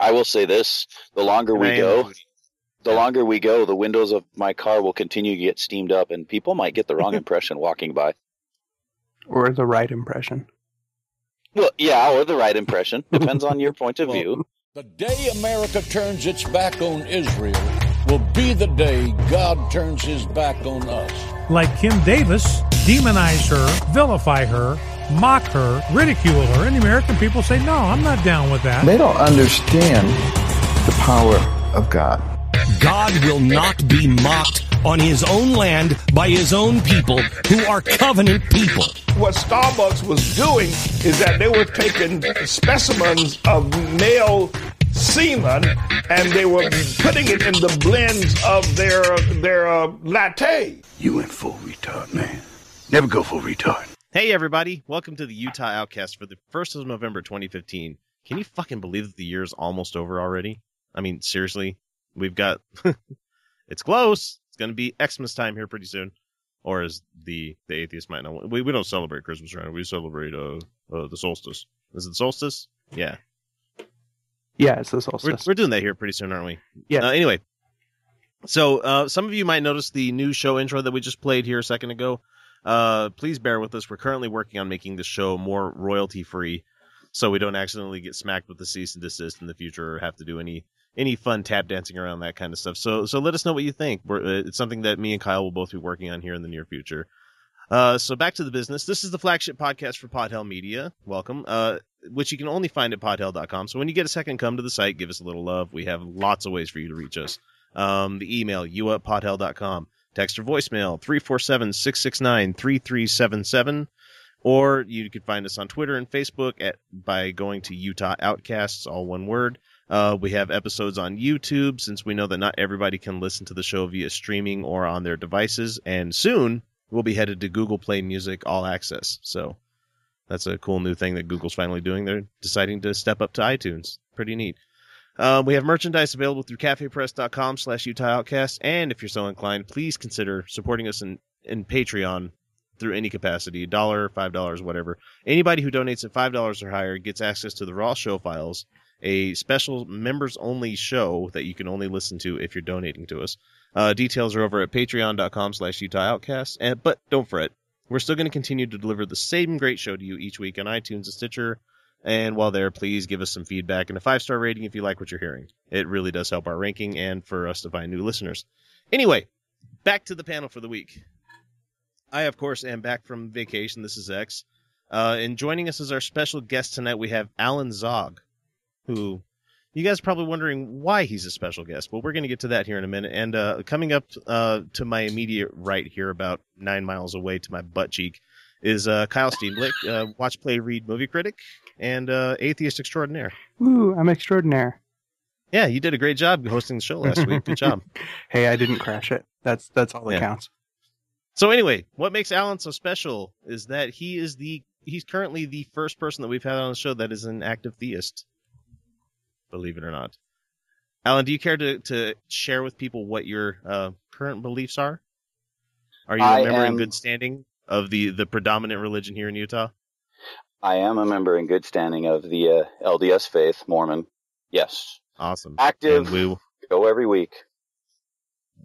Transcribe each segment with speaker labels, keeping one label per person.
Speaker 1: I will say this: the longer we go, the longer we go, the windows of my car will continue to get steamed up, and people might get the wrong impression walking by.
Speaker 2: Or the right impression.
Speaker 1: Well, yeah, or the right impression depends on your point of
Speaker 3: Well,
Speaker 1: view.
Speaker 3: The day America turns its back on Israel will be the day God turns his back on us.
Speaker 4: Like Kim Davis, demonize her, vilify her, mock her, ridicule her, and the American people say, no, I'm not down with that.
Speaker 5: They don't understand the power of God.
Speaker 6: God will not be mocked on his own land by his own people who are covenant people.
Speaker 7: What Starbucks was doing is that they were taking specimens of male semen and they were putting it in the blends of their their uh, latte.
Speaker 8: You went full retard, man. Never go full retard.
Speaker 9: Hey everybody, welcome to the Utah Outcast for the 1st of November 2015. Can you fucking believe that the year's almost over already? I mean, seriously, we've got it's close. It's going to be Xmas time here pretty soon. Or as the the atheist might know, we we don't celebrate Christmas right? We celebrate uh, uh the solstice. Is it the solstice? Yeah.
Speaker 2: Yeah, it's the
Speaker 9: We're,
Speaker 2: solstice.
Speaker 9: we're doing that here pretty soon, aren't we?
Speaker 2: Yeah.
Speaker 9: Uh, anyway, so uh, some of you might notice the new show intro that we just played here a second ago. Uh, please bear with us. We're currently working on making the show more royalty free, so we don't accidentally get smacked with the cease and desist in the future or have to do any any fun tap dancing around that kind of stuff. So so let us know what you think. We're, uh, it's something that me and Kyle will both be working on here in the near future. Uh, so back to the business. This is the flagship podcast for Podhell Media. Welcome. Uh, which you can only find at podhell.com. So when you get a second, come to the site, give us a little love. We have lots of ways for you to reach us. Um, the email, you at podhell.com. Text or voicemail, 347-669-3377. Or you can find us on Twitter and Facebook at by going to Utah Outcasts, all one word. Uh, we have episodes on YouTube since we know that not everybody can listen to the show via streaming or on their devices. And soon we'll be headed to Google Play Music All Access. So that's a cool new thing that Google's finally doing. They're deciding to step up to iTunes. Pretty neat. Uh, we have merchandise available through cafepress.com slash Utah Outcast. And if you're so inclined, please consider supporting us in, in Patreon through any capacity, a dollar, five dollars, whatever. Anybody who donates at five dollars or higher gets access to the raw show files, a special members only show that you can only listen to if you're donating to us. Uh, details are over at patreon.com slash Utah Outcast. And, but don't fret. We're still going to continue to deliver the same great show to you each week on iTunes and Stitcher. And while there, please give us some feedback and a five star rating if you like what you're hearing. It really does help our ranking and for us to find new listeners. Anyway, back to the panel for the week. I, of course, am back from vacation. This is X. Uh, and joining us as our special guest tonight, we have Alan Zog, who you guys are probably wondering why he's a special guest. Well, we're going to get to that here in a minute. And uh, coming up uh, to my immediate right here, about nine miles away to my butt cheek, is uh, Kyle Steenblick, uh, watch, play, read movie critic, and uh, atheist extraordinaire.
Speaker 2: Ooh, I'm extraordinaire.
Speaker 9: Yeah, you did a great job hosting the show last week. Good job.
Speaker 2: Hey, I didn't crash it. That's that's all that
Speaker 9: Yeah.
Speaker 2: counts.
Speaker 9: So anyway, what makes Alan so special is that he is the he's currently the first person that we've had on the show that is an active theist. Believe it or not. Alan, do you care to, to share with people what your uh, current beliefs are? Are you a member in good standing of the, the predominant religion here in Utah?
Speaker 1: I am a member in good standing of the uh, LDS faith, Mormon. Yes,
Speaker 9: Awesome.
Speaker 1: active.
Speaker 9: And we,
Speaker 1: Go every week.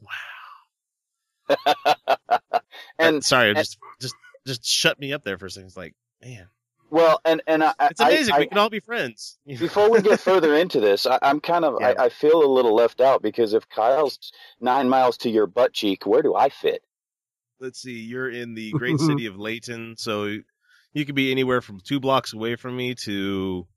Speaker 1: Wow. and
Speaker 9: uh, sorry,
Speaker 1: and-
Speaker 9: just just just shut me up there for a second. It's like, man,
Speaker 1: well, and and I,
Speaker 9: it's amazing.
Speaker 1: I,
Speaker 9: we can all be friends.
Speaker 1: Before we get further into this, I, I'm kind of
Speaker 9: Yeah.
Speaker 1: I, I feel a little left out because if Kyle's nine miles to your butt cheek, where do I fit?
Speaker 9: Let's see, you're in the great city of Layton, so you could be anywhere from two blocks away from me to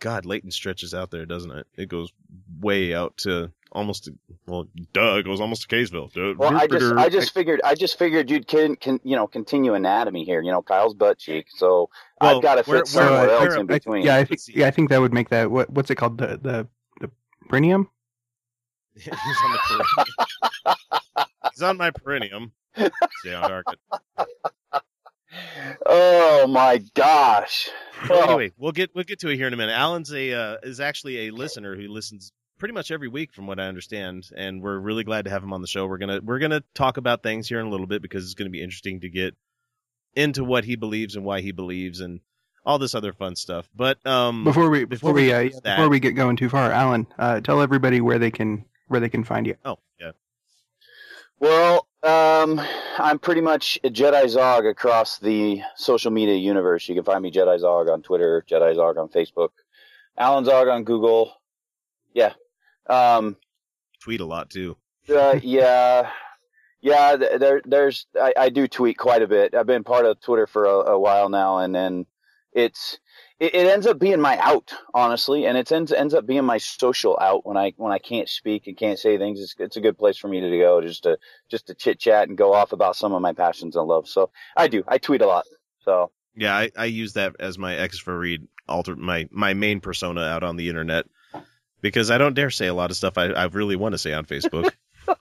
Speaker 9: God, Layton stretches out there, doesn't it? It goes way out to almost Well, duh, it goes almost to Kaysville. Duh.
Speaker 1: Well, I just I just figured I just figured you'd can, can you know continue anatomy here. You know, Kyle's butt cheek, so
Speaker 9: Well,
Speaker 1: I've got to fit
Speaker 9: where-
Speaker 1: somewhere
Speaker 9: where-
Speaker 1: else
Speaker 9: where-
Speaker 1: in between.
Speaker 2: Yeah, I think yeah, I think that would make that what what's it called the the the perineum?
Speaker 9: He's on the perineum. He's on my perineum. See how dark it.
Speaker 1: Oh my gosh!
Speaker 9: Well,
Speaker 1: Oh,
Speaker 9: anyway, we'll get we'll get to it here in a minute. Alan's a uh, is actually a listener who listens pretty much every week, from what I understand, and we're really glad to have him on the show. We're gonna we're gonna talk about things here in a little bit because it's gonna be interesting to get into what he believes and why he believes and all this other fun stuff. But um,
Speaker 2: Before we before, we, uh,
Speaker 9: get to that-
Speaker 2: before we get going too far, Alan, uh, tell everybody where they can where they can find you.
Speaker 9: oh yeah,
Speaker 1: Well, um, I'm pretty much a Jedi Zog across the social media universe. You can find me Jedi Zog on Twitter, Jedi Zog on Facebook, Alan Zog on Google. Yeah. Um,
Speaker 9: tweet a lot too.
Speaker 1: uh, yeah. Yeah, there, there's, I, I do tweet quite a bit. I've been part of Twitter for a, a while now, and then it's, it, it ends up being my out, honestly, and it ends ends up being my social out when I when I can't speak and can't say things. It's, it's a good place for me to go, just to just to chit chat and go off about some of my passions and love. So I do, I tweet a lot. So
Speaker 9: Yeah, I, I use that as my for read alter my my main persona out on the internet because I don't dare say a lot of stuff I, I really want to say on Facebook.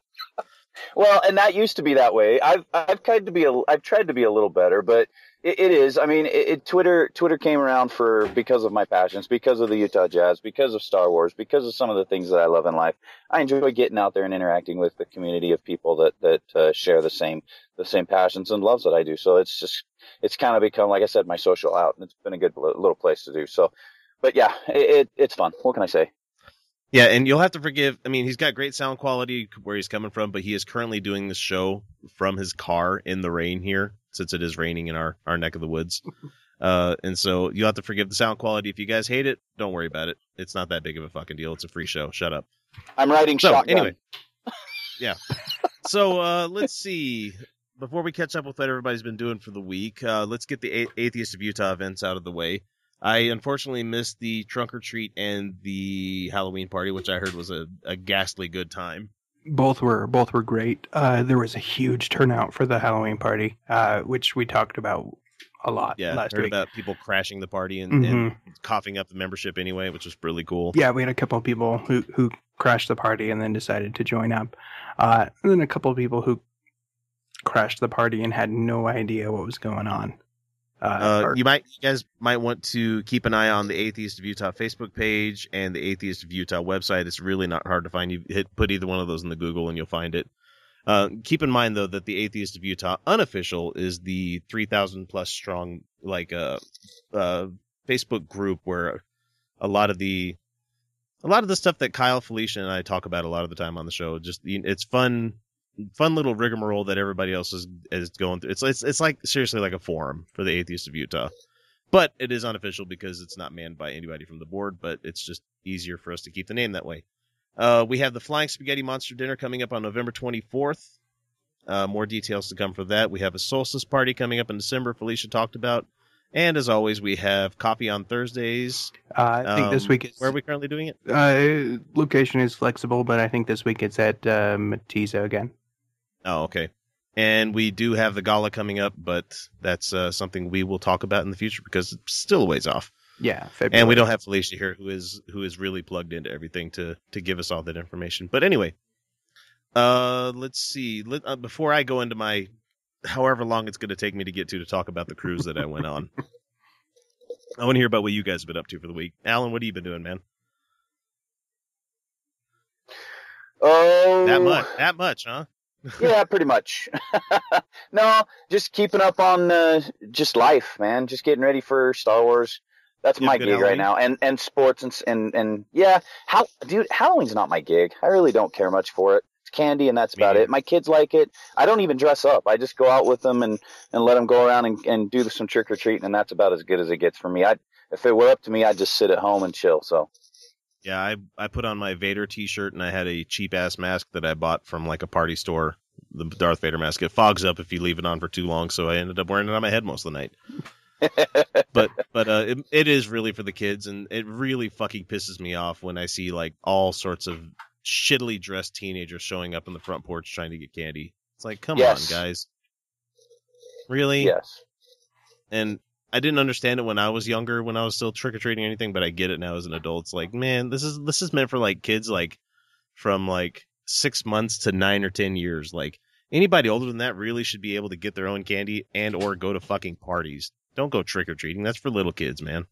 Speaker 1: Well, and that used to be that way. I've I've tried to be a I've tried to be a little better, but it, it is. I mean, it, it, Twitter Twitter came around for because of my passions, because of the Utah Jazz, because of Star Wars, because of some of the things that I love in life. I enjoy getting out there and interacting with the community of people that that uh, share the same the same passions and loves that I do. So it's just it's kind of become, like I said, my social out, and it's been a good little place to do. So, but yeah, it, it it's fun. What can I say?
Speaker 9: Yeah, and you'll have to forgive. I mean, he's got great sound quality where he's coming from, but he is currently doing this show from his car in the rain here, since it is raining in our our neck of the woods. Uh, and so you'll have to forgive the sound quality. If you guys hate it, don't worry about it. It's not that big of a fucking deal. It's a free show. Shut up.
Speaker 1: I'm riding
Speaker 9: So
Speaker 1: shotgun.
Speaker 9: anyway, yeah. So uh, let's see. Before we catch up with what everybody's been doing for the week, uh, let's get the A- Atheist of Utah events out of the way. I unfortunately missed the trunk or treat and the Halloween party, which I heard was a, a ghastly good time.
Speaker 2: Both were both were great. Uh, there was a huge turnout for the Halloween party, uh, which we talked about a lot
Speaker 9: Yeah,
Speaker 2: last
Speaker 9: heard
Speaker 2: week.
Speaker 9: about people crashing the party and, and
Speaker 2: Mhm.
Speaker 9: coughing up the membership anyway, which was really cool.
Speaker 2: Yeah, we had a couple of people who who crashed the party and then decided to join up, uh, and then a couple of people who crashed the party and had no idea what was going on.
Speaker 9: Uh,
Speaker 2: or-
Speaker 9: you might, you guys might want to keep an eye on the Atheist of Utah Facebook page and the Atheist of Utah website. It's really not hard to find. You hit put either one of those in the Google and you'll find it. Uh, keep in mind though that the Atheist of Utah unofficial is the three thousand plus strong like uh, uh, Facebook group where a lot of the a lot of the stuff that Kyle, Felicia, and I talk about a lot of the time on the show. Just it's fun, fun little rigmarole that everybody else is is going through. It's it's it's like seriously like a forum for the atheists of Utah, but it is unofficial because it's not manned by anybody from the board. But it's just easier for us to keep the name that way. Uh, we have the Flying Spaghetti Monster Dinner coming up on November 24th. Uh, more details to come for that. We have a solstice party coming up in December. Felicia talked about, and as always, we have coffee on Thursdays.
Speaker 2: uh, I think this
Speaker 9: Um,
Speaker 2: week is
Speaker 9: Where are we currently doing it?
Speaker 2: uh, location is flexible, but I think this week it's at uh, Matisa again.
Speaker 9: Oh, okay. And we do have the gala coming up, but that's uh, something we will talk about in the future because it's still a ways off.
Speaker 2: Yeah, February.
Speaker 9: And we don't have Felicia here, who is who is really plugged into everything to to give us all that information. But anyway, uh, let's see. Let, uh, before I go into my, however long it's going to take me to get to to talk about the cruise that I went on, I want to hear about what you guys have been up to for the week. Alan, what have you been doing, man?
Speaker 1: Oh,
Speaker 9: That much? That much, huh?
Speaker 1: Yeah, pretty much. no, just keeping up on uh, just life, man. Just getting ready for Star Wars. That's
Speaker 9: You
Speaker 1: my gig
Speaker 9: good
Speaker 1: right now, and and sports and and and yeah, how dude, Halloween's not my gig. I really don't care much for it. It's candy, and that's
Speaker 9: Me
Speaker 1: about
Speaker 9: neither.
Speaker 1: it. My kids like it. I don't even dress up. I just go out with them and and let them go around and and do some trick or treating, and that's about as good as it gets for me. I if it were up to me, I'd just sit at home and chill. So
Speaker 9: Yeah, I I put on my Vader T-shirt and I had a cheap ass mask that I bought from like a party store. The Darth Vader mask. It fogs up if you leave it on for too long, so I ended up wearing it on my head most of the night. but but uh, it, it is really for the kids, and it really fucking pisses me off when I see like all sorts of shittily dressed teenagers showing up on the front porch trying to get candy. It's like, come
Speaker 1: Yes.
Speaker 9: on, guys. Really?
Speaker 1: Yes.
Speaker 9: And I didn't understand it when I was younger, when I was still trick or treating or anything, but I get it now as an adult. It's like, man, this is this is meant for like kids like from like six months to nine or ten years. Like anybody older than that really should be able to get their own candy and or go to fucking parties. Don't go trick or treating. That's for little kids, man.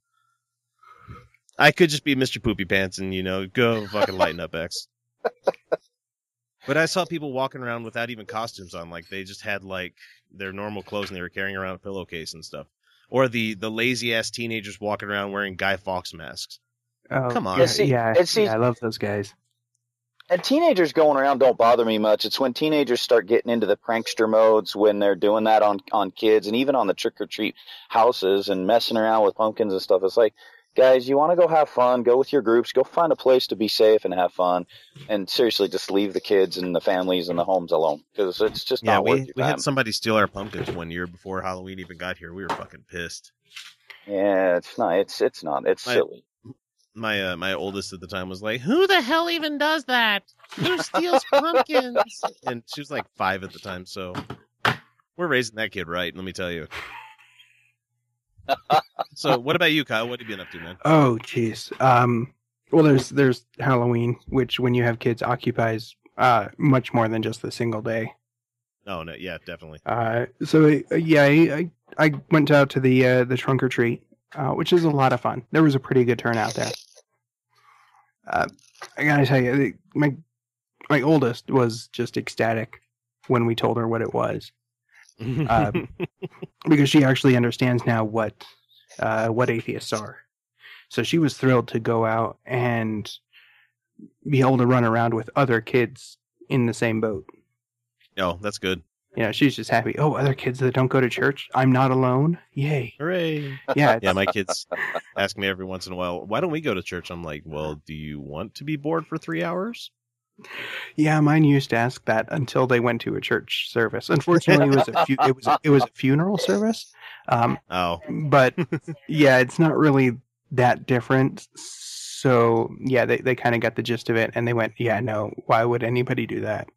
Speaker 9: I could just be Mr. Poopy Pants and you know go fucking lighten up X. But I saw people walking around without even costumes on, like they just had like their normal clothes and they were carrying around a pillowcase and stuff. Or the the lazy ass teenagers walking around wearing Guy Fawkes masks.
Speaker 2: Oh,
Speaker 9: Come on.
Speaker 2: Yeah,
Speaker 1: Yeah, see-
Speaker 2: yeah,
Speaker 1: and see-
Speaker 2: yeah, I love those guys.
Speaker 1: And teenagers going around don't bother me much. It's when teenagers start getting into the prankster modes when they're doing that on on kids and even on the trick or treat houses and messing around with pumpkins and stuff. It's like, guys, you want to go have fun? Go with your groups. Go find a place to be safe and have fun. And seriously, just leave the kids and the families and the homes alone because it's just
Speaker 9: Yeah,
Speaker 1: not worth
Speaker 9: we, we had somebody steal our pumpkins one year before Halloween even got here. We were fucking pissed.
Speaker 1: Yeah, it's not. It's it's not. It's
Speaker 9: My-
Speaker 1: silly.
Speaker 9: My uh, my oldest at the time was like, "Who the hell even does that? Who steals pumpkins?" and she was like five at the time, so we're raising that kid right. Let me tell you. So, what about you, Kyle? What have you been up to, man?
Speaker 2: Oh, jeez. Um, well, there's there's Halloween, which when you have kids occupies uh much more than just a single day.
Speaker 9: Oh no, yeah, definitely.
Speaker 2: Uh, so uh, yeah, I, I I went out to the uh, the trunk or treat, uh, which is a lot of fun. There was a pretty good turnout there. Uh, I gotta tell you, my my oldest was just ecstatic when we told her what it was, Um, because she actually understands now what uh, what atheists are. So she was thrilled to go out and be able to run around with other kids in the same boat.
Speaker 9: oh, that's good.
Speaker 2: You know, she's just happy. Oh, other kids that don't go to church. I'm not alone. Yay.
Speaker 9: Hooray!
Speaker 2: Yeah.
Speaker 9: Yeah, my kids ask me every once in a while, "Why don't we go to church?" I'm like, "Well, do you want to be bored for three hours?"
Speaker 2: Yeah, mine used to ask that until they went to a church service. Unfortunately, it was a fu- it was it was a funeral service. Um,
Speaker 9: Oh,
Speaker 2: but yeah, it's not really that different. So yeah, they they kind of got the gist of it, and they went, yeah, no, why would anybody do that?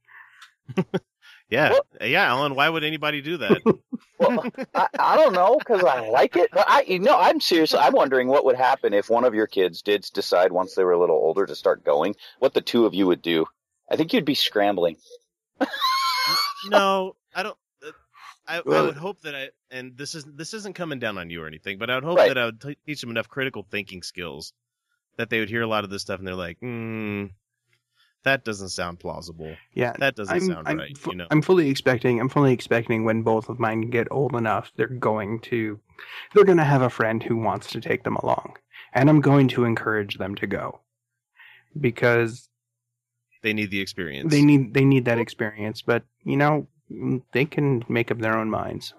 Speaker 9: Yeah, yeah, Alan. Why would anybody do that?
Speaker 1: Well, I, I don't know because I like it. But I, you know, I'm seriously. I'm wondering what would happen if one of your kids did decide once they were a little older to start going. What the two of you would do? I think you'd be scrambling.
Speaker 9: no, I don't. uh, I, I would hope that I, and this is this isn't coming down on you or anything, but I would hope
Speaker 1: Right.
Speaker 9: that I would t- teach them enough critical thinking skills that they would hear a lot of this stuff and they're like, hmm, that doesn't sound plausible.
Speaker 2: Yeah,
Speaker 9: that doesn't
Speaker 2: I'm,
Speaker 9: sound
Speaker 2: I'm
Speaker 9: right.
Speaker 2: fu-
Speaker 9: you know,
Speaker 2: I'm fully expecting. I'm fully expecting when both of mine get old enough, they're going to, they're going to have a friend who wants to take them along, and I'm going to encourage them to go, because
Speaker 9: they need the experience.
Speaker 2: they need they need that experience. But you know, mm, they can make up their own minds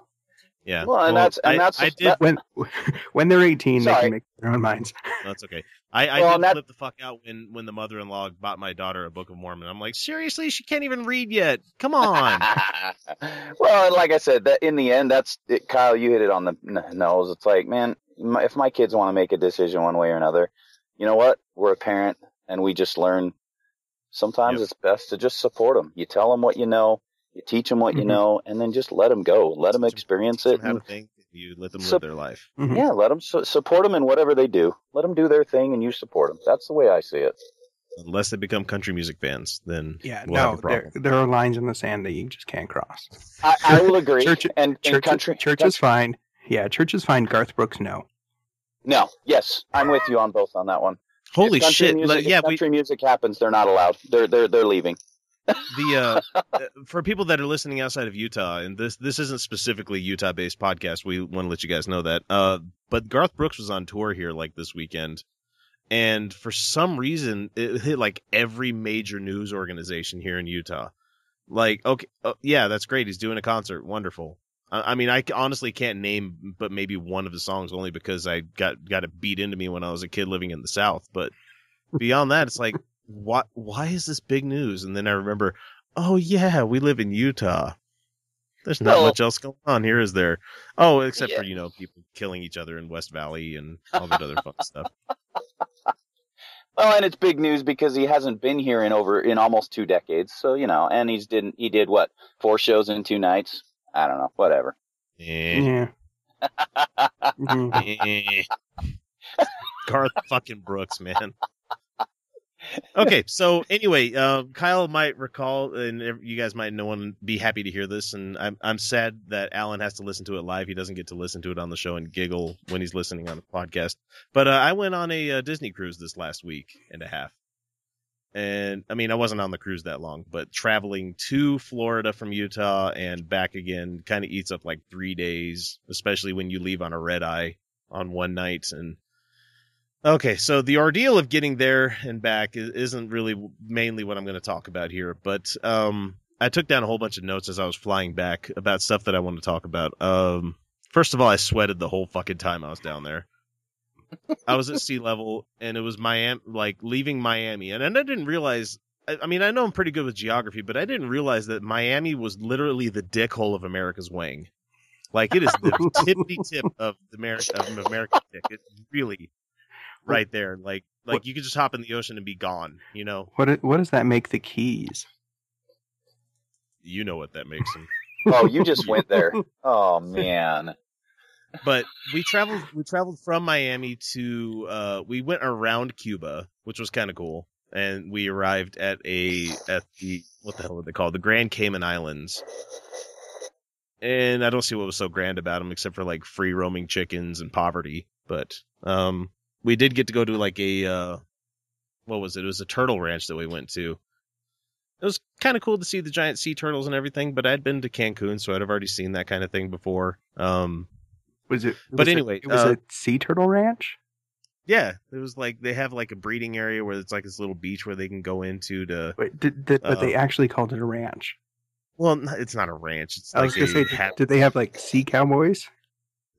Speaker 9: yeah.
Speaker 1: Well, and that's- and
Speaker 9: I,
Speaker 1: that's-
Speaker 9: I did.
Speaker 1: that-
Speaker 2: when when they're 18. They can make up their own minds.
Speaker 9: That's okay. I, I
Speaker 1: Well,
Speaker 9: did
Speaker 1: that-
Speaker 9: flip the fuck out when when the mother-in-law bought my daughter a Book of Mormon. I'm like, seriously, she can't even read yet. Come on.
Speaker 1: well, like I said, that in the end, that's it, Kyle. You hit it on the n- nose. It's like, man, my, if my kids want to make a decision one way or another, you know what? We're a parent, and we just learn. Sometimes
Speaker 9: Yep.
Speaker 1: it's best to just support them. You tell them what you know, you teach them what you
Speaker 2: Mhm.
Speaker 1: know, and then just let them go. Let them experience
Speaker 9: it.
Speaker 1: it.
Speaker 9: 'em how
Speaker 1: and-.
Speaker 9: You let them
Speaker 1: Sup-
Speaker 9: live their life.
Speaker 2: Mhm.
Speaker 1: yeah, let them su- support them in whatever they do. Let them do their thing, and you support them. That's the way I see it.
Speaker 9: Unless they become country music fans, then
Speaker 2: Yeah,
Speaker 9: we'll have
Speaker 2: no,
Speaker 9: a
Speaker 2: there,
Speaker 9: problem.
Speaker 2: there are lines in the sand that you just can't cross.
Speaker 1: I, I will agree.
Speaker 2: Church-
Speaker 1: and, and
Speaker 2: Church,
Speaker 1: country
Speaker 2: church is fine. Yeah, church is fine. Garth Brooks, no.
Speaker 1: No, yes, I'm with you on both on that one.
Speaker 9: Holy
Speaker 1: if country
Speaker 9: shit!
Speaker 1: Music,
Speaker 9: like,
Speaker 1: if
Speaker 9: yeah, we
Speaker 1: country music happens. They're not allowed. They're they're they're leaving.
Speaker 9: The uh, uh, for people that are listening outside of Utah, and this this isn't specifically Utah based podcast. We want to let you guys know that. Uh, but Garth Brooks was on tour here like this weekend, and for some reason it hit like every major news organization here in Utah. Like, okay, uh, yeah, that's great. He's doing a concert. Wonderful. I, I mean, I honestly can't name, but maybe one of the songs only because I got got it beat into me when I was a kid living in the South. But beyond that, it's like, what? Why is this big news? And then I remember, oh yeah, we live in Utah. There's not
Speaker 1: Well-
Speaker 9: much else going on here, is there? Oh, except
Speaker 1: Yeah.
Speaker 9: for you know people killing each other in West Valley and all that other fun stuff.
Speaker 1: Well, and it's big news because he hasn't been here in over in almost two decades. So you know, and he's didn't he did what four shows in two nights? I don't know, whatever.
Speaker 9: Eh,
Speaker 2: Yeah. Mhm.
Speaker 9: eh. Garth fucking Brooks, man. Okay, so anyway, uh, Kyle might recall, and you guys might know and be happy to hear this. And I'm I'm sad that Alan has to listen to it live. He doesn't get to listen to it on the show and giggle when he's listening on the podcast. But uh, I went on a uh, Disney cruise this last week and a half, and I mean I wasn't on the cruise that long, but traveling to Florida from Utah and back again kind of eats up like three days, especially when you leave on a red eye on one night and Okay, so the ordeal of getting there and back isn't really mainly what I'm going to talk about here, but um, I took down a whole bunch of notes as I was flying back about stuff that I want to talk about. Um, first of all, I sweated the whole fucking time I was down there. I was at sea level, and it was Miami, like leaving Miami, and I didn't realize. I, I mean, I know I'm pretty good with geography, but I didn't realize that Miami was literally the dickhole of America's wing. Like it is the tippy tip of the of America's dick. It's really right there. Like like you could just hop in the ocean and be gone. You know,
Speaker 2: What what does that make the keys?
Speaker 9: you know what that makes them.
Speaker 1: Oh, you just went there. Oh man.
Speaker 9: but we traveled we traveled from Miami to uh we went around Cuba, which was kind of cool. And we arrived at a at the what the hell are they called? The Grand Cayman Islands. And I don't see what was so grand about them except for like free roaming chickens and poverty. But um we did get to go to like a uh what was it? It was a turtle ranch that we went to. It was kind of cool to see the giant sea turtles and everything, but I'd been to Cancun, so I'd have already seen that kind of thing before. Um
Speaker 2: Was it?
Speaker 9: But
Speaker 2: was it-
Speaker 9: anyway,
Speaker 2: it was
Speaker 9: uh,
Speaker 2: a sea turtle ranch.
Speaker 9: Yeah, it was like they have like a breeding area where it's like this little beach where they can go into to.
Speaker 2: Wait, did, did, but they
Speaker 9: uh,
Speaker 2: actually called it a ranch.
Speaker 9: Well, it's not a ranch. It's
Speaker 2: I was
Speaker 9: like
Speaker 2: gonna
Speaker 9: they
Speaker 2: say, did they have like sea cowboys?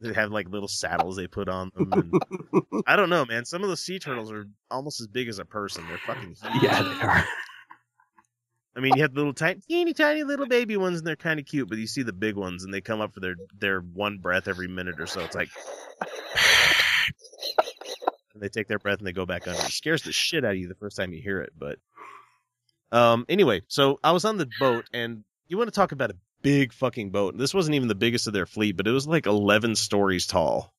Speaker 9: They have like little saddles they put on them. And, I don't know, man. Some of the sea turtles are almost as big as a person. They're fucking huge.
Speaker 2: Yeah, they are.
Speaker 9: I mean, you have the little tiny, teeny tiny little baby ones, and they're kind of cute. But you see the big ones, and they come up for their their one breath every minute or so. It's like. and they take their breath and they go back under. It scares the shit out of you the first time you hear it. But um, anyway, so I was on the boat, and you want to talk about a big fucking boat? This wasn't even the biggest of their fleet, but it was like eleven stories tall,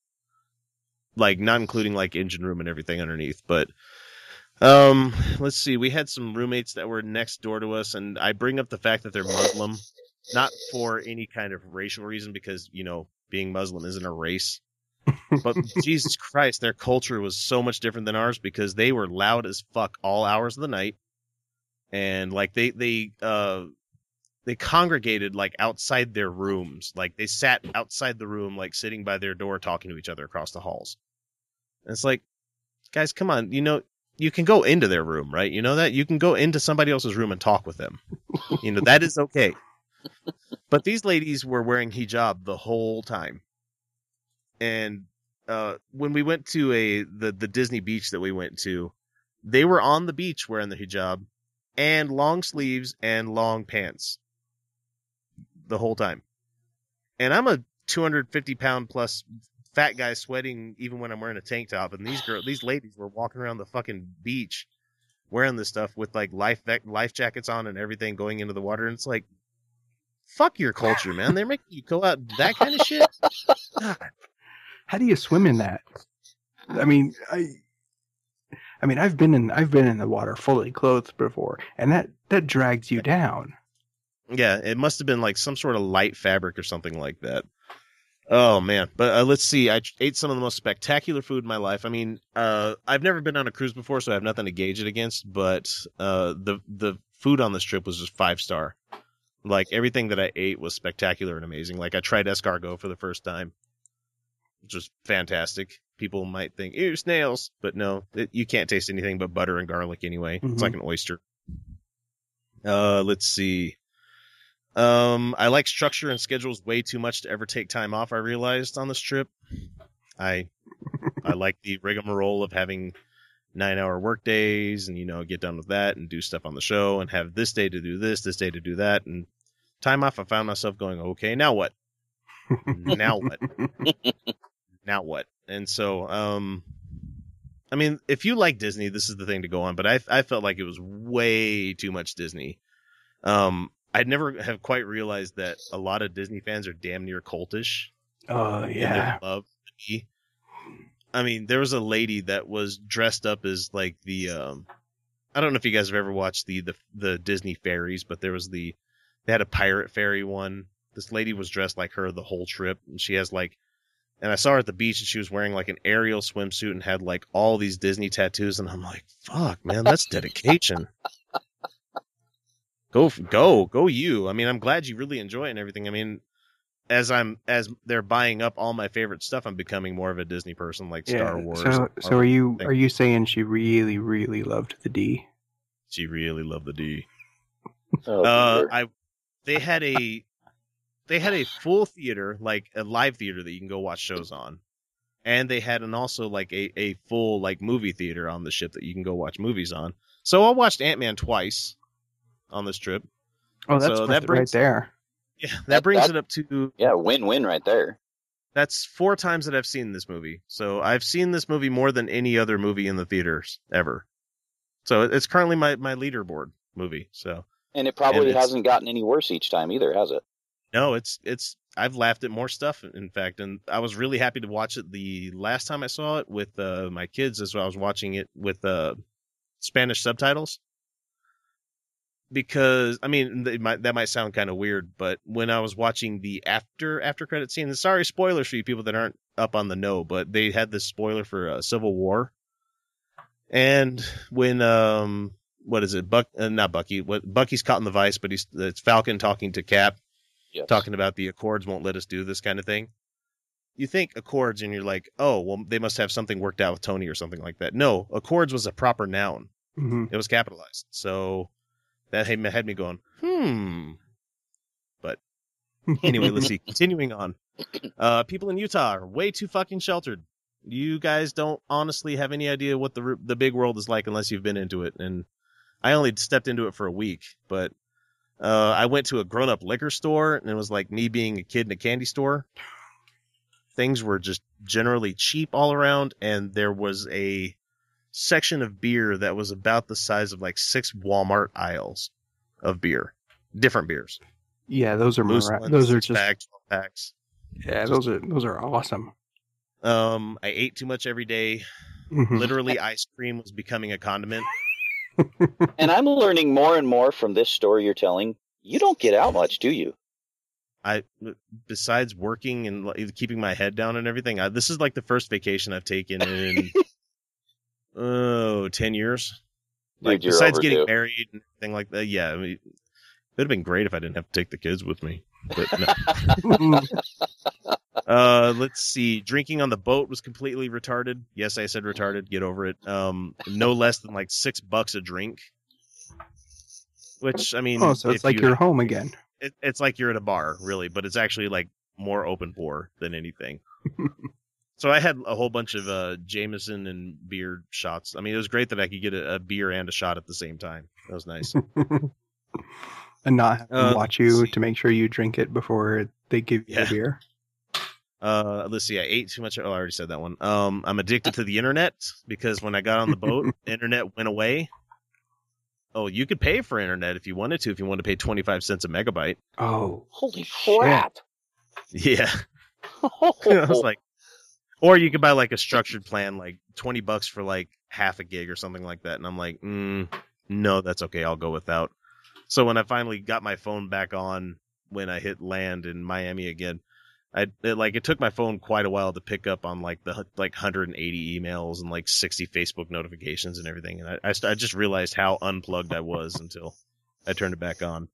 Speaker 9: like not including like engine room and everything underneath. But um, let's see, we had some roommates that were next door to us, and I bring up the fact that they're Muslim, not for any kind of racial reason, because you know being Muslim isn't a race but Jesus Christ, their culture was so much different than ours because they were loud as fuck all hours of the night, and like they they uh they congregated like outside their rooms, like they sat outside the room, like sitting by their door talking to each other across the halls. And it's like, guys, come on, you know. You can go into their room, right? You know that you can go into somebody else's room and talk with them. You know that is okay. But these ladies were wearing hijab the whole time and uh, when we went to a the the Disney beach that we went to, they were on the beach wearing the hijab and long sleeves and long pants the whole time. And I'm a 250 pound plus fat guy sweating even when I'm wearing a tank top. And these girls, these ladies were walking around the fucking beach wearing this stuff with like life life jackets on and everything going into the water. And it's like, fuck your culture, man. They're making you go out that kind of shit.
Speaker 2: How do you swim in that? I mean, I, I mean, I've been in I've been in the water fully clothed before, and that that drags you down.
Speaker 9: Yeah, it must have been like some sort of light fabric or something like that. Oh man, but uh, let's see. I ate some of the most spectacular food in my life. I mean, uh, I've never been on a cruise before, so I have nothing to gauge it against. But uh, the the food on this trip was just five star. Like everything that I ate was spectacular and amazing. Like I tried escargot for the first time, which was fantastic. People might think, "Ew, snails," but no, it, you can't taste anything but butter and garlic anyway.
Speaker 2: Mhm.
Speaker 9: It's like an oyster. Uh, let's see. Um, I like structure and schedules way too much to ever take time off. I realized on this trip, I I like the rigmarole of having nine hour work days and you know get done with that and do stuff on the show and have this day to do this, this day to do that, and time off. I found myself going, okay, now what? now what? now what? And so, um, I mean, if you like Disney, this is the thing to go on. But I I felt like it was way too much Disney. Um, I'd never have quite realized that a lot of Disney fans are damn near cultish.
Speaker 2: Oh yeah.
Speaker 9: love me. I mean, there was a lady that was dressed up as like the um I don't know if you guys have ever watched the the the Disney fairies, but there was the they had a pirate fairy one. This lady was dressed like her the whole trip, and she has like and I saw her at the beach and she was wearing like an Ariel swimsuit and had like all these Disney tattoos and I'm like, "Fuck, man, that's dedication." Go go go you. I mean, I'm glad you really enjoy it and everything. I mean, as I'm as they're buying up all my favorite stuff, I'm becoming more of a Disney person, like Star
Speaker 2: Yeah,
Speaker 9: Wars.
Speaker 2: So, so are you
Speaker 9: thing.
Speaker 2: are you saying she really really loved the D?
Speaker 9: She really loved the D.
Speaker 1: Oh,
Speaker 9: Uh. I they had a they had a full theater, like a live theater that you can go watch shows on, and they had an also like a a full like movie theater on the ship that you can go watch movies on. So I watched Ant Man twice on this trip.
Speaker 2: Oh, that's
Speaker 9: So that brings-
Speaker 2: right there.
Speaker 9: Yeah, that,
Speaker 1: That-
Speaker 9: brings
Speaker 1: that-
Speaker 9: it up to
Speaker 1: yeah, win-win right there.
Speaker 9: that's four times that I've seen this movie. So I've seen this movie more than any other movie in the theaters ever. So it's currently my my leaderboard movie. So
Speaker 1: And it probably
Speaker 9: And
Speaker 1: hasn't gotten any worse each time either, has it?
Speaker 9: no, it's it's I've laughed at more stuff in fact, and I was really happy to watch it the last time I saw it with uh, my kids as well. I was watching it with uh, Spanish subtitles. Because I mean they might, that might sound kind of weird, but when I was watching the after after credit scene, and sorry spoilers for you people that aren't up on the know, but they had this spoiler for uh, Civil War, and when um what is it Buck uh, not Bucky what Bucky's caught in the vice, but he's it's Falcon talking to Cap,
Speaker 1: Yes.
Speaker 9: talking about the Accords won't let us do this kind of thing. You think Accords, and you're like, oh well, they must have something worked out with Tony or something like that. No, Accords was a proper noun.
Speaker 2: hmm
Speaker 9: It was capitalized. So that had me going, hmm. But anyway, let's see. Continuing on. Uh, people in Utah are way too fucking sheltered. You guys don't honestly have any idea what the the big world is like unless you've been into it. And I only stepped into it for a week, but uh, I went to a grown up liquor store and it was like me being a kid in a candy store. Things were just generally cheap all around, and there was a section of beer that was about the size of like six Walmart aisles of beer, different beers.
Speaker 2: Yeah, those are
Speaker 9: Loose
Speaker 2: mira-
Speaker 9: ones,
Speaker 2: those are just
Speaker 9: packs, packs.
Speaker 2: yeah those are those are awesome.
Speaker 9: Um, I ate too much every day.
Speaker 2: Mhm.
Speaker 9: Literally, ice cream was becoming a condiment.
Speaker 1: And I'm learning more and more from this story you're telling. You don't get out much, do you?
Speaker 9: I, besides working and keeping my head down and everything, I, this is like the first vacation I've taken in oh ten years. Like
Speaker 1: Dude, you're
Speaker 9: besides getting married and everything like that, yeah. I mean, it would have been great if I didn't have to take the kids with me. But no. Uh, let's see. Drinking on the boat was completely retarded. Yes, I said retarded. Get over it. Um, no less than like six bucks a drink. Which I mean,
Speaker 2: oh, so it's like
Speaker 9: you-
Speaker 2: you're home again.
Speaker 9: It, it's like you're at a bar, really, but it's actually like more open pour than anything. so I had a whole bunch of uh Jameson and beer shots. I mean, it was great that I could get a, a beer and a shot at the same time. That was nice.
Speaker 2: and not
Speaker 9: Uh,
Speaker 2: watch you to make sure you drink it before they give you
Speaker 9: Yeah.
Speaker 2: the beer.
Speaker 9: Uh, let's see. I ate too much. Oh, I already said that one. Um, I'm addicted to the internet because when I got on the boat, internet went away. Oh, you could pay for internet if you wanted to. If you wanted to pay 25 cents a megabyte.
Speaker 2: Oh,
Speaker 1: Holy crap!
Speaker 9: Yeah, I was like, or you could buy like a structured plan, like 20 bucks for like half a gig or something like that. And I'm like, mm, no, that's okay. I'll go without. So when I finally got my phone back on when I hit land in Miami again, I it, like it took my phone quite a while to pick up on like the like 180 emails and like 60 Facebook notifications and everything, and I I, I just realized how unplugged I was until I turned it back on.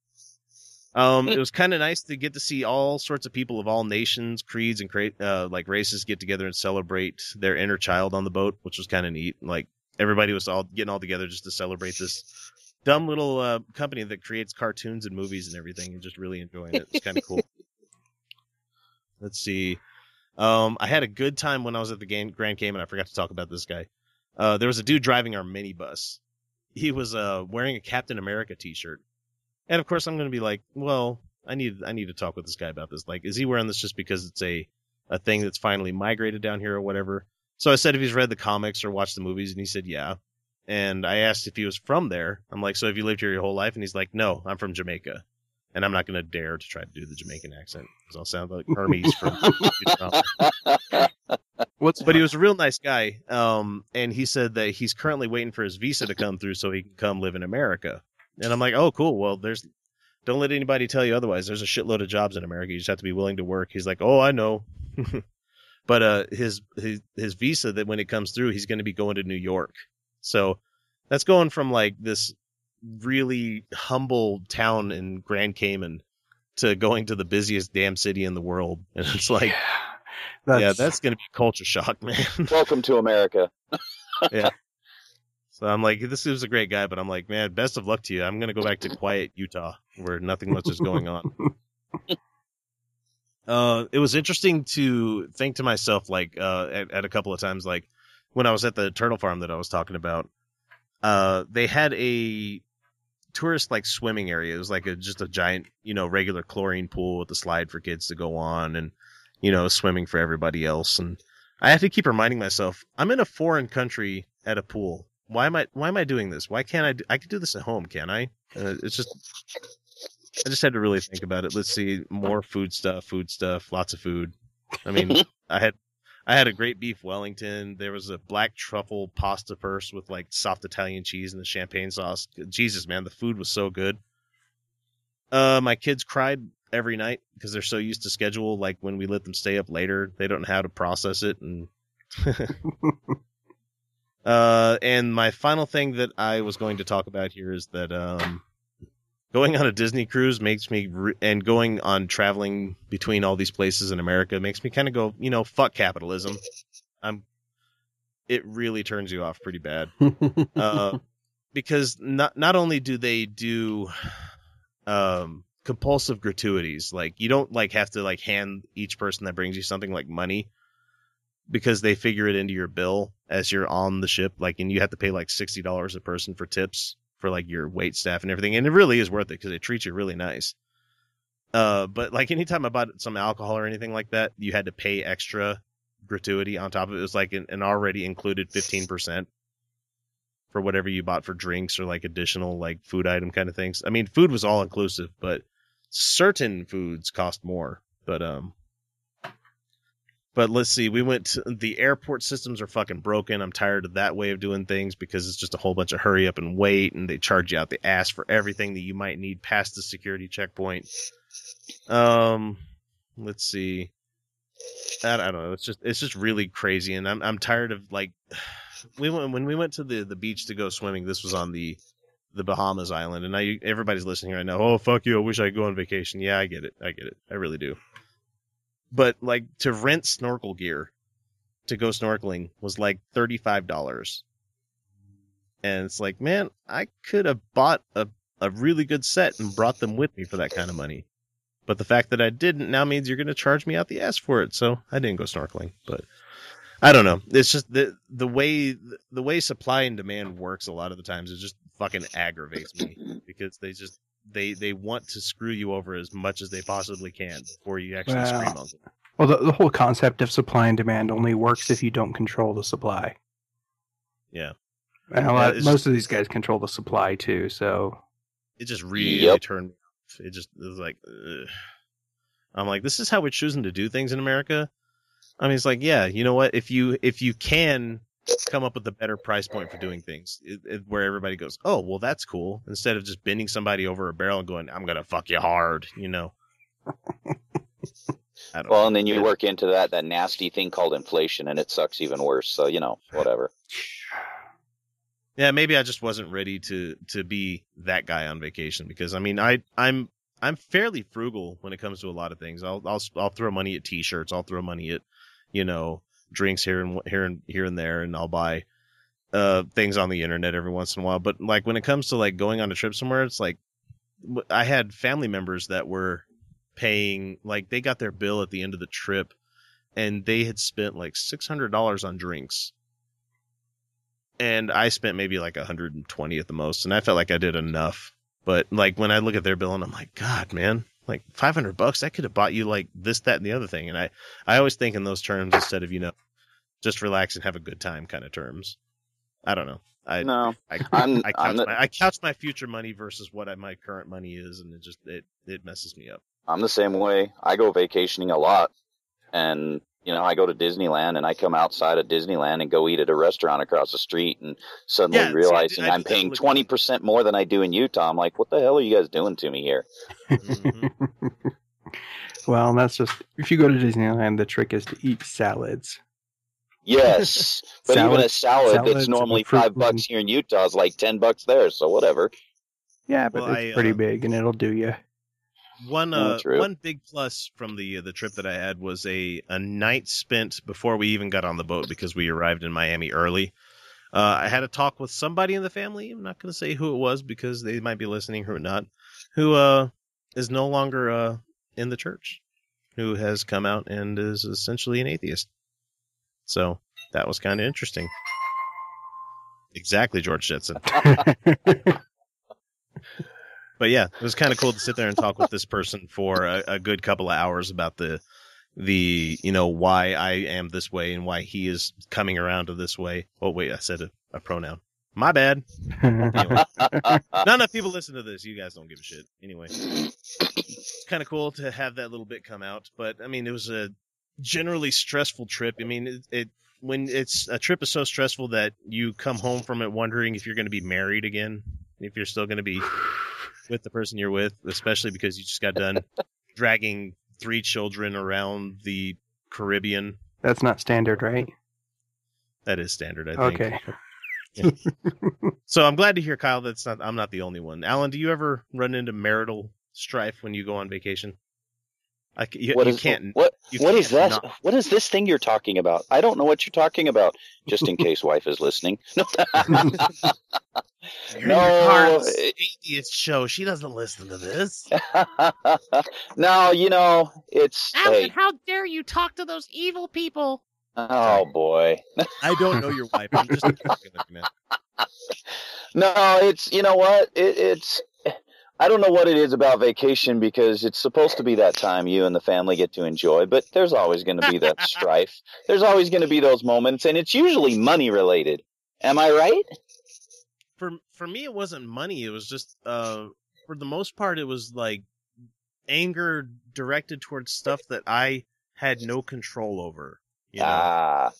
Speaker 9: Um, it was kind of nice to get to see all sorts of people of all nations, creeds, and cra- uh, like races get together and celebrate their inner child on the boat, which was kind of neat. Like everybody was all getting all together just to celebrate this dumb little uh, company that creates cartoons and movies and everything, and just really enjoying it. It's kind of cool. Let's see. Um, I had a good time when I was at the game, Grand Cayman. I forgot to talk about this guy. Uh, there was a dude driving our minibus. He was uh, wearing a Captain America T-shirt, and of course, I'm going to be like, "Well, I need I need to talk with this guy about this. Like, is he wearing this just because it's a a thing that's finally migrated down here or whatever?" So I said if he's read the comics or watched the movies, and he said yeah. And I asked if he was from there. I'm like, so have you lived here your whole life? And he's like, no, I'm from Jamaica. And I'm not going to dare to try to do the Jamaican accent because I'll sound like Hermes from.
Speaker 2: What's
Speaker 9: but he was a real nice guy. Um, and he said that he's currently waiting for his visa to come through so he can come live in America. And I'm like, oh, cool. Well, there's don't let anybody tell you otherwise. There's a shitload of jobs in America. You just have to be willing to work. He's like, oh, I know. but uh, his his his visa that when it comes through, he's going to be going to New York. So that's going from like this really humble town in Grand Cayman to going to the busiest damn city in the world. And it's like,
Speaker 2: That's,
Speaker 9: yeah, that's going to be culture shock, man.
Speaker 1: Welcome to America.
Speaker 9: yeah. So I'm like, this is a great guy, but I'm like, man, best of luck to you. I'm going to go back to quiet Utah where nothing much is going on. uh, it was interesting to think to myself, like, uh, at, at a couple of times, like when I was at the turtle farm that I was talking about, uh, they had a tourist like swimming area. It was like a, just a giant, you know, regular chlorine pool with a slide for kids to go on and, you know, swimming for everybody else. And I have to keep reminding myself, I'm in a foreign country at a pool. Why am I, why am I doing this? Why can't I, do, I could do this at home, can I? Uh, it's just, I just had to really think about it. Let's see, more food stuff, food stuff, lots of food. I mean, I had, I had a great beef Wellington. There was a black truffle pasta purse with like soft Italian cheese and the champagne sauce. Jesus, man, the food was so good. Uh, my kids cried every night because they're so used to schedule. Like when we let them stay up later, they don't know how to process it. And, uh, and my final thing that I was going to talk about here is that, um, going on a Disney cruise makes me, re- and going on traveling between all these places in America makes me kind of go, you know, fuck capitalism. I'm, it really turns you off pretty bad. uh, because not, not only do they do, um, compulsive gratuities, like you don't like have to like hand each person that brings you something like money because they figure it into your bill as you're on the ship, like, and you have to pay like $60 a person for tips for like your wait staff and everything. And it really is worth it because they treat you really nice. Uh, but like anytime I bought some alcohol or anything like that, you had to pay extra gratuity on top of it. It was like an, an already included 15% for whatever you bought for drinks or like additional like food item kind of things. I mean, food was all inclusive, but certain foods cost more. But, um, but let's see, we went to, the airport systems are fucking broken. I'm tired of that way of doing things because it's just a whole bunch of hurry up and wait and they charge you out the ass for everything that you might need past the security checkpoint. Um, let's see. I, I don't know. It's just it's just really crazy and I'm I'm tired of like we went when we went to the the beach to go swimming. This was on the the Bahamas island and now everybody's listening right now. Oh fuck you! I wish I could go on vacation. Yeah, I get it. I get it. I really do but like to rent snorkel gear to go snorkeling was like $35 and it's like man i could have bought a, a really good set and brought them with me for that kind of money. But the fact that i didn't now means you're going to charge me out the ass for it so i didn't go snorkeling but i don't know. It's just the the way the way supply and demand works a lot of the times it just fucking aggravates me because they just they they want to screw you over as much as they possibly can before you actually
Speaker 2: Well,
Speaker 9: scream on them.
Speaker 2: Well, the, the whole concept of supply and demand only works if you don't control the supply.
Speaker 9: Yeah,
Speaker 2: And a
Speaker 9: Yeah,
Speaker 2: lot,
Speaker 9: it's
Speaker 2: most of these guys control the supply too. So
Speaker 9: it just really
Speaker 1: Yep.
Speaker 9: turned me off. It just it was like ugh. I'm like, this is how we're choosing to do things in America. I mean, it's like, yeah, you know what? If you if you can come up with a better price point for doing things, it, it, where everybody goes, oh, well, that's cool. Instead of just bending somebody over a barrel and going, I'm gonna fuck you hard, you know. I don't
Speaker 1: Well, and then you work into that that nasty thing called inflation, and it sucks even worse. So you know, whatever.
Speaker 9: Yeah, maybe I just wasn't ready to to be that guy on vacation because I mean I I'm I'm fairly frugal when it comes to a lot of things. I'll I'll I'll throw money at t-shirts. I'll throw money at you know drinks here and here and here and there, and I'll buy uh things on the internet every once in a while. But like when it comes to like going on a trip somewhere, it's like I had family members that were paying like they got their bill at the end of the trip, and they had spent like six hundred dollars on drinks and I spent maybe like 120 at the most, and I felt like I did enough. But like when I look at their bill, and I'm like, God, man, like 500 bucks, that could have bought you like this, that, and the other thing. And I, I always think in those terms instead of you know, just relax and have a good time kind of terms. I don't know. I
Speaker 1: No,
Speaker 9: I,
Speaker 1: I'm-
Speaker 9: I, couch
Speaker 1: I'm the-
Speaker 9: my, I couch my future money versus what I, my current money is, and it just it it messes me up.
Speaker 1: I'm the same way. I go vacationing a lot, and you know, I go to Disneyland and I come outside of Disneyland and go eat at a restaurant across the street, and suddenly
Speaker 9: Yeah,
Speaker 1: realizing
Speaker 9: do- I do
Speaker 1: I'm
Speaker 9: that
Speaker 1: paying twenty percent more than I do in Utah. I'm like, what the hell are you guys doing to me here?
Speaker 9: Mm-hmm.
Speaker 2: well, that's just if you go to Disneyland, the trick is to eat salads.
Speaker 1: Yes, but even a
Speaker 2: Salad-
Speaker 1: salad that's normally
Speaker 2: fruit
Speaker 1: five bucks here in Utah is like ten bucks there. So whatever.
Speaker 2: Yeah, but
Speaker 9: Well,
Speaker 2: it's
Speaker 9: I,
Speaker 2: pretty
Speaker 9: uh,
Speaker 2: big and it'll do you.
Speaker 9: One
Speaker 1: Oh,
Speaker 9: uh,
Speaker 1: true.
Speaker 9: one big plus from the the trip that I had was a a night spent before we even got on the boat because we arrived in Miami early. Uh, I had a talk with somebody in the family. I'm not going to say who it was because they might be listening or not. Who uh is no longer uh in the church, who has come out and is essentially an atheist. So that was kind of interesting. Exactly, George Jetson. but yeah, it was kind of cool to sit there and talk with this person for a, a good couple of hours about the the you know why I am this way and why he is coming around to this way. Oh wait, I said a, a pronoun. My bad. Anyway, not enough people listen to this. You guys don't give a shit. Anyway, it's kind of cool to have that little bit come out. But I mean, it was a generally stressful trip. I mean, it, it when it's a trip is so stressful that you come home from it wondering if you're going to be married again, if you're still going to be with the person you're with, especially because you just got done dragging three children around the Caribbean.
Speaker 2: That's not standard, right?
Speaker 9: That is standard, I think.
Speaker 2: Okay.
Speaker 9: So I'm glad to hear, Kyle. That's not. I'm not the only one. Alan, do you ever run into marital strife when you go on vacation? I c- you,
Speaker 1: What
Speaker 9: you
Speaker 1: is-
Speaker 9: can't.
Speaker 1: What
Speaker 9: you
Speaker 1: what is
Speaker 9: can't
Speaker 1: that?
Speaker 9: not-
Speaker 1: What is this thing you're talking about? I don't know what you're talking about. Just in case wife is listening. No,
Speaker 9: You're
Speaker 1: No,
Speaker 9: your car. It's
Speaker 1: it-
Speaker 9: an atheist show. She doesn't listen to this.
Speaker 1: no, you know it's. Hey,
Speaker 10: how dare you talk to those evil people?
Speaker 1: oh boy.
Speaker 9: I don't know your wife. I'm just fucking man.
Speaker 1: No, it's you know what it, it's. I don't know what it is about vacation because it's supposed to be that time you and the family get to enjoy, but there's always going to be that strife. There's always going to be those moments, and it's usually money related. Am I right?
Speaker 9: For for me, it wasn't money. It was just uh, for the most part, it was like anger directed towards stuff that I had no control over. You know?
Speaker 1: Ah,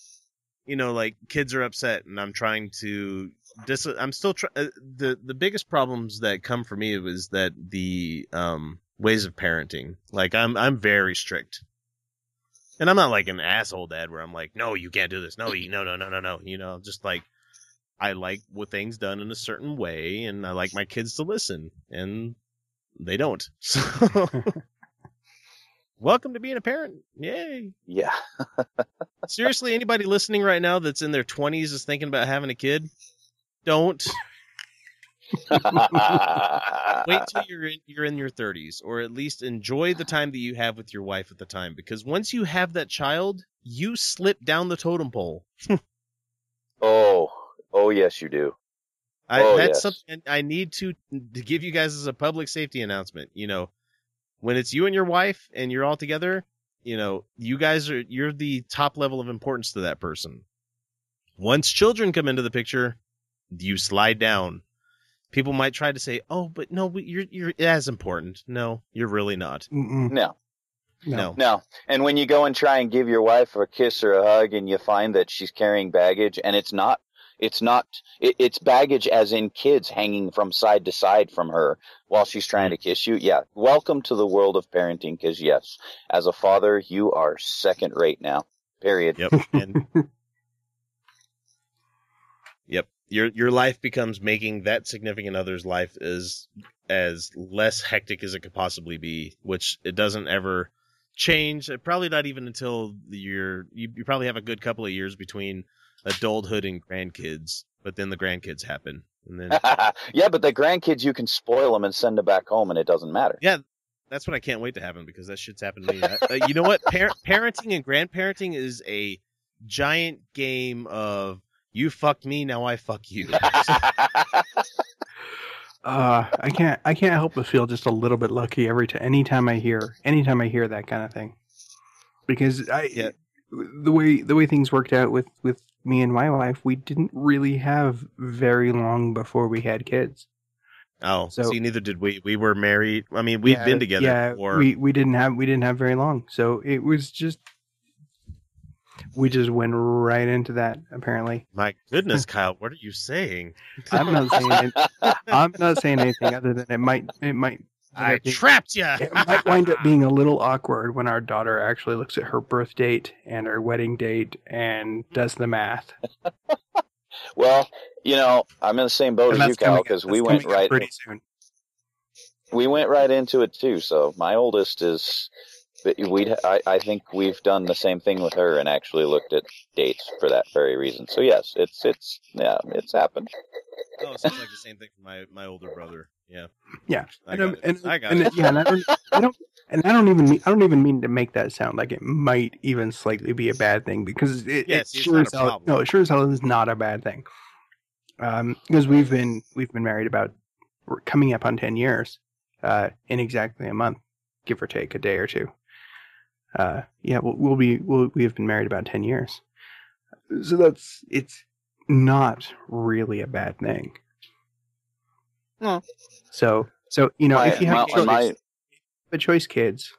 Speaker 9: you know, like kids are upset, and I'm trying to dis. I'm still try- uh, the the biggest problems that come for me was that the um ways of parenting. Like I'm I'm very strict, and I'm not like an asshole dad where I'm like, no, you can't do this. No, you no no no no no. You know, just like I like with things done in a certain way, and I like my kids to listen, and they don't. So. Welcome to being a parent. Yay.
Speaker 1: yeah.
Speaker 9: Seriously, anybody listening right now that's in their 20s is thinking about having a kid? Don't. Wait till you're in, you're in your 30s or at least enjoy the time that you have with your wife at the time because once you have that child, you slip down the totem pole.
Speaker 1: oh, oh yes, you do.
Speaker 9: I
Speaker 1: Oh,
Speaker 9: that's
Speaker 1: yes.
Speaker 9: something I need to to give you guys as a public safety announcement. You know, when it's you and your wife and you're all together, you know, you guys are you're the top level of importance to that person. Once children come into the picture, you slide down. People might try to say, "Oh, but no, you're you're as important." No, you're really not.
Speaker 2: Mm-mm.
Speaker 1: No,
Speaker 9: No.
Speaker 1: no. And when you go and try and give your wife a kiss or a hug, and you find that she's carrying baggage, and it's not, it's not, it, it's baggage as in kids hanging from side to side from her while she's trying mm-hmm. to kiss you. Yeah. Welcome to the world of parenting. Because yes, as a father, you are second rate now. Period.
Speaker 9: Yep. And Yep. Your your life becomes making that significant other's life as as less hectic as it could possibly be, which it doesn't ever change. Probably not even until you're you, you probably have a good couple of years between adulthood and grandkids, but then the grandkids happen. And then
Speaker 1: yeah, but the grandkids, you can spoil them and send them back home, and it doesn't matter.
Speaker 9: Yeah, that's what I can't wait to happen because that shit's happened to me. Uh, you know what? Par- parenting and grandparenting is a giant game of you fucked me, now I fuck you.
Speaker 2: Uh, I can't. I can't help but feel just a little bit lucky every time. Anytime I hear, anytime I hear that kind of thing, because I,
Speaker 9: Yeah.
Speaker 2: the way the way things worked out with with me and my wife, we didn't really have very long before we had kids.
Speaker 9: Oh,
Speaker 2: So-
Speaker 9: see, neither did we. We were married. I mean, we've
Speaker 2: Yeah,
Speaker 9: been together
Speaker 2: Yeah,
Speaker 9: before.
Speaker 2: we we didn't have we didn't have very long, so it was just we just went right into that. Apparently,
Speaker 9: My goodness, Kyle, what are you saying?
Speaker 2: I'm not saying it, I'm not saying anything other than it might it might
Speaker 9: I
Speaker 2: it
Speaker 9: trapped you.
Speaker 2: it might wind up being a little awkward when our daughter actually looks at her birth date and her wedding date and mm-hmm. does the math.
Speaker 1: Well, you know, I'm in the same boat as you, Kyle, because we went right
Speaker 2: pretty soon.
Speaker 1: we went right into it too. So my oldest is we I, I think we've done the same thing with her and actually looked at dates for that very reason. So yes, it's it's yeah, it's happened.
Speaker 9: Oh, it sounds like the same thing for my my older brother. Yeah.
Speaker 2: Yeah,
Speaker 9: I
Speaker 2: and,
Speaker 9: got
Speaker 2: um,
Speaker 9: it.
Speaker 2: and,
Speaker 9: I got
Speaker 2: and
Speaker 9: it.
Speaker 2: yeah, and I don't, I don't, and I don't even mean, I don't even mean to make that sound like it might even slightly be a bad thing because it,
Speaker 9: Yeah,
Speaker 2: it
Speaker 9: it's
Speaker 2: sure as hell, no, it sure as hell is not a bad thing. Um, because we've been we've been married about we're coming up on ten years, uh, in exactly a month, give or take a day or two. Uh, yeah, we'll, we'll be we'll, we have been married about ten years, so that's it's not really a bad thing.
Speaker 1: No.
Speaker 2: So so you know
Speaker 1: My-
Speaker 2: if you have
Speaker 1: my-
Speaker 2: a choice,
Speaker 1: my-
Speaker 2: a choice, kids,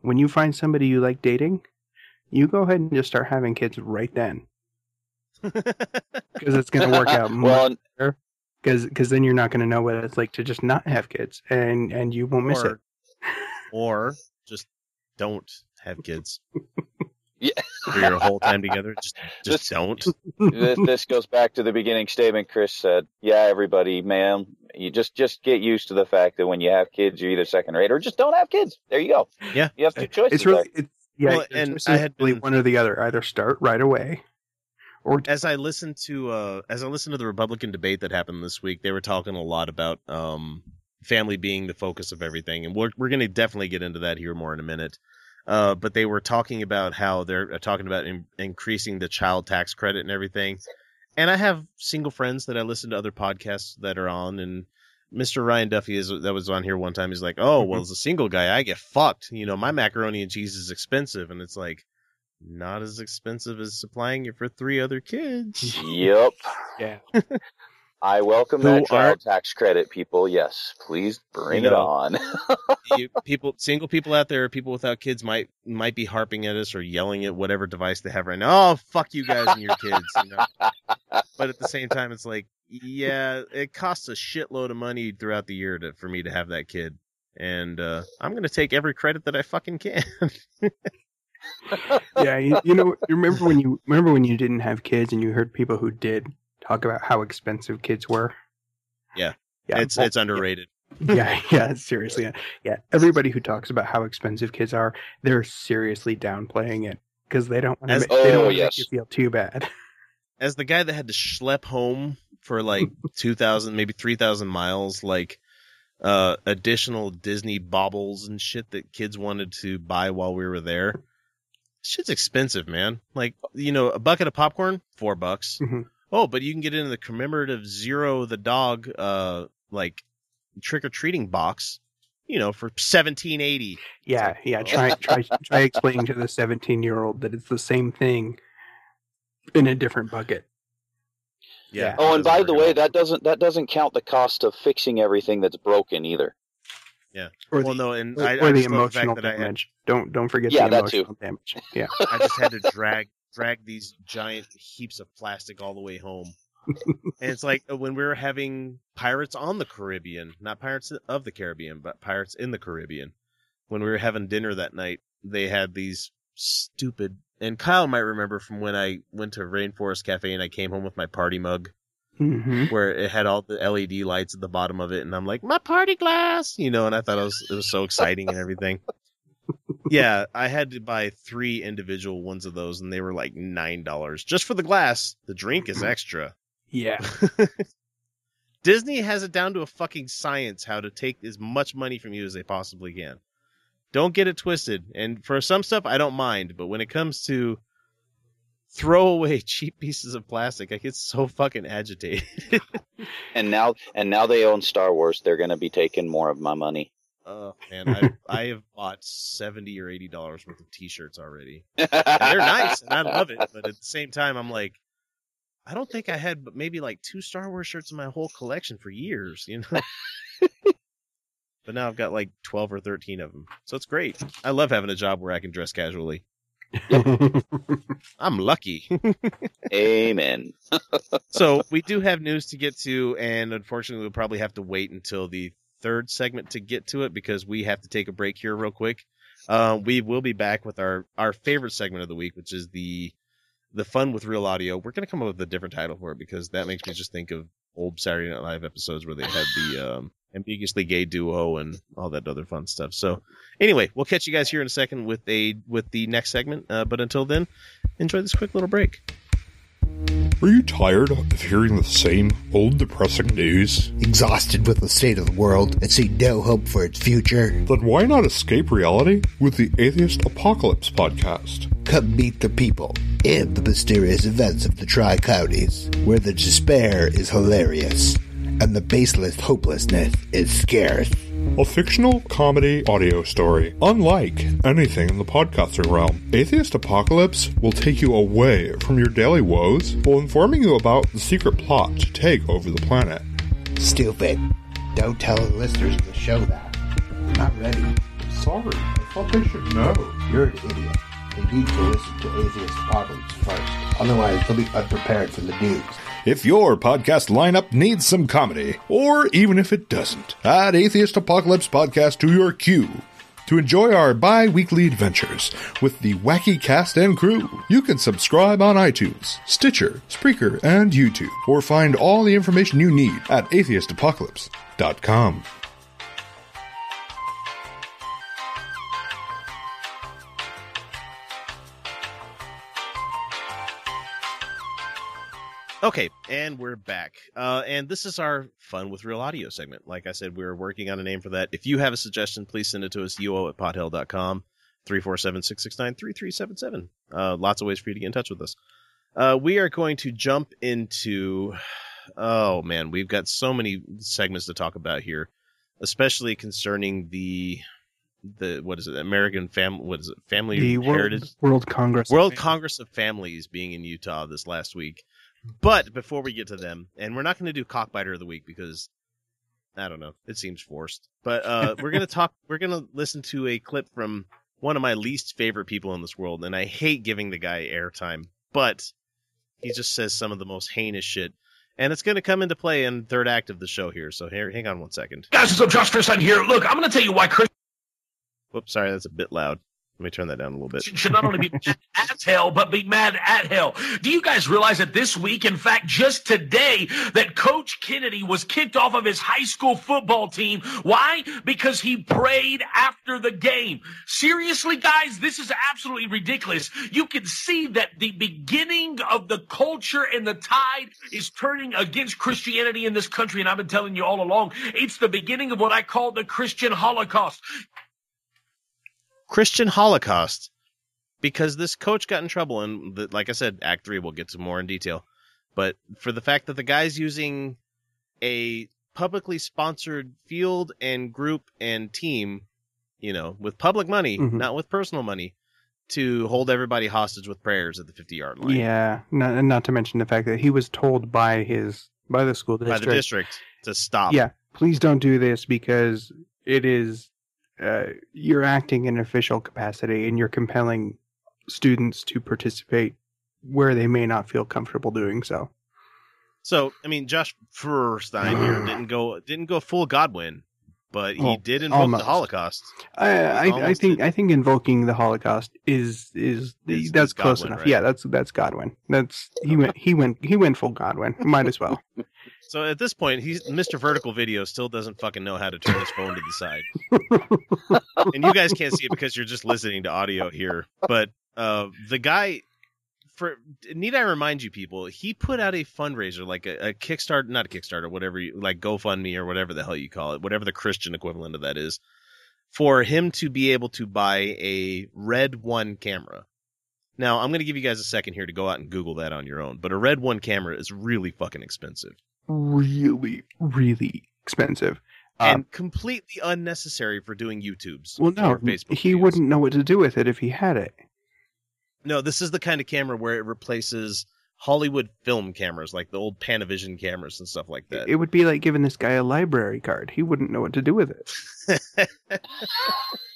Speaker 2: when you find somebody you like dating, you go ahead and just start having kids right then, because it's going to work out
Speaker 1: Well,
Speaker 2: much better. Because because then you're not going to know what it's like to just not have kids, and and you won't miss it.
Speaker 9: or just don't have kids
Speaker 1: Yeah.
Speaker 9: for your whole time together. Just just don't.
Speaker 1: this, this goes back to the beginning statement Chris said. Yeah, everybody, man, you just just get used to the fact that when you have kids, you're either second rate or just don't have kids. There you go.
Speaker 9: Yeah.
Speaker 1: You have two choices.
Speaker 2: It's really it's yeah,
Speaker 9: Well, and I had been-
Speaker 2: one or the other. Either start right away, or
Speaker 9: as I listened to uh as I listened to the Republican debate that happened this week, they were talking a lot about um family being the focus of everything, and we're we're going to definitely get into that here more in a minute. Uh, but they were talking about how they're uh, talking about in, increasing the child tax credit and everything. And I have single friends that I listen to other podcasts that are on, and Mr. Ryan Duffy is that was on here one time. He's like, "Oh, well, as a single guy, I get fucked. You know, my macaroni and cheese is expensive," and it's like not as expensive as supplying it for three other kids.
Speaker 1: Yep.
Speaker 2: yeah.
Speaker 1: I welcome
Speaker 9: Who
Speaker 1: that child
Speaker 9: are-
Speaker 1: tax credit, people. Yes, please bring
Speaker 9: You
Speaker 1: it on.
Speaker 9: you, people, single people out there, people without kids might might be harping at us or yelling at whatever device they have right now. Oh, fuck you guys and your kids. You know? But at the same time, it's like, yeah, it costs a shitload of money throughout the year to, for me to have that kid, and uh, I'm gonna take every credit that I fucking can.
Speaker 2: yeah, you, you know, remember when you remember when you didn't have kids and you heard people who did talk about how expensive kids were.
Speaker 9: yeah,
Speaker 2: Yeah,
Speaker 9: it's
Speaker 2: well,
Speaker 9: it's underrated.
Speaker 2: yeah, yeah, seriously, yeah. yeah. Everybody who talks about how expensive kids are, they're seriously downplaying it because they don't want to.
Speaker 9: As-
Speaker 2: Make, they don't
Speaker 1: Oh, yes.
Speaker 2: make you feel too bad.
Speaker 9: as the guy that had to schlep home for like 2000 maybe 3000 miles like uh additional disney baubles and shit that kids wanted to buy while we were there shit's expensive man like you know a bucket of popcorn four bucks
Speaker 2: Mhm.
Speaker 9: Oh but you can get into the commemorative zero the dog uh like trick-or-treating box you know for 1780
Speaker 2: Yeah, yeah. Try try try explaining to the seventeen year old that it's the same thing in a different bucket.
Speaker 9: yeah
Speaker 1: oh, and by the way,
Speaker 9: all.
Speaker 1: that doesn't that doesn't count the cost of fixing everything that's broken either.
Speaker 9: yeah
Speaker 2: Or
Speaker 9: well
Speaker 2: the,
Speaker 9: no and
Speaker 2: or,
Speaker 9: I,
Speaker 2: or
Speaker 9: I
Speaker 2: the
Speaker 9: just love the fact
Speaker 2: emotional
Speaker 9: I had,
Speaker 2: damage. Don't don't forget
Speaker 1: Yeah,
Speaker 2: the
Speaker 1: that too.
Speaker 2: emotional damage. Yeah.
Speaker 9: I just had to drag drag these giant heaps of plastic all the way home. and it's like uh, when we were having Pirates on the Caribbean, not Pirates of the Caribbean, but Pirates in the Caribbean. When we were having dinner that night, they had these stupid and Kyle might remember from when I went to Rainforest Cafe and I came home with my party mug
Speaker 2: hmm
Speaker 9: where it had all the LED lights at the bottom of it and I'm like, my party glass, you know, and I thought it was it was so exciting and everything. Yeah, I had to buy three individual ones of those and they were like nine dollars just for the glass. The drink is extra.
Speaker 2: Yeah.
Speaker 9: Disney has it down to a fucking science how to take as much money from you as they possibly can. Don't get it twisted. And for some stuff, I don't mind, but when it comes to throw away cheap pieces of plastic, I get so fucking agitated.
Speaker 1: And now and now they own Star Wars. They're going to be taking more of my money.
Speaker 9: Oh man, I I have bought seventy or eighty dollars worth of T-shirts already. And they're nice, and I love it. But at the same time, I'm like, I don't think I had but maybe like two Star Wars shirts in my whole collection for years, you know. but now I've got like twelve or thirteen of them, so it's great. I love having a job where I can dress casually. I'm lucky.
Speaker 1: Amen.
Speaker 9: so we do have news to get to, and unfortunately, we'll probably have to wait until the third segment to get to it because we have to take a break here real quick. Uh, we will be back with our our favorite segment of the week, which is the the fun with real audio. We're gonna come up with a different title for it because that makes me just think of old Saturday Night Live episodes where they had the um, ambiguously gay duo and all that other fun stuff. So anyway, we'll catch you guys here in a second with a with the next segment. Uh, but until then, enjoy this quick little break.
Speaker 11: Are you tired of hearing the same old depressing news?
Speaker 12: Exhausted with the state of the world and see no hope for its future?
Speaker 11: Then why not escape reality with the Atheist Apocalypse podcast?
Speaker 12: Come meet the people and the mysterious events of the Tri Counties, where the despair is hilarious and the baseless hopelessness is scarce.
Speaker 11: A fictional comedy audio story, unlike anything in the podcasting realm. Atheist Apocalypse will take you away from your daily woes while informing you about the secret plot to take over the planet.
Speaker 12: Stupid. Don't tell the listeners of the show that. They're not ready.
Speaker 11: Sorry, I thought they should know.
Speaker 12: You're an idiot. They need to listen to Atheist Apocalypse first. Otherwise, they'll be unprepared for the news.
Speaker 11: If your podcast lineup needs some comedy, or even if it doesn't, add Atheist Apocalypse Podcast to your queue. To enjoy our bi weekly adventures with the wacky cast and crew, you can subscribe on iTunes, Stitcher, Spreaker, and YouTube, or find all the information you need at atheistapocalypse.com.
Speaker 9: Okay, and we're back. Uh, and this is our fun with real audio segment. Like I said, we're working on a name for that. If you have a suggestion, please send it to us, uo at pothell.com, 347-669-3377. Uh, lots of ways for you to get in touch with us. Uh, we are going to jump into, oh man, we've got so many segments to talk about here, especially concerning the, the, what is it, American Family, what is it, Family
Speaker 2: The
Speaker 9: Heritage?
Speaker 2: World, World Congress.
Speaker 9: World Congress of Families being in Utah this last week. But before we get to them, and we're not going to do cockbiter of the week because I don't know, it seems forced. But uh, we're going to talk. We're going to listen to a clip from one of my least favorite people in this world, and I hate giving the guy airtime, but he just says some of the most heinous shit. And it's going to come into play in third act of the show here. So here, hang on one second.
Speaker 13: Guys, what's up? Josh Feuerstein here. Look, I'm going to tell you why Chris
Speaker 9: Whoops, sorry, that's a bit loud. Let me turn that down a little bit.
Speaker 13: should not only be mad at hell, but be mad at hell. Do you guys realize that this week, in fact, just today, that Coach Kennedy was kicked off of his high school football team? Why? Because he prayed after the game. Seriously, guys, this is absolutely ridiculous. You can see that the beginning of the culture and the tide is turning against Christianity in this country. And I've been telling you all along, it's the beginning of what I call the Christian Holocaust.
Speaker 9: Christian Holocaust because this coach got in trouble and the, like I said act 3 we'll get to more in detail but for the fact that the guy's using a publicly sponsored field and group and team you know with public money
Speaker 2: Mhm.
Speaker 9: not with personal money to hold everybody hostage with prayers at the 50 yard line
Speaker 2: Yeah, not, and not to mention the fact that he was told by his by the school
Speaker 9: by
Speaker 2: district,
Speaker 9: the district to stop
Speaker 2: yeah, please don't do this because it is uh, you're acting in official capacity and you're compelling students to participate where they may not feel comfortable doing so.
Speaker 9: so I mean Josh Feuerstein here didn't go didn't go full Godwin but he
Speaker 2: Well,
Speaker 9: did invoke
Speaker 2: almost.
Speaker 9: the Holocaust
Speaker 2: I, I, I
Speaker 9: almost
Speaker 2: think I think invoking the Holocaust is is,
Speaker 9: Is-
Speaker 2: that's
Speaker 9: is
Speaker 2: close
Speaker 9: Godwin,
Speaker 2: enough.
Speaker 9: right?
Speaker 2: Yeah, that's that's Godwin. That's he went he went he went full Godwin. Might as well.
Speaker 9: So at this point, he's Mr. Vertical Video still doesn't fucking know how to turn his phone to the side. and you guys can't see it because you're just listening to audio here. But uh, the guy, for need I remind you, people, he put out a fundraiser, like a, a Kickstarter, not a Kickstarter, whatever, you, like GoFundMe or whatever the hell you call it, whatever the Christian equivalent of that is, for him to be able to buy a Red One camera. Now, I'm going to give you guys a second here to go out and Google that on your own, but a Red One camera is really fucking expensive.
Speaker 2: Really really expensive.
Speaker 9: Uh, and completely unnecessary for doing YouTubes.
Speaker 2: Well, no,
Speaker 9: or Facebook.
Speaker 2: he wouldn't know what to do with it if he had it.
Speaker 9: No, this is the kind of camera where it replaces Hollywood film cameras, like the old Panavision cameras and stuff like that.
Speaker 2: It would be like giving this guy a library card. He wouldn't know what to do with it.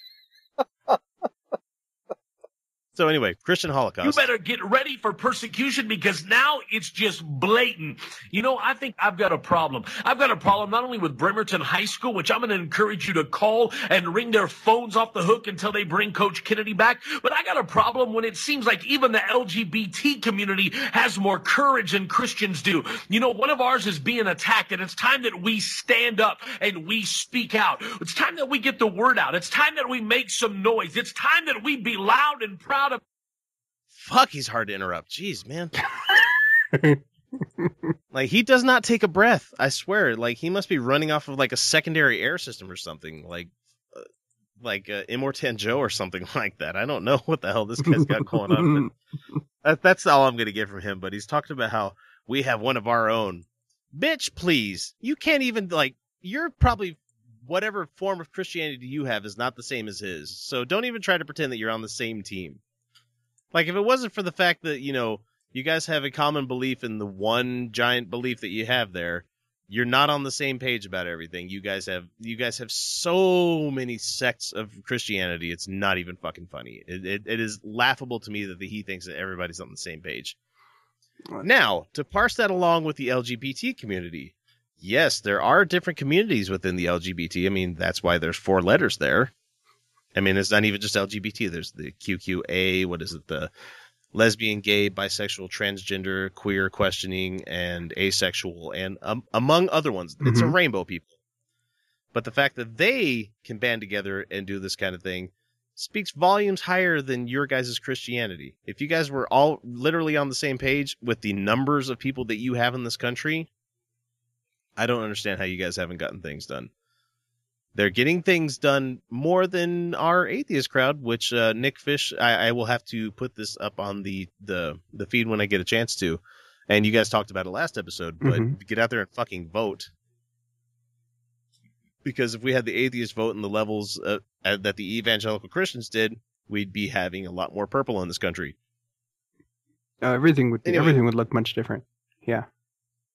Speaker 9: So anyway, Christian Holocaust.
Speaker 13: You better get ready for persecution because now it's just blatant. You know, I think I've got a problem. I've got a problem not only with Bremerton High School, which I'm going to encourage you to call and ring their phones off the hook until they bring Coach Kennedy back, but I got a problem when it seems like even the LGBT community has more courage than Christians do. You know, one of ours is being attacked and it's time that we stand up and we speak out. It's time that we get the word out. It's time that we make some noise. It's time that we be loud and proud
Speaker 9: Fuck, he's hard to interrupt. Jeez, man. like he does not take a breath. I swear. Like he must be running off of like a secondary air system or something. Like uh, like uh, Immortan Joe or something like that. I don't know what the hell this guy's got going on. That, that's all I'm gonna get from him. But he's talked about how we have one of our own. Bitch, please. You can't even like. You're probably whatever form of Christianity you have is not the same as his. So don't even try to pretend that you're on the same team. Like if it wasn't for the fact that, you know, you guys have a common belief in the one giant belief that you have there, you're not on the same page about everything. You guys have you guys have so many sects of Christianity. It's not even fucking funny. It, it, it is laughable to me that the, he thinks that everybody's on the same page. Now, to parse that along with the LGBT community, yes, there are different communities within the LGBT. I mean, that's why there's four letters there. I mean, it's not even just LGBT. There's the QQA. What is it? The lesbian, gay, bisexual, transgender, queer, questioning, and asexual, and um, among other ones. It's a
Speaker 2: Mhm.
Speaker 9: rainbow people. But the fact that they can band together and do this kind of thing speaks volumes higher than your guys' Christianity. If you guys were all literally on the same page with the numbers of people that you have in this country, I don't understand how you guys haven't gotten things done. They're getting things done more than our atheist crowd, which uh, Nick Fish. I, I will have to put this up on the, the the feed when I get a chance to. And you guys talked about it last episode, but
Speaker 2: Mhm.
Speaker 9: get out there and fucking vote. Because if we had the atheist vote in the levels uh, uh, that the evangelical Christians did, we'd be having a lot more purple in this country.
Speaker 2: Uh, everything would
Speaker 9: Anyway.
Speaker 2: everything would look much different. Yeah.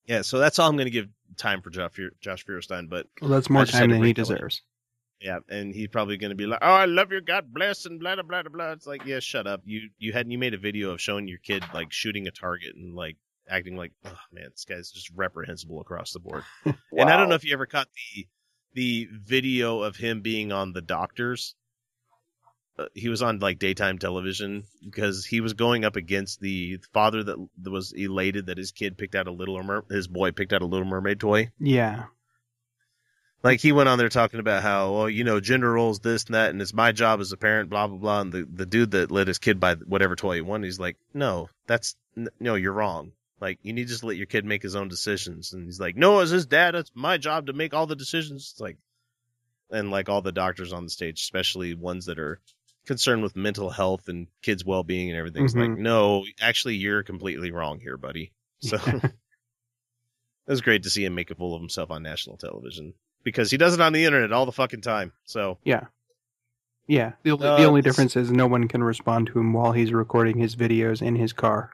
Speaker 9: Yeah, so that's all I'm going to give time for Josh, Josh Feuerstein. But
Speaker 2: Well, that's more time than he deserves.
Speaker 9: Yeah, and he's probably going to be like, "Oh, I love you, God bless," and blah blah blah blah. It's like, yeah, shut up. You you had you made a video of showing your kid like shooting a target and like acting like, oh man, this guy's just reprehensible across the board. And I don't know if you ever caught the the video of him being on the doctors. Uh, he was on like daytime television because he was going up against the father that, that was elated that his kid picked out a little mer- his boy picked out a little mermaid toy.
Speaker 2: Yeah.
Speaker 9: Like he went on there talking about how, well, you know, gender roles, this and that, and it's my job as a parent, blah blah blah. And the the dude that let his kid buy whatever toy he wanted, he's like, no, that's n- no, you're wrong. Like you need to just let your kid make his own decisions. And he's like, no, as his dad, it's my job to make all the decisions. It's like, and like all the doctors on the stage, especially ones that are concerned with mental health and kids' well being and everything, it's like,
Speaker 2: Mhm.
Speaker 9: no, actually, you're completely wrong here, buddy. So. It was great to see him make a fool of himself on national television because he does it on the internet all the fucking time. So
Speaker 2: Yeah. Yeah. The only,
Speaker 9: Uh,
Speaker 2: the only difference is no one can respond to him while he's recording his videos in his car.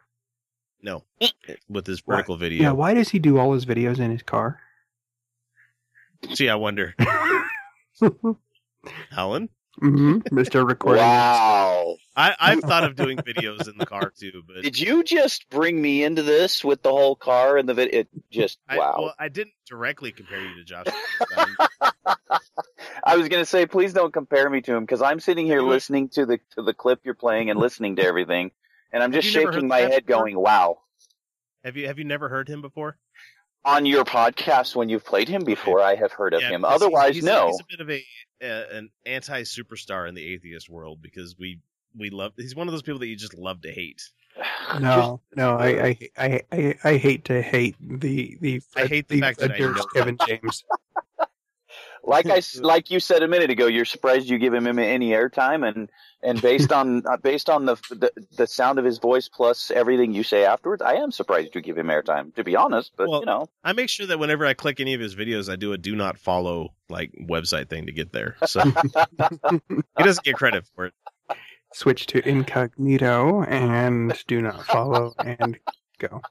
Speaker 9: no, with his
Speaker 2: Why-
Speaker 9: vertical video.
Speaker 2: Yeah. Why does he do all his videos in his car?
Speaker 9: See, I wonder. Helen,
Speaker 2: hmm Mr. Recording.
Speaker 1: Wow.
Speaker 9: I, I've thought of doing videos in the car too, but
Speaker 1: Did you just bring me into this with the whole car and the video? It just
Speaker 9: I,
Speaker 1: wow.
Speaker 9: well, I didn't directly compare you to Josh.
Speaker 1: I was gonna say, please don't compare me to him because I'm sitting here listening to the to the clip you're playing and listening to everything, and I'm just shaking my head,
Speaker 9: before?
Speaker 1: going, "Wow."
Speaker 9: have you have you never heard him before?
Speaker 1: On your podcast, when you've played him before, I have heard of
Speaker 9: Yeah,
Speaker 1: him.
Speaker 9: because he's-
Speaker 1: Otherwise,
Speaker 9: he's,
Speaker 1: no.
Speaker 9: He's a bit of a uh, an anti superstar in the atheist world because we we love. He's one of those people that you just love to hate.
Speaker 2: No, no, I, I, I, I, I hate to hate the the
Speaker 9: I hate the fact that I
Speaker 2: Adair
Speaker 9: know
Speaker 2: Kevin James.
Speaker 1: like I like you said a minute ago, you're surprised you give him any airtime, and and based on uh, based on the, the the sound of his voice plus everything you say afterwards, I am surprised you give him airtime. To be honest, but
Speaker 9: Well,
Speaker 1: you know,
Speaker 9: I make sure that whenever I click any of his videos, I do a do not follow like website thing to get there. So he doesn't get credit for it.
Speaker 2: Switch to incognito and do not follow and go.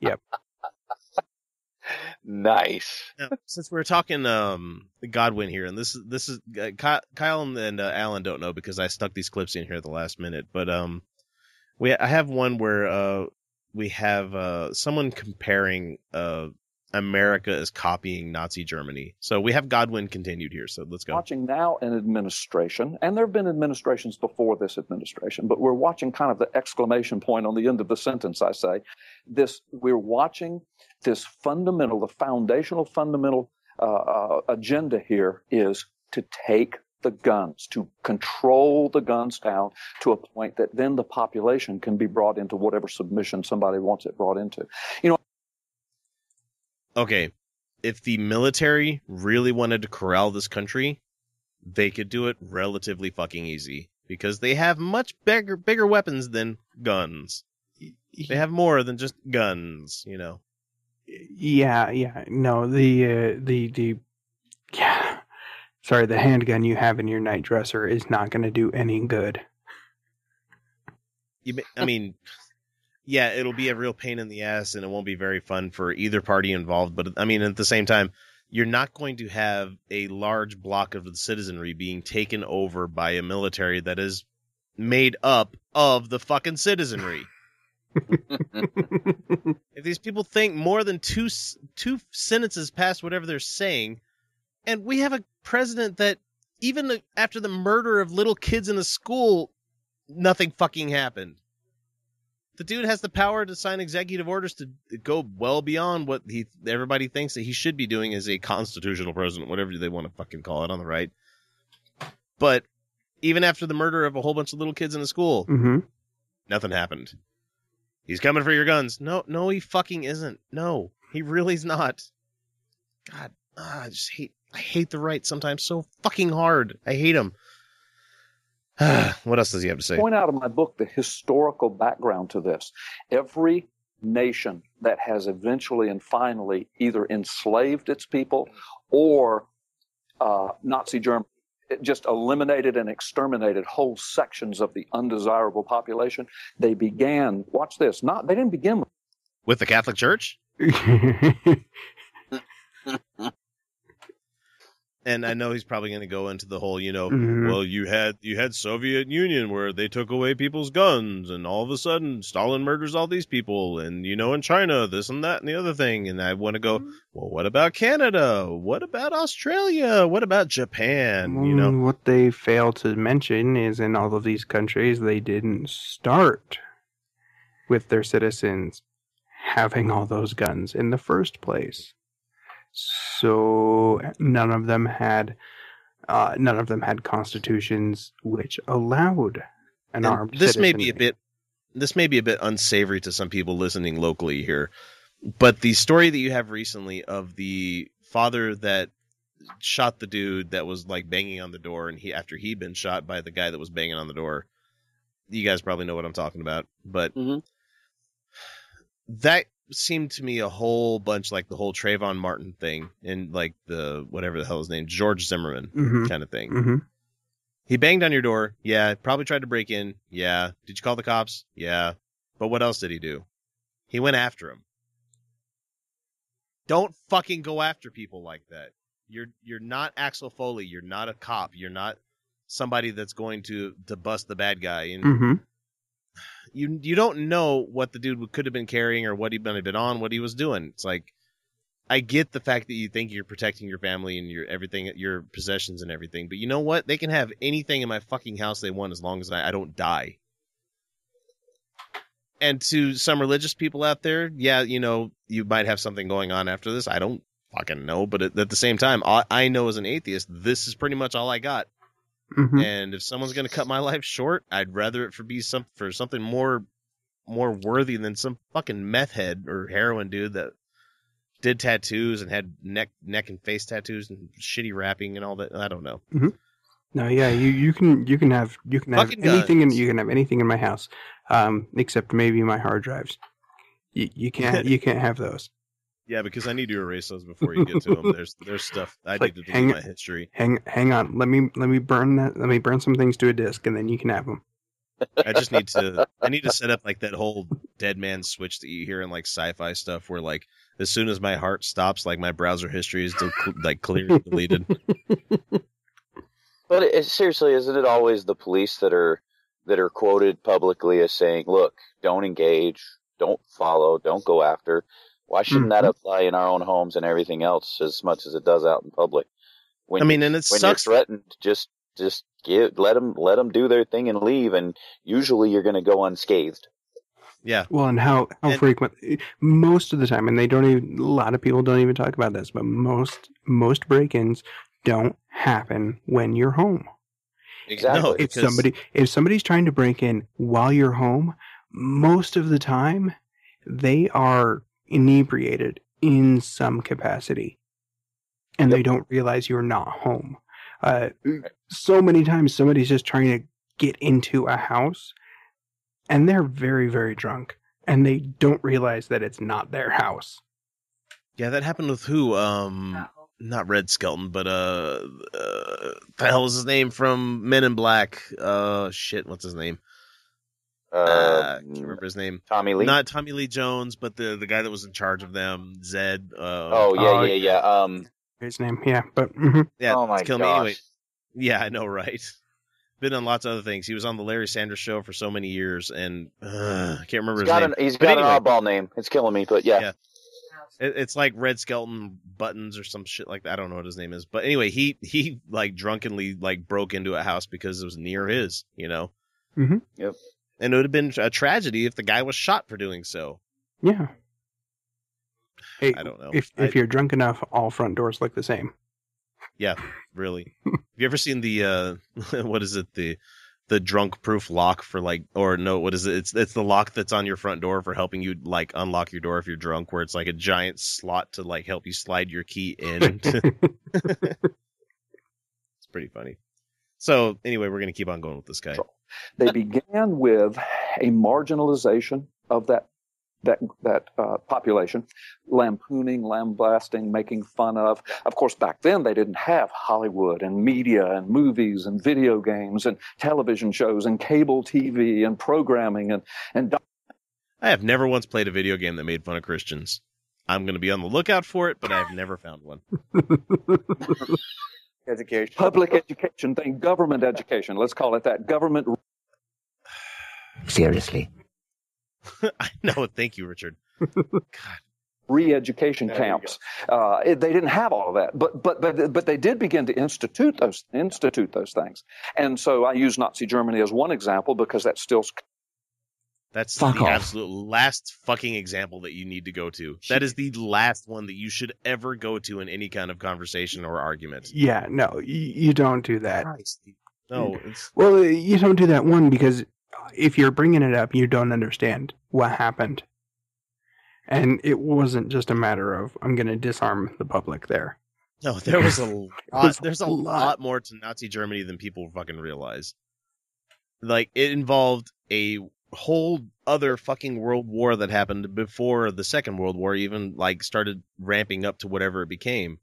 Speaker 2: Yep.
Speaker 1: Nice.
Speaker 9: Now, since we're talking um Godwin here, and this is this is uh, Ky- Kyle and uh, Alan don't know because I stuck these clips in here at the last minute, but um, we I have one where uh we have uh someone comparing uh America is copying Nazi Germany. So we have Godwin continued here. So let's go.
Speaker 14: watching now an administration, and there have been administrations before this administration, but we're watching kind of the exclamation point on the end of the sentence, I say. This, we're watching this fundamental, the foundational fundamental uh, uh, agenda here is to take the guns, to control the guns down to a point that then the population can be brought into whatever submission somebody wants it brought into. You know,
Speaker 9: okay, if the military really wanted to corral this country, they could do it relatively fucking easy because they have much bigger bigger weapons than guns. They have more than just guns, you know.
Speaker 2: Yeah, yeah. No, the uh, the the yeah. Sorry, the handgun you have in your night dresser is not going to do any good.
Speaker 9: You, I mean, yeah, it'll be a real pain in the ass, and it won't be very fun for either party involved. But I mean, at the same time, you're not going to have a large block of the citizenry being taken over by a military that is made up of the fucking citizenry. if these people think more than two two sentences past whatever they're saying, and we have a president that even after the murder of little kids in a school, nothing fucking happened. The dude has the power to sign executive orders to go well beyond what he everybody thinks that he should be doing as a constitutional president, whatever they want to fucking call it on the right. But even after the murder of a whole bunch of little kids in a school,
Speaker 2: Mm-hmm.
Speaker 9: nothing happened. He's coming for your guns. No, no, he fucking isn't. No, he really's not. God, ah, I just hate. I hate the right sometimes so fucking hard. I hate him. what else does he have to say?
Speaker 14: point out in my book the historical background to this. Every nation that has eventually and finally either enslaved its people or uh, Nazi Germany it just eliminated and exterminated whole sections of the undesirable population. They began, watch this, not they didn't begin with
Speaker 9: With the Catholic Church? and I know he's probably going to go into the whole, you know,
Speaker 2: Mhm.
Speaker 9: well, you had you had Soviet Union where they took away people's guns, and all of a sudden Stalin murders all these people, and you know, in China, this and that and the other thing, and I want to go, well, what about Canada? What about Australia? What about Japan? You know,
Speaker 2: Mm, what they fail to mention is in all of these countries, they didn't start with their citizens having all those guns in the first place. So none of them had, uh, none of them had constitutions which allowed an
Speaker 9: And
Speaker 2: armed.
Speaker 9: this may be a bit this may be a bit unsavory to some people listening locally here but the story that you have recently of the father that shot the dude that was like banging on the door and he after he'd been shot by the guy that was banging on the door you guys probably know what i'm talking about but that seemed to me a whole bunch like the whole Trayvon Martin thing and like the whatever the hell his name George Zimmerman
Speaker 2: Mhm.
Speaker 9: kind of thing
Speaker 2: Mhm.
Speaker 9: he banged on your door. Yeah. Probably tried to break in. Yeah. Did you call the cops? Yeah. But what else did he do? He went after him. Don't fucking go after people like that. You're you're not Axel Foley. You're not a cop. You're not somebody that's going to to bust the bad guy. And
Speaker 2: Mhm.
Speaker 9: You you don't know what the dude could have been carrying or what he might have been on, what he was doing. It's like I get the fact that you think you're protecting your family and your everything, your possessions and everything, but you know what? They can have anything in my fucking house they want as long as I, I don't die. And to some religious people out there, yeah, you know, you might have something going on after this. I don't fucking know, but at, at the same time, I, I know as an atheist, this is pretty much all I got.
Speaker 2: Mhm.
Speaker 9: And if someone's going to cut my life short, I'd rather it for be some for something more more worthy than some fucking meth head or heroin dude that did tattoos and had neck neck and face tattoos and shitty rapping and all that. I don't know.
Speaker 2: No, yeah, you, you can you can have you can have
Speaker 9: Fucking
Speaker 2: anything in you can have anything in my house, um, except maybe my hard drives. You, you can't you can't have those.
Speaker 9: Yeah, because I need to erase those before you get to them. There's there's stuff I
Speaker 2: Like,
Speaker 9: need to
Speaker 2: hang-
Speaker 9: delete my history.
Speaker 2: Hang hang on, let me let me burn that. Let me burn some things to a disk, and then you can have them.
Speaker 9: I just need to I need to set up like that whole dead man switch that you hear in like sci-fi stuff where like as soon as my heart stops like my browser history is del- like clearly deleted.
Speaker 1: But it, seriously, isn't it always the police that are that are quoted publicly as saying, "Look, don't engage, don't follow, don't go after." Why shouldn't that
Speaker 9: Mhm.
Speaker 1: apply in our own homes and everything else as much as it does out in public? When
Speaker 9: I mean, and it
Speaker 1: when
Speaker 9: sucks-
Speaker 1: you're threatened, just just give let them let them do their thing and leave, and usually you're going to go unscathed.
Speaker 9: Yeah.
Speaker 2: Well, and how how
Speaker 1: And-
Speaker 2: frequent? Most of the time, and they don't even. A lot of people don't even talk about this, but most most break-ins don't happen when you're home.
Speaker 1: Exactly.
Speaker 2: if somebody if somebody's trying to break in while you're home, most of the time they are inebriated in some capacity, and they don't realize you're not home. Uh, so many times somebody's just trying to get into a house, and they're very very drunk, and they don't realize that it's not their house.
Speaker 9: Yeah, that happened with who? Um, not Red Skelton, but uh, uh, the hell is his name from Men in Black? Uh, shit, what's his name? Uh, can't remember his name.
Speaker 1: Tommy Lee?
Speaker 9: Not Tommy Lee Jones, but the the guy that was in charge of them, Zed. Uh,
Speaker 1: Oh yeah, yeah, yeah. Um,
Speaker 2: his name, yeah, but mhm.
Speaker 9: Yeah,
Speaker 1: Oh my
Speaker 9: kill me anyway. Yeah, I know, right? Been on lots of other things. He was on the Larry Sanders Show for so many years, and uh, I can't remember
Speaker 1: he's
Speaker 9: his
Speaker 1: got
Speaker 9: name.
Speaker 1: an he's
Speaker 9: But
Speaker 1: got
Speaker 9: anyway,
Speaker 1: an oddball name. It's killing me, but yeah.
Speaker 9: Yeah. It, it's like Red Skelton Buttons or some shit like that. I don't know what his name is, but anyway, he he like drunkenly like broke into a house because it was near his, you know.
Speaker 2: Mm-hmm.
Speaker 1: Yep.
Speaker 9: And it would have been a tragedy if the guy was shot for doing so.
Speaker 2: yeah. Hey,
Speaker 9: I don't know.
Speaker 2: If if you're drunk enough, all front doors look the same.
Speaker 9: Yeah, really. Have you ever seen the uh what is it the the drunk proof lock for like or no what is it it's it's the lock that's on your front door for helping you like unlock your door if you're drunk where it's like a giant slot to like help you slide your key in. it's pretty funny. So anyway, we're gonna keep on going with this guy.
Speaker 14: They began with a marginalization of that that that uh, population, lampooning, lambasting, making fun of. Of course, back then they didn't have Hollywood and media and movies and video games and television shows and cable TV and programming and and
Speaker 9: I have never once played a video game that made fun of Christians. I'm gonna be on the lookout for it, but I've never found one.
Speaker 15: Education.
Speaker 14: public education thing, government education. Let's call it that. Government
Speaker 15: Seriously.
Speaker 9: I know. Thank you, Richard.
Speaker 14: God re-education camps. Uh, it- they didn't have all of that, but but but but they did begin to institute those institute those things. And so I use Nazi Germany as one example because that's still
Speaker 9: That's
Speaker 14: Fuck
Speaker 9: the
Speaker 14: off.
Speaker 9: absolute last fucking example that you need to go to. That is the last one that you should ever go to in any kind of conversation or argument.
Speaker 2: Yeah, no, you, you don't do that.
Speaker 9: No, it's
Speaker 2: Well, uh, you don't do that one because uh, if you're bringing it up, you don't understand what happened, and it wasn't just a matter of I'm going to disarm the public there.
Speaker 9: no. There was a lot.
Speaker 2: was
Speaker 9: There's a
Speaker 2: a
Speaker 9: lot.
Speaker 2: lot.
Speaker 9: more to Nazi Germany than people fucking realize. Like it involved a whole other fucking world war that happened before the Second World War even like started ramping up to whatever it became.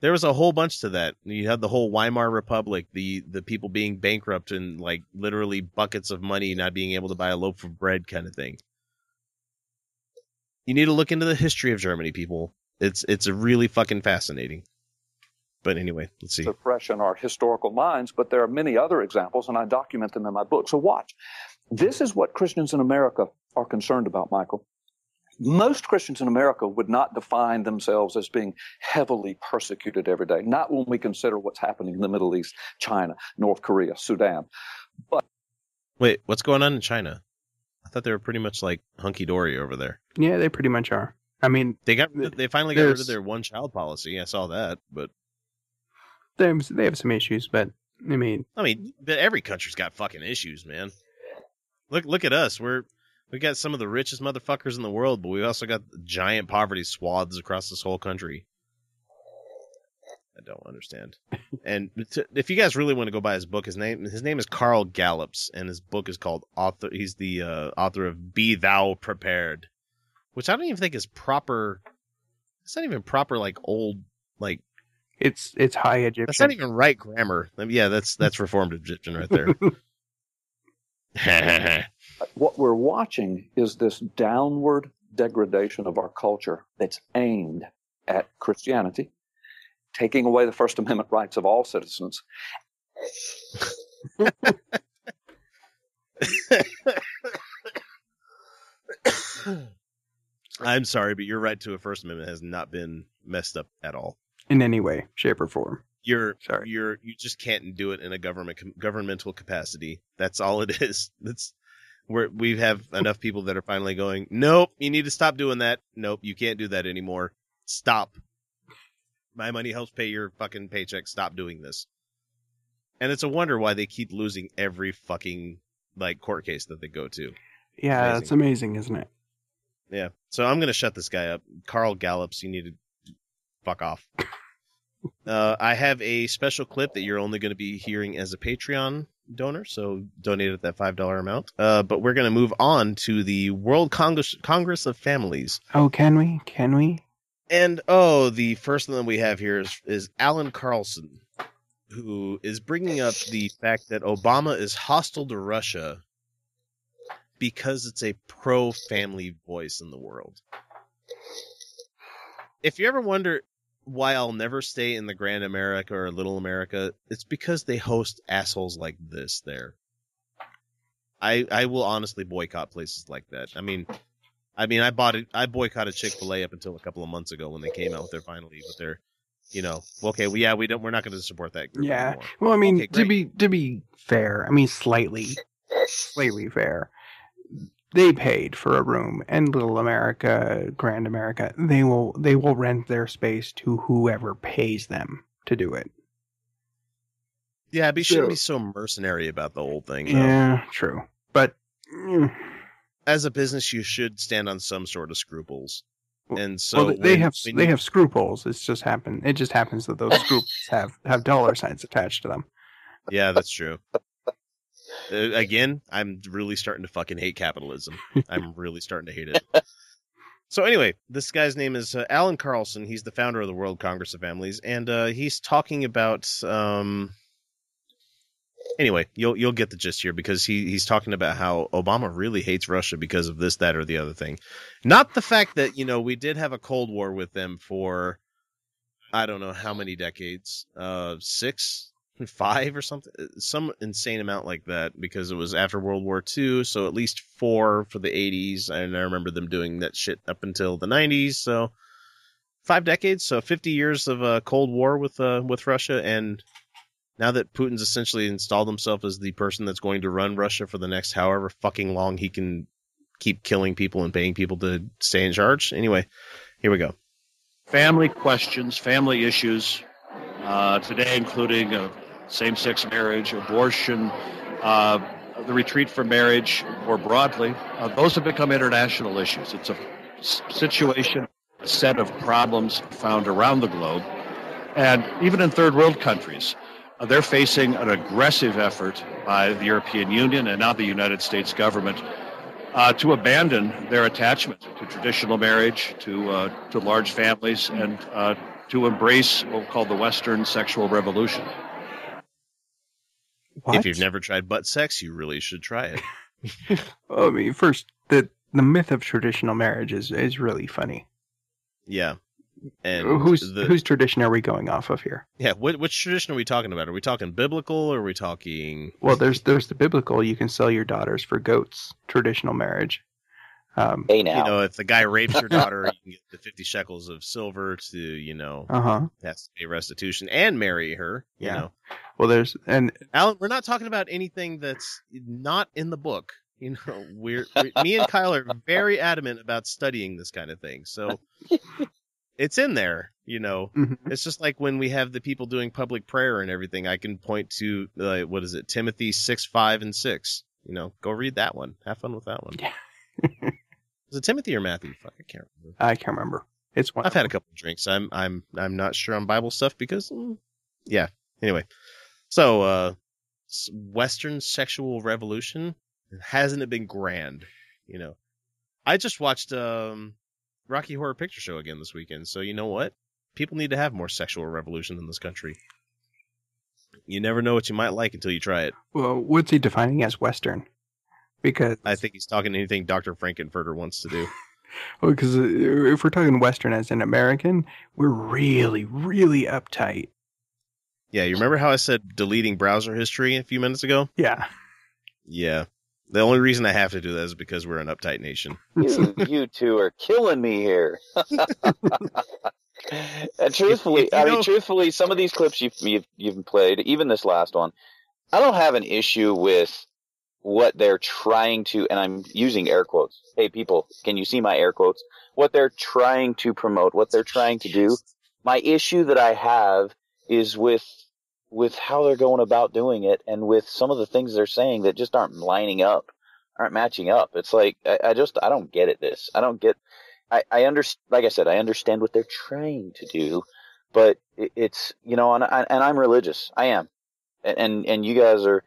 Speaker 9: There was a whole bunch to that. You had the whole Weimar Republic, the the people being bankrupt and like literally buckets of money not being able to buy a loaf of bread kind of thing. You need to look into the history of Germany, people. It's it's really fucking fascinating. But anyway, let's see.
Speaker 14: fresh in our historical minds, but there are many other examples, and I document them in my book. So watch. This is what Christians in America are concerned about, Michael. Most Christians in America would not define themselves as being heavily persecuted every day, not when we consider what's happening in the Middle East, China, North Korea, Sudan.
Speaker 9: But Wait, what's going on in China? I thought they were pretty much like hunky dory over there.
Speaker 2: Yeah, they pretty much are. I mean,
Speaker 9: They got they finally got rid of their one child policy. I saw that, but
Speaker 2: they have, they have some issues, but I mean,
Speaker 9: I mean, but every country's got fucking issues, man. Look look at us. We're we got some of the richest motherfuckers in the world, but we also got giant poverty swaths across this whole country. I don't understand. and t- if you guys really want to go buy his book, his name his name is Carl Gallups, and his book is called author. He's the uh, author of "Be Thou Prepared," which I don't even think is proper. It's not even proper like old like.
Speaker 2: It's it's high Egyptian.
Speaker 9: That's not even right grammar. I mean, yeah, that's that's Reformed Egyptian right there.
Speaker 14: what we're watching is this downward degradation of our culture that's aimed at Christianity, taking away the First Amendment rights of all citizens.
Speaker 9: I'm sorry, but your right to a First Amendment has not been messed up at all.
Speaker 2: in any way, shape, or form.
Speaker 9: You're sorry. You're you just can't do it in a government governmental capacity. That's all it is. That's where we have enough people that are finally going. Nope, you need to stop doing that. Nope, you can't do that anymore. Stop. My money helps pay your fucking paycheck. Stop doing this. And it's a wonder why they keep losing every fucking like court case that they go to.
Speaker 2: Yeah, that's amazing, isn't it?
Speaker 9: Yeah. So I'm gonna shut this guy up. Carl Gallups, you need to fuck off. Uh, I have a special clip that you're only going to be hearing as a Patreon donor, so donate at that five dollar amount. Uh, but we're going to move on to the World Congress Congress of Families,
Speaker 2: Oh, can we? Can we?
Speaker 9: and oh, the first one that we have here is is Allan Carlson, who is bringing up the fact that Obama is hostile to Russia because it's a pro family voice in the world. If you ever wonder why I'll never stay in the Grand America or Little America, it's because they host assholes like this there. I I will honestly boycott places like that. I mean, I mean, I bought it. I boycotted Chick Fil A up until a couple of months ago when they came out with their finally with their, you know, okay, well, yeah, we don't, we're not going to support that group
Speaker 2: Yeah.
Speaker 9: anymore.
Speaker 2: Well, I mean,
Speaker 9: Okay,
Speaker 2: to be to be fair, I mean slightly, slightly fair. They paid for a room, and Little America, Grand America, they will they will rent their space to whoever pays them to do it.
Speaker 9: Yeah, but you shouldn't
Speaker 2: So-
Speaker 9: be so mercenary about the whole thing. though.
Speaker 2: Yeah, true. But mm,
Speaker 9: As a business, you should stand on some sort of scruples. And so
Speaker 2: well, they
Speaker 9: when-
Speaker 2: have
Speaker 9: when
Speaker 2: they
Speaker 9: you-
Speaker 2: have scruples. It's just happen. It just happens that those scruples have have dollar signs attached to them.
Speaker 9: Yeah, that's true. Uh, again, I'm really starting to fucking hate capitalism. I'm really starting to hate it. So anyway, this guy's name is uh, Allan Carlson. He's the founder of the World Congress of Families, and uh, he's talking about. Um, anyway, you'll you'll get the gist here because he he's talking about how Obama really hates Russia because of this, that, or the other thing. Not the fact that you know we did have a Cold War with them for I don't know how many decades, uh, six, five or something, some insane amount like that because it was after World War II. So at least four for the 80s. And I remember them doing that shit up until the 90s. So five decades. So 50 years of a Cold War with, uh, with Russia. And now that Putin's essentially installed himself as the person that's going to run Russia for the next however fucking long he can keep killing people and paying people to stay in charge. Anyway, here we go.
Speaker 15: family questions, family issues, uh, today including uh, same-sex marriage, abortion, uh, the retreat from marriage more broadly. Uh, those have become international issues. It's a situation, a set of problems found around the globe. And even in third world countries, uh, they're facing an aggressive effort by the European Union and now the United States government uh, to abandon their attachment to traditional marriage, to uh, to large families, and uh, to embrace what we call the Western sexual revolution.
Speaker 2: What?
Speaker 9: If you've never tried butt sex, you really should try it.
Speaker 2: I mean, first the the myth of traditional marriage is is really funny.
Speaker 9: Yeah. And
Speaker 2: whose
Speaker 9: the,
Speaker 2: whose tradition are we going off of here?
Speaker 9: yeah, what, which tradition are we talking about? Are we talking biblical or are we talking
Speaker 2: Well, there's there's the biblical. You can sell your daughters for goats. Traditional marriage. Um,
Speaker 1: hey
Speaker 9: you know, if the guy rapes your daughter, you can get the fifty shekels of silver to, you know,
Speaker 2: Uh-huh.
Speaker 9: has to pay restitution and marry her. You
Speaker 2: Yeah.
Speaker 9: know,
Speaker 2: Well, there's and
Speaker 9: Alan, we're not talking about anything that's not in the book. You know, we're, we me and Kyle are very adamant about studying this kind of thing. So it's in there, you know.
Speaker 2: Mhm.
Speaker 9: It's just like when we have the people doing public prayer and everything. I can point to uh, what is it, Timothy six, five, and six. You know, go read that one. Have fun with that one. Was it Timothy or Matthew? Fuck, I can't remember.
Speaker 2: I can't remember. It's one.
Speaker 9: I've had a couple of drinks. I'm I'm I'm not sure on Bible stuff because mm, yeah. Anyway, so uh Western sexual revolution hasn't it been grand? You know, I just watched um Rocky Horror Picture Show again this weekend. So you know what? People need to have more sexual revolution in this country. You never know what you might like until you try it.
Speaker 2: Well, what's he defining as Western? Because
Speaker 9: I think he's talking anything Dr. Frank-N-Furter wants to do.
Speaker 2: well, because uh, if we're talking Western as an American, we're really, really uptight.
Speaker 9: Yeah, you remember how I said deleting browser history a few minutes ago?
Speaker 2: Yeah.
Speaker 9: Yeah. The only reason I have to do that is because we're an uptight nation.
Speaker 1: You, you two are killing me here. and truthfully, I mean, truthfully, some of these clips you've, you've you've played, even this last one, I don't have an issue with what they're trying to, and I'm using air quotes. Hey, people, can you see my air quotes? What they're trying to promote, what they're trying to do. My issue that I have is with with how they're going about doing it, and with some of the things they're saying that just aren't lining up, aren't matching up. It's like I, I just I don't get it. This I don't get. I, I understand, like I said, I understand what they're trying to do, but it, it's, you know, and, I, and I'm religious. I am. And, and, and you guys are,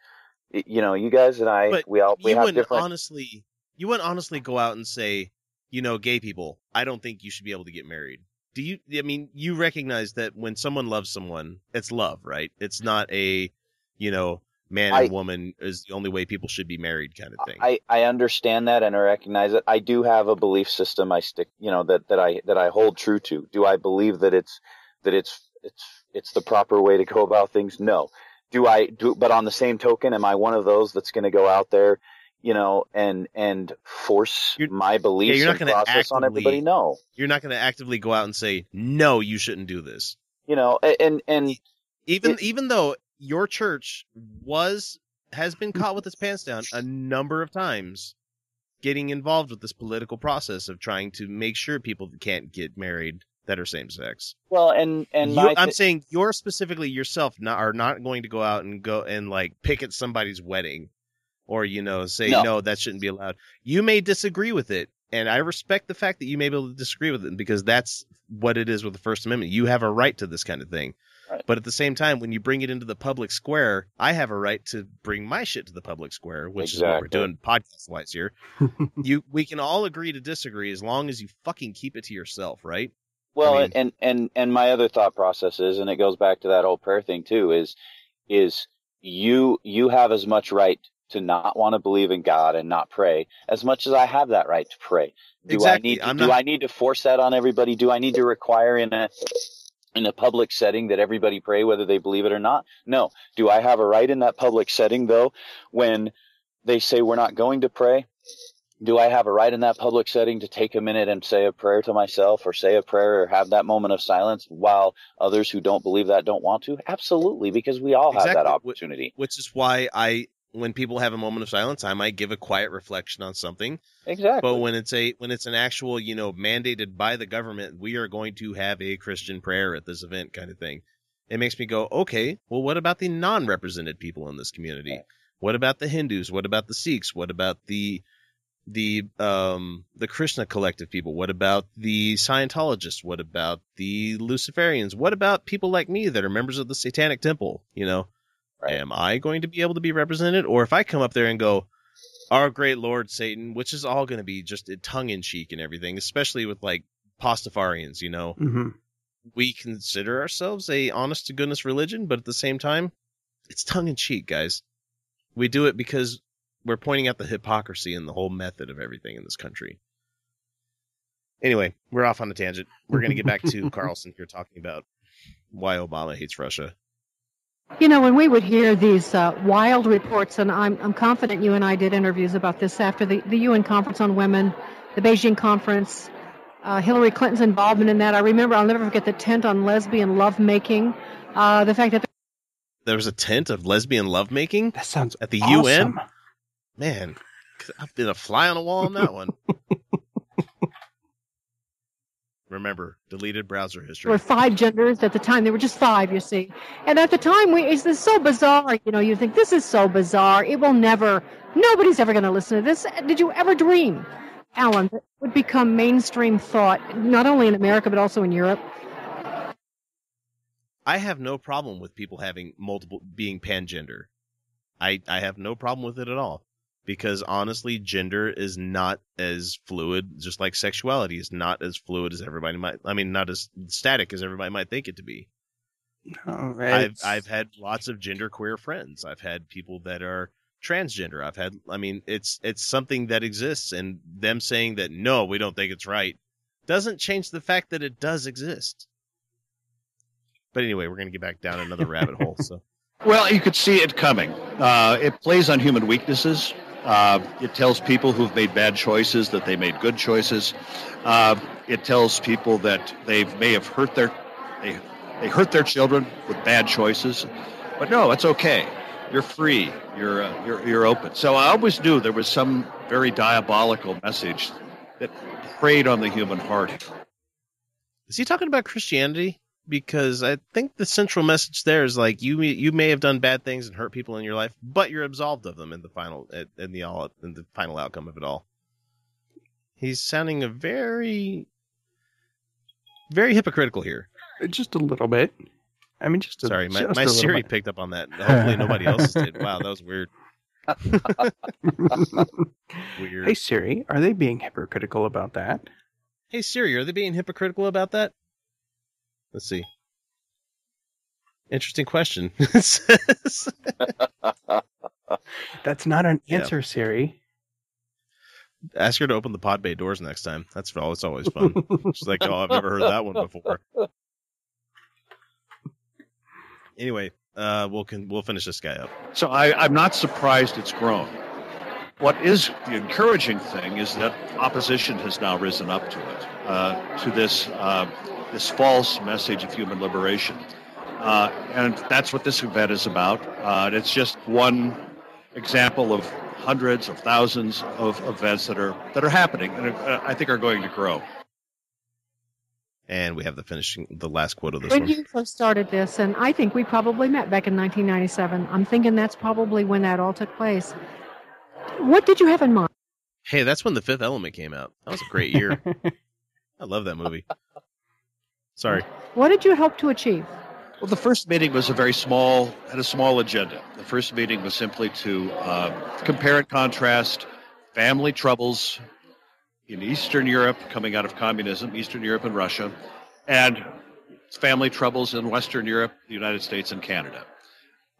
Speaker 1: you know, you guys and I,
Speaker 9: But
Speaker 1: we all, we
Speaker 9: you
Speaker 1: have
Speaker 9: wouldn't
Speaker 1: different,
Speaker 9: honestly you wouldn't honestly go out and say, you know, gay people, I don't think you should be able to get married. Do you I mean, you recognize that when someone loves someone, it's love, right? It's not a, you know, man and
Speaker 1: I-
Speaker 9: woman is the only way people should be married kind of thing.
Speaker 1: I, I understand that and I recognize it. I do have a belief system I stick, you know, that, that I, that I hold true to. Do I believe that it's, that it's, it's, it's the proper way to go about things? No. Do I do, but on the same token, am I one of those that's going to go out there, you know, and, and force my beliefs Yeah,
Speaker 9: you're not
Speaker 1: and
Speaker 9: going to
Speaker 1: process on everybody? No.
Speaker 9: You're not going to actively go out and say, "No, you shouldn't do this."
Speaker 1: You know, and, and
Speaker 9: even even though your church was has been mm. caught with its pants down a number of times getting involved with this political process of trying to make sure people can't get married that are same sex.
Speaker 1: well, and, and
Speaker 9: You-
Speaker 1: my,
Speaker 9: I'm
Speaker 1: thi-
Speaker 9: saying you're specifically yourself not, are not going to go out and go and like picket somebody's wedding or you know say
Speaker 1: No.
Speaker 9: no. that shouldn't be allowed. You may disagree with it and I respect the fact that you may be able to disagree with it because that's what it is with the First Amendment. You have a right to this kind of thing. But at the same time, when you bring it into the public square, I have a right to bring my shit to the public square, which is what we're doing podcast wise here. you we can all agree to disagree as long as you fucking keep it to yourself, right?
Speaker 1: Well,
Speaker 9: I mean-
Speaker 1: and and and my other thought process is, and it goes back to that whole prayer thing too, is is you you have as much right to not want to believe in God and not pray as much as I have that right to pray. Do
Speaker 9: Exactly.
Speaker 1: I need to, do
Speaker 9: not-
Speaker 1: I need to force that on everybody? Do I need to require in a in a public setting that everybody pray whether they believe it or not? No. Do I have a right in that public setting though when they say we're not going to pray? Do I have a right in that public setting to take a minute and say a prayer to myself or say a prayer or have that moment of silence while others who don't believe that don't want to? Absolutely, because we all have that opportunity.
Speaker 9: Which is why I, when people have a moment of silence, I might give a quiet reflection on something.
Speaker 1: Exactly.
Speaker 9: But when it's a when it's an actual, you know, mandated by the government, we are going to have a Christian prayer at this event, kind of thing. It makes me go, okay, well, what about the non-represented people in this community? What about the Hindus? What about the Sikhs? What about the the um the Krishna collective people? What about the Scientologists? What about the Luciferians? What about people like me that are members of the Satanic Temple? You know, am I going to be able to be represented? Or if I come up there and go, our great Lord Satan, which is all going to be just tongue in cheek and everything, especially with like Pastafarians, you know,
Speaker 2: hmm
Speaker 9: we consider ourselves a honest to goodness religion, but at the same time, it's tongue in cheek, guys. We do it because we're pointing out the hypocrisy and the whole method of everything in this country. Anyway, we're off on a tangent. We're going to get back to Carlson here talking about why Obama hates Russia.
Speaker 16: You know, when we would hear these uh, wild reports, and I'm, I'm confident you and I did interviews about this after the, the UN conference on women, the Beijing conference, uh, Hillary Clinton's involvement in that. I remember, I'll never forget the tent on lesbian lovemaking, uh, the fact that
Speaker 9: There was a tent of lesbian lovemaking.
Speaker 2: That sounds
Speaker 9: at the
Speaker 2: awesome.
Speaker 9: UN. Man, I've been a fly on the wall on that one. Remember, deleted browser history.
Speaker 16: there were five genders at the time. There were just five, you see. And at the time, we, it's this so bizarre. You know, you think this is so bizarre. It will never. Nobody's ever going to listen to this. Did you ever dream Alan, that would become mainstream thought, not only in America but also in Europe?
Speaker 9: I have no problem with people having multiple being pangender. I I have no problem with it at all because honestly gender is not as fluid just like sexuality is not as fluid as everybody might I mean not as static as everybody might think it to be.
Speaker 2: No,
Speaker 9: I've I've had lots of genderqueer friends. I've had people that are transgender. I've had I mean it's it's something that exists and them saying that no, we don't think it's right doesn't change the fact that it does exist. But anyway, we're going to get back down another rabbit hole. So
Speaker 15: Well, you could see it coming. Uh, it plays on human weaknesses. Uh, it tells people who've made bad choices that they made good choices. Uh, it tells people that they may have hurt their they they hurt their children with bad choices, but no, it's okay. You're free. You're uh, you're you're open. So I always knew there was some very diabolical message that preyed on the human heart.
Speaker 9: is he talking about Christianity? Because I think the central message there is like you you may have done bad things and hurt people in your life, but you're absolved of them in the final in the all in the final outcome of it all. He's sounding a very very hypocritical here.
Speaker 2: Just a little bit. I mean, just a,
Speaker 9: Sorry, my,
Speaker 2: just
Speaker 9: my Siri picked up on that. Hopefully nobody else did. Wow, that was weird. Weird.
Speaker 2: Hey Siri, are they being hypocritical about that?
Speaker 9: Hey Siri, are they being hypocritical about that? Let's see. Interesting question.
Speaker 2: That's not an
Speaker 9: Yeah.
Speaker 2: answer, Siri.
Speaker 9: Ask her to open the pod bay doors next time. That's all. It's always fun. She's like, "Oh, I've never heard that one before." Anyway, uh, we'll can we'll finish this guy up.
Speaker 15: So I, I'm not surprised it's grown. What is the encouraging thing is that opposition has now risen up to it, uh, to this uh, this false message of human liberation, uh, and that's what this event is about. Uh, and it's just one example of hundreds of thousands of events that are that are happening, and uh, I think are going to grow.
Speaker 9: And we have the finishing the last quote of this
Speaker 16: When
Speaker 9: one.
Speaker 16: you first started this, and I think we probably met back in 1997. I'm thinking that's probably when that all took place. What did you have in mind?
Speaker 9: Hey, that's when the Fifth Element came out. That was a great year. I love that movie. Sorry.
Speaker 16: What did you hope to achieve?
Speaker 15: Well, the first meeting was a very small, had a small agenda. The first meeting was simply to uh, compare and contrast family troubles in Eastern Europe coming out of communism, Eastern Europe and Russia, and family troubles in Western Europe, the United States, and Canada.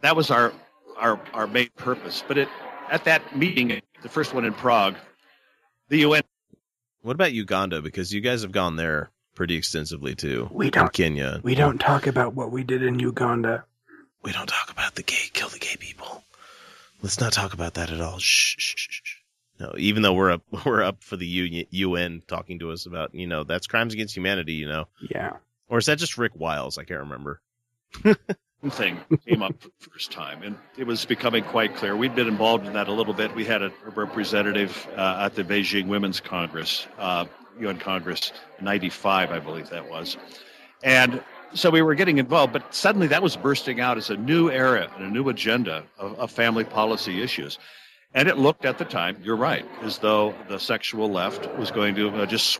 Speaker 15: That was our our, our main purpose. But it, at that meeting, the first one in Prague, the UN
Speaker 9: What about Uganda? Because you guys have gone there pretty extensively too.
Speaker 2: We don't-
Speaker 9: Kenya.
Speaker 2: We don't talk about what we did in Uganda.
Speaker 9: We don't talk about the gay, kill the gay people. Let's not talk about that at all. Shh, shh, shh, shh. No, even though we're up, we're up for the U- UN talking to us about, you know, that's crimes against humanity, you know.
Speaker 2: Yeah.
Speaker 9: Or is that just Rick Wiles? I can't remember.
Speaker 15: thing came up for the first time, and it was becoming quite clear. We'd been involved in that a little bit. We had a, representative uh, at the Beijing Women's Congress, uh, UN Congress, '95, I believe that was, and so we were getting involved. But suddenly, that was bursting out as a new era and a new agenda of, of family policy issues. And it looked at the time, you're right, as though the sexual left was going to uh, just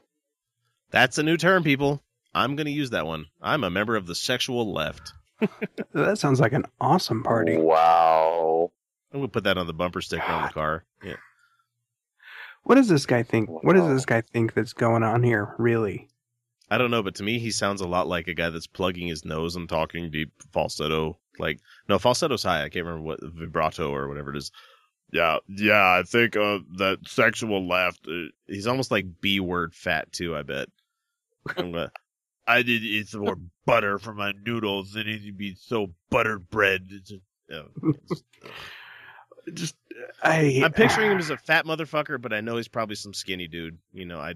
Speaker 9: That's a new term, people. I'm going to use that one. I'm a member of the sexual left.
Speaker 2: That sounds like an awesome party.
Speaker 1: Wow.
Speaker 9: I'm going to put that on the bumper sticker on the car. Yeah.
Speaker 2: What does this guy think? What does this guy think that's going on here, really?
Speaker 9: I don't know, but to me, he sounds a lot like a guy that's plugging his nose and talking deep falsetto. Like, no, falsetto's high. I can't remember what vibrato or whatever it is. Yeah, yeah, I think uh, that sexual left. Uh, he's almost like B word fat too. I bet. I'm gonna- I did eat some more butter for my noodles. They need to be so buttered bread. It's just, yeah, it's-
Speaker 2: Just I.
Speaker 9: I'm picturing him as a fat motherfucker, but I know he's probably some skinny dude. You know, I.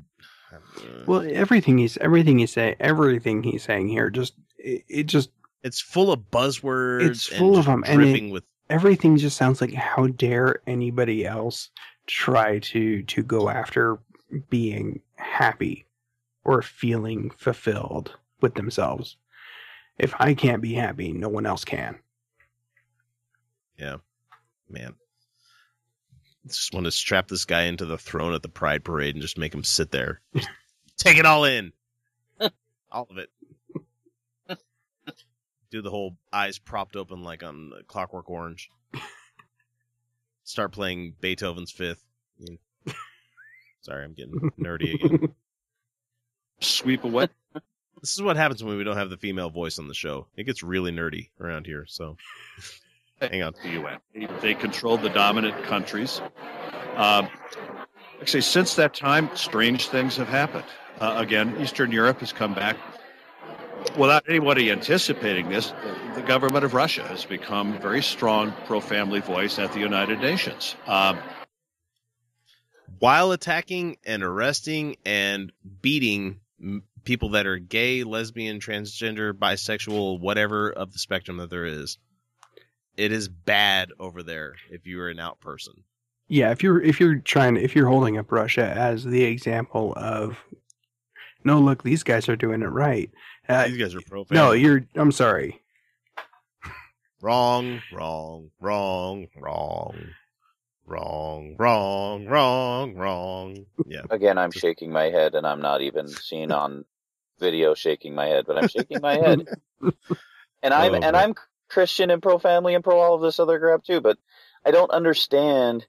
Speaker 9: uh,
Speaker 2: Well, everything he's everything he's saying, everything he's saying here, just it, it just
Speaker 9: it's full of buzzwords.
Speaker 2: it's
Speaker 9: and
Speaker 2: full of
Speaker 9: just
Speaker 2: them, and
Speaker 9: dripping
Speaker 2: it,
Speaker 9: with
Speaker 2: everything just sounds like how dare anybody else try to to go after being happy or feeling fulfilled with themselves. If I can't be happy, no one else can.
Speaker 9: Yeah, man. Just want to strap this guy into the throne at the Pride Parade and just make him sit there. Take it all in. all of it. Do the whole eyes propped open like on Clockwork Orange. Start playing Beethoven's Fifth. Sorry, I'm getting nerdy again.
Speaker 15: Sweep away.
Speaker 9: This is what happens when we don't have the female voice on the show. It gets really nerdy around here. So, hang on.
Speaker 15: The UN. They, they controlled the dominant countries. Um, actually, since that time, strange things have happened. Uh, again, Eastern Europe has come back without anybody anticipating this. The, the government of Russia has become a very strong pro-family voice at the United Nations. Um,
Speaker 9: While attacking and arresting and beating m- people that are gay, lesbian, transgender, bisexual, whatever of the spectrum that there is, it is bad over there if you are an out person.
Speaker 2: Yeah, if you're if you're trying if you're holding up Russia as the example of no, look, these guys are doing it right. Uh,
Speaker 9: These guys are pro
Speaker 2: no, you're. I'm sorry.
Speaker 9: Wrong, wrong, wrong, wrong, wrong, wrong, wrong, wrong. Yeah.
Speaker 1: Again, I'm shaking my head, and I'm not even seen on video shaking my head, but I'm shaking my head. And I'm
Speaker 9: Oh,
Speaker 1: and. I'm Christian and pro family and pro all of this other crap too, but I don't understand.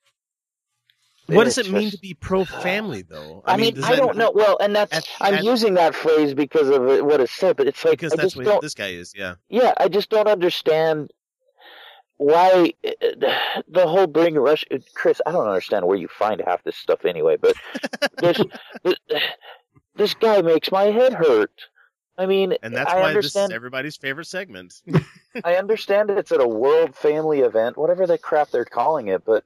Speaker 9: What does it mean
Speaker 1: just-
Speaker 9: to be pro family, though?
Speaker 1: I, mean,
Speaker 9: does
Speaker 1: I don't know. Well, and that's I'm
Speaker 9: at-
Speaker 1: using that phrase because of what it said, but it's like
Speaker 9: because
Speaker 1: I
Speaker 9: that's what
Speaker 1: don't.
Speaker 9: this guy is. Yeah.
Speaker 1: Yeah, I just don't understand why uh, the whole bring Russia. Chris, I don't understand where you find half this stuff anyway, but this this, this guy makes my head hurt. I mean,
Speaker 9: And that's
Speaker 1: I
Speaker 9: why
Speaker 1: understand.
Speaker 9: this is everybody's favorite segment.
Speaker 1: I understand it's at a world family event, whatever the crap they're calling it, but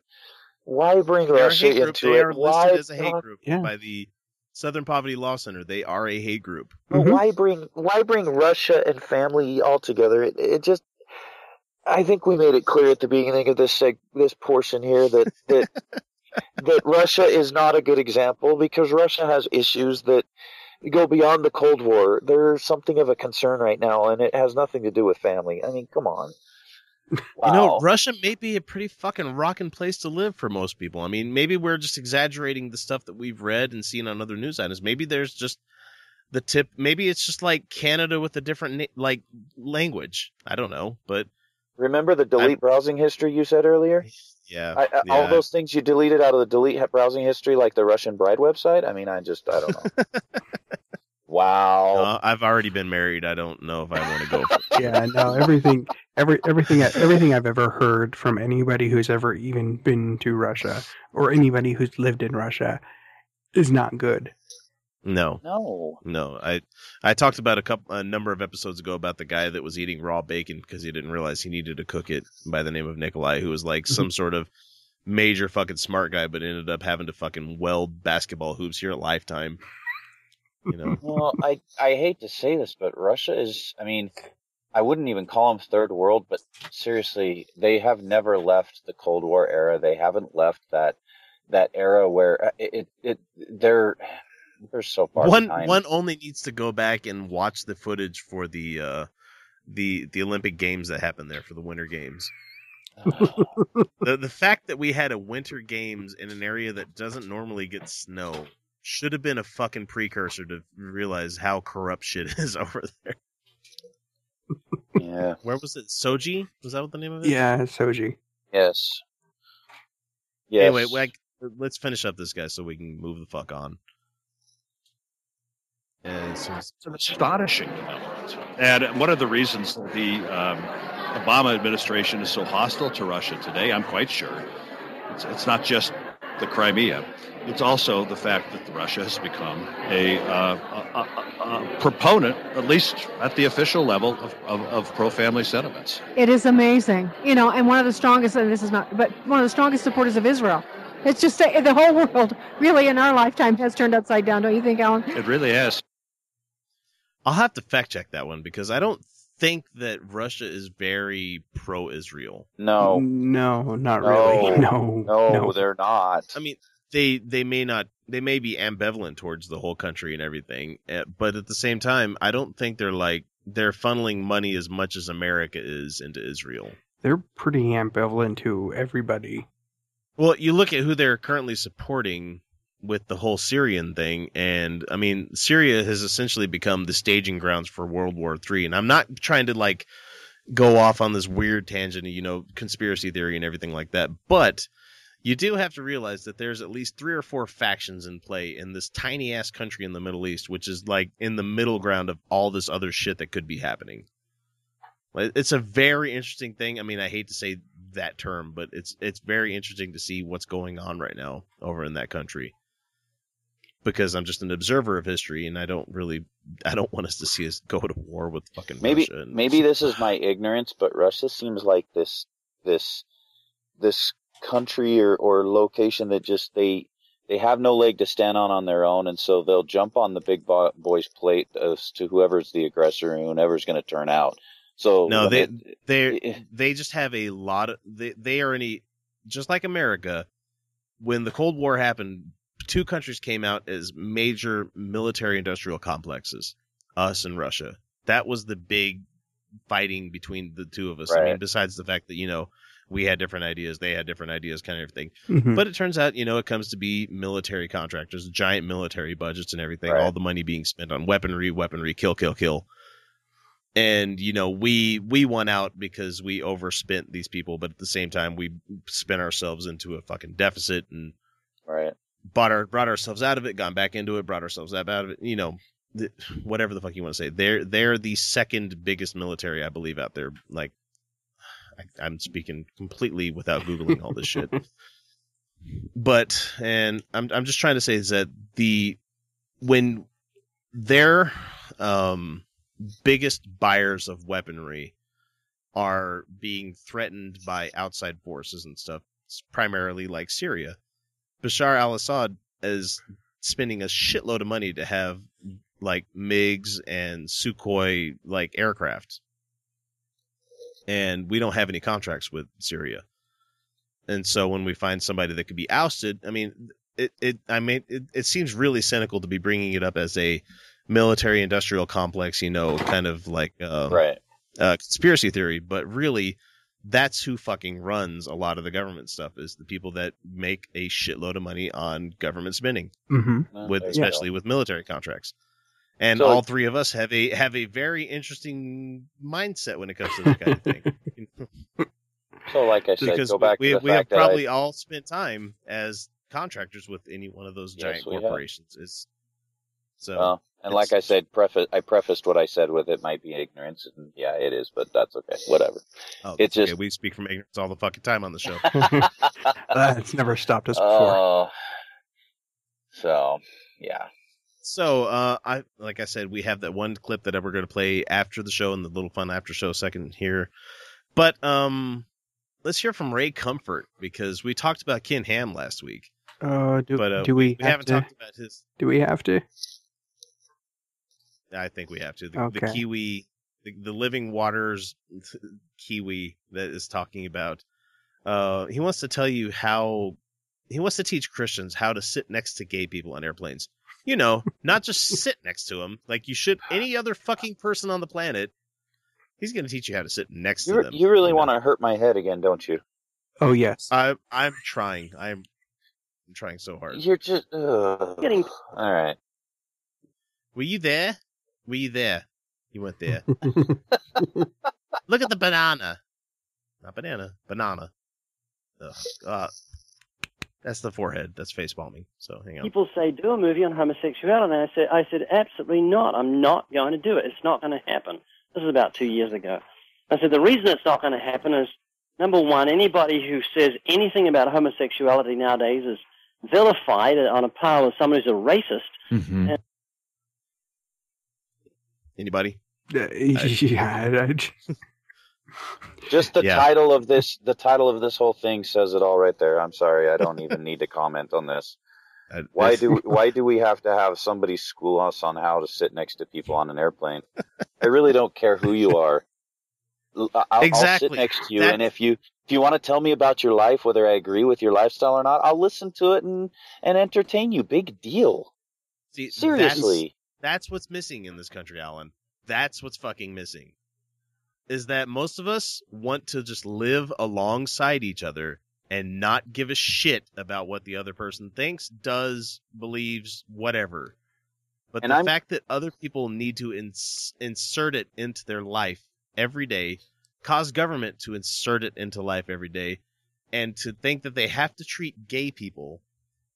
Speaker 1: why bring
Speaker 9: They are
Speaker 1: Russia
Speaker 9: hate group.
Speaker 1: into
Speaker 9: They
Speaker 1: it?
Speaker 9: are
Speaker 1: why
Speaker 9: listed as a hate
Speaker 1: God-
Speaker 9: group
Speaker 2: Yeah.
Speaker 9: by the Southern Poverty Law Center. They are a hate group.
Speaker 1: But why bring why bring Russia and family all together? It, it just I think we made it clear at the beginning of this seg- this portion here that that that Russia is not a good example because Russia has issues that go beyond the Cold War. There's something of a concern right now, and it has nothing to do with family. I mean, come on. Wow.
Speaker 9: You know, Russia may be a pretty fucking rocking place to live for most people. I mean, maybe we're just exaggerating the stuff that we've read and seen on other news items. Maybe there's just the tip. Maybe it's just like Canada with a different na- like language. I don't know, but
Speaker 1: Remember the delete browsing history you said earlier?
Speaker 9: yeah,
Speaker 1: I, I, all those things you deleted out of the delete browsing history, like the Russian bride website. I mean, I just I don't know. wow.
Speaker 9: Uh, I've already been married. I don't know if I want to go. For it.
Speaker 2: yeah, no, everything, every everything, everything I've ever heard from anybody who's ever even been to Russia or anybody who's lived in Russia is not good.
Speaker 9: No,
Speaker 1: No.
Speaker 9: no. I I talked about a couple a number of episodes ago about the guy that was eating raw bacon because he didn't realize he needed to cook it by the name of Nikolai, who was like some sort of major fucking smart guy, but ended up having to fucking weld basketball hoops here at Lifetime. You know,
Speaker 1: Well, I I hate to say this, but Russia is. I mean, I wouldn't even call them third world, but seriously, they have never left the Cold War era. They haven't left that that era where uh, it it, it they're they're so far
Speaker 9: one
Speaker 1: behind.
Speaker 9: one only needs to go back and watch the footage for the uh the the Olympic games that happened there for the Winter Games. the the fact that we had a Winter Games in an area that doesn't normally get snow should have been a fucking precursor to realize how corrupt shit is over there.
Speaker 1: Yeah.
Speaker 9: Where was it? Sochi? Was that what the name of it?
Speaker 2: Yeah, Sochi.
Speaker 1: Yes. Yes.
Speaker 9: Anyway, like, let's finish up this guy so we can move the fuck on. And so
Speaker 15: It's an astonishing development. And one of the reasons that the um, Obama administration is so hostile to Russia today, I'm quite sure, it's, it's not just the Crimea. It's also the fact that Russia has become a, uh, a, a, a proponent, at least at the official level, of, of, of pro-family sentiments.
Speaker 16: It is amazing, you know, and one of the strongest, and this is not, but one of the strongest supporters of Israel. It's just the whole world, really, in our lifetime, has turned upside down. Don't you think, Alan?
Speaker 15: It really has.
Speaker 9: I'll have to fact check that one because I don't think that Russia is very pro Israel.
Speaker 1: No.
Speaker 2: No, not
Speaker 1: No.
Speaker 2: really. No,
Speaker 1: No,
Speaker 2: no.
Speaker 1: they're not.
Speaker 9: I mean, they they may not they may be ambivalent towards the whole country and everything, eh, but at the same time, I don't think they're like they're funneling money as much as America is into Israel.
Speaker 2: They're pretty ambivalent to everybody.
Speaker 9: Well, you look at who they're currently supporting with the whole Syrian thing, and I mean, Syria has essentially become the staging grounds for World War Three. And I'm not trying to like go off on this weird tangent, you know, conspiracy theory and everything like that, but you do have to realize that there's at least three or four factions in play in this tiny ass country in the Middle East, which is like in the middle ground of all this other shit that could be happening. It's a very interesting thing. I mean, I hate to say that term, but it's it's very interesting to see what's going on right now over in that country. Because I'm just an observer of history, and I don't really, I don't want us to see us go to war with fucking
Speaker 1: maybe
Speaker 9: Russia. and-
Speaker 1: maybe this is my ignorance, but Russia seems like this this this country or, or location that just they they have no leg to stand on on their own, and so they'll jump on the big bo- boys plate as to whoever's the aggressor and whoever's going to turn out. So
Speaker 9: no, they they they just have a lot of they they are any just like America. When the Cold War happened, two countries came out as major military industrial complexes, us and Russia. That was the big fighting between the two of us. I mean, besides the fact that you know we had different ideas, they had different ideas, kind of everything.
Speaker 2: Mhm.
Speaker 9: But it turns out, you know, it comes to be military contractors, giant military budgets, and everything.
Speaker 1: Right.
Speaker 9: All the money being spent on weaponry, weaponry, kill, kill, kill. And you know, we we won out because we overspent these people, but at the same time, we spent ourselves into a fucking deficit and
Speaker 1: right.
Speaker 9: Bought our brought ourselves out of it, gone back into it, brought ourselves out of it. You know, whatever the fuck you want to say. They're they're the second biggest military, I believe, out there. Like, I, I'm speaking completely without googling all this shit. But and I'm I'm just trying to say is that the when their um biggest buyers of weaponry are being threatened by outside forces and stuff, primarily like Syria. Bashar al-Assad is spending a shitload of money to have like MiGs and Sukhoi like aircraft. And we don't have any contracts with Syria. And so when we find somebody that could be ousted, I mean, it, it I mean, it, it seems really cynical to be bringing it up as a military industrial complex, you know, kind of like um,
Speaker 1: Right.
Speaker 9: uh, conspiracy theory, but really that's who fucking runs a lot of the government stuff is the people that make a shitload of money on government spending
Speaker 2: Mhm.
Speaker 9: with
Speaker 1: there you
Speaker 9: especially with military contracts. And
Speaker 1: So-
Speaker 9: all three of us have a have a very interesting mindset when it comes to that kind of thing.
Speaker 1: So, like I said,
Speaker 9: because
Speaker 1: go back
Speaker 9: we,
Speaker 1: to the
Speaker 9: we have
Speaker 1: fact that
Speaker 9: probably
Speaker 1: I,
Speaker 9: all spent time as contractors with any one of those
Speaker 1: Yes,
Speaker 9: giant
Speaker 1: we have.
Speaker 9: corporations. It's so
Speaker 1: well, and like I said, preface I prefaced what I said with it might be ignorance, and yeah, it is, but that's okay, whatever.
Speaker 9: oh,
Speaker 1: it's
Speaker 9: okay,
Speaker 1: just
Speaker 9: we speak from ignorance all the fucking time on the show.
Speaker 2: It's never stopped us before.
Speaker 1: Oh, so yeah,
Speaker 9: So, uh, I like I said, we have that one clip that we're going to play after the show and the little fun after show second here. But um, let's hear from Ray Comfort because we talked about Ken Ham last week.
Speaker 2: Uh, do,
Speaker 9: But uh,
Speaker 2: do we,
Speaker 9: we
Speaker 2: have
Speaker 9: haven't
Speaker 2: to,
Speaker 9: talked about his.
Speaker 2: Do we have to?
Speaker 9: I think we have to. The, the Kiwi, the, the Living Waters Kiwi that is talking about. Uh, he wants to tell you how he wants to teach Christians how to sit next to gay people on airplanes. You know, not just sit next to them like you should any other fucking person on the planet. He's going to teach you how to sit next to
Speaker 1: you
Speaker 9: them.
Speaker 1: you really want to hurt my head again, don't you?
Speaker 2: Oh yes.
Speaker 9: I I'm trying. I'm I'm trying so hard.
Speaker 1: You're just uh,
Speaker 9: Getting-
Speaker 1: all right.
Speaker 9: Were you there? Were you there? You weren't there. Look at the banana. Not banana. Banana. Ugh. Uh, that's the forehead. That's face bombing. So hang on.
Speaker 17: People say do a movie on homosexuality, and I said, I said absolutely not. I'm not going to do it. It's not going to happen. This is about two years ago. I said the reason it's not going to happen is number one, anybody who says anything about homosexuality nowadays is vilified on a par with someone who's a racist.
Speaker 9: Mm-hmm.
Speaker 17: And
Speaker 9: Anybody?
Speaker 2: Uh, yeah. I-
Speaker 1: Just the
Speaker 9: Yeah.
Speaker 1: title of this, the title of this whole thing says it all right there. I'm sorry, I don't even need to comment on this. Why do why do we have to have somebody school us on how to sit next to people on an airplane? I really don't care who you are. L- I'll, I'll sit
Speaker 9: Exactly.
Speaker 1: next to you,
Speaker 9: That-
Speaker 1: and if you if you want to tell me about your life, whether I agree with your lifestyle or not, I'll listen to it and and entertain you. Big deal.
Speaker 9: See,
Speaker 1: Seriously.
Speaker 9: That's, what's missing in this country, Alan. That's what's fucking missing. Is that most of us want to just live alongside each other and not give a shit about what the other person thinks, does, believes, whatever. But
Speaker 1: And
Speaker 9: the
Speaker 1: I'm-
Speaker 9: fact that other people need to ins- insert it into their life every day, cause government to insert it into life every day, and to think that they have to treat gay people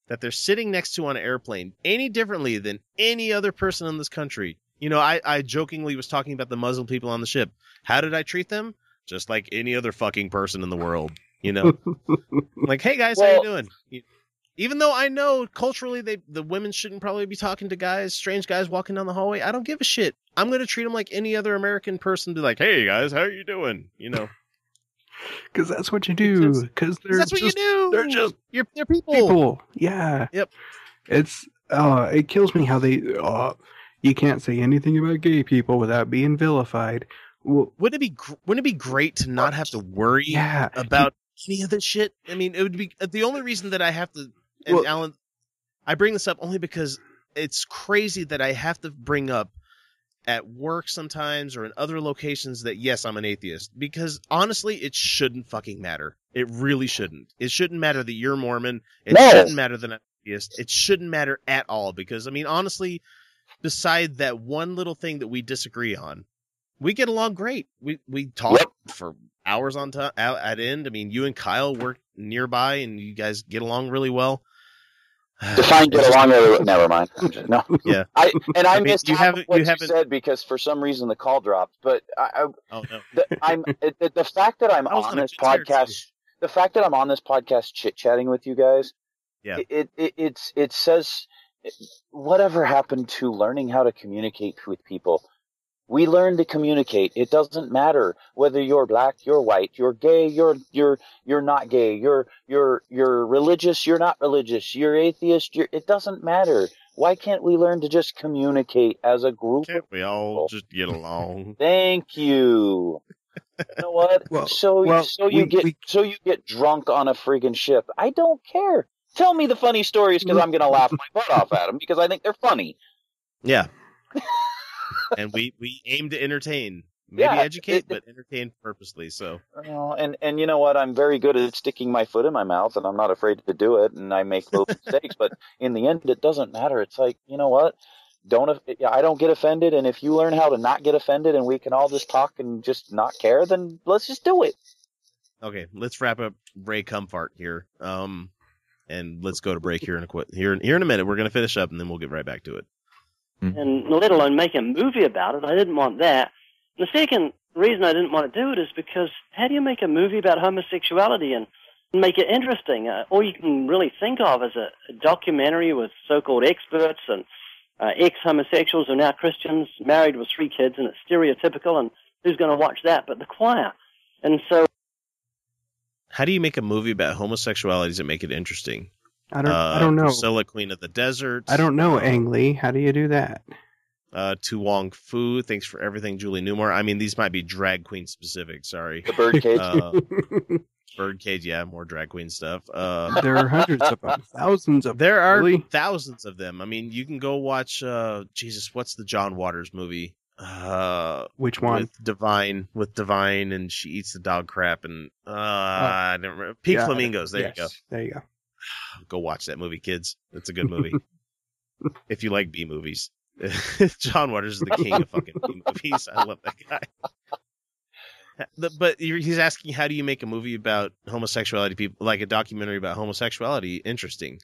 Speaker 9: that they're sitting next to on an airplane any differently than any other person in this country. You know, I, I jokingly was talking about the Muslim people on the ship. How did I treat them? Just like any other fucking person in the world. You know, like, hey guys, how you doing? You- Even though I know culturally they the women shouldn't probably be talking to guys, strange guys walking down the hallway, I don't give a shit. I'm gonna treat them like any other American person. Be like, hey guys, how are you doing? You know,
Speaker 2: Because that's what you do. Because they're
Speaker 9: that's what
Speaker 2: just,
Speaker 9: you do.
Speaker 2: They're just
Speaker 9: you're they're people.
Speaker 2: people. Yeah.
Speaker 9: Yep.
Speaker 2: It's uh, it kills me how they. Uh, you can't say anything about gay people without being vilified. Well,
Speaker 9: Wouldn't it be wouldn't it be great to not have to worry
Speaker 2: Yeah.
Speaker 9: about any of this shit? I mean, it would be the only reason that I have to. And
Speaker 2: Well-
Speaker 9: Alan, I bring this up only because it's crazy that I have to bring up at work sometimes or in other locations that yes, I'm an atheist because honestly, it shouldn't fucking matter. It really shouldn't. It shouldn't matter that you're Mormon. It
Speaker 1: No.
Speaker 9: shouldn't matter that I'm atheist. It shouldn't matter at all because I mean, honestly, beside that one little thing that we disagree on, we get along great. We we talk for hours on time at end. I mean, you and Kyle work nearby, and you guys get along really well.
Speaker 1: Define get along really Never mind. No.
Speaker 9: Yeah.
Speaker 1: I and I,
Speaker 9: I mean,
Speaker 1: missed
Speaker 9: you haven't-
Speaker 1: of what
Speaker 9: you
Speaker 1: you,
Speaker 9: haven't-
Speaker 1: said because for some reason the call dropped. But I, I
Speaker 9: Oh no.
Speaker 1: the, I'm the, the fact that I'm on this podcast, the fact that I'm on this podcast chit chatting with you guys,
Speaker 9: Yeah.
Speaker 1: it, it, it it's it says whatever happened to learning how to communicate with people. We learn to communicate. It doesn't matter whether you're black, you're white, you're gay, you're you're you're not gay, you're you're you're religious, you're not religious, you're atheist, you're it doesn't matter. Why can't we learn to just communicate as a group?
Speaker 9: Can't we all just get along?
Speaker 1: Thank you. You know what?
Speaker 2: Well-
Speaker 1: so
Speaker 2: well,
Speaker 1: so you
Speaker 2: we-
Speaker 1: get
Speaker 2: we-
Speaker 1: so you get drunk on a friggin' ship. I don't care. Tell me the funny stories because mm. I'm gonna laugh my butt off at them because I think they're funny.
Speaker 9: Yeah. and we we aim to entertain, maybe
Speaker 1: Yeah,
Speaker 9: educate,
Speaker 1: it-
Speaker 9: but entertain purposely. So
Speaker 1: Well, and and you know what? I'm very good at sticking my foot in my mouth, and I'm not afraid to do it. And I make little mistakes, but in the end, it doesn't matter. It's like you know what? Don't I don't get offended, and if you learn how to not get offended, and we can all just talk and just not care, then let's just do it.
Speaker 9: okay, let's wrap up Ray Comfort here. Um, and let's go to break here in a qu- here here in a minute. We're gonna finish up, and then we'll get right back to it.
Speaker 17: And let alone make a movie about it. I didn't want that. The second reason I didn't want to do it is because how do you make a movie about homosexuality and make it interesting? Uh, all you can really think of is a, a documentary with so-called experts and uh, ex-homosexuals who are now Christians, married with three kids, and it's stereotypical. And who's going to watch that but the choir? And so
Speaker 9: How do you make a movie about homosexuality to make it interesting?
Speaker 2: I don't.
Speaker 9: Uh,
Speaker 2: I don't know.
Speaker 9: Priscilla, Queen of the Desert.
Speaker 2: I don't know, Ang Lee. How do you do that?
Speaker 9: Uh, To Wong Foo. Thanks for everything, Julie Newmar. I mean, these might be drag queen specific. Sorry.
Speaker 1: The birdcage.
Speaker 9: Uh, birdcage. Yeah, more drag queen stuff. Uh,
Speaker 2: there are hundreds of them, thousands of.
Speaker 9: there are
Speaker 2: Really?
Speaker 9: thousands of them. I mean, you can go watch. Uh, Jesus, what's the John Waters movie? Uh,
Speaker 2: Which one?
Speaker 9: With Divine, with Divine, and she eats the dog crap, and uh, I don't remember. Pink
Speaker 2: Oh. Yeah,
Speaker 9: Flamingos. There you go.
Speaker 2: There you go.
Speaker 9: Go watch that movie, kids. It's a good movie. if you like B movies, John Waters is the king of fucking B movies. I love that guy. But he's asking, how do you make a movie about homosexuality? People like a documentary about homosexuality interesting.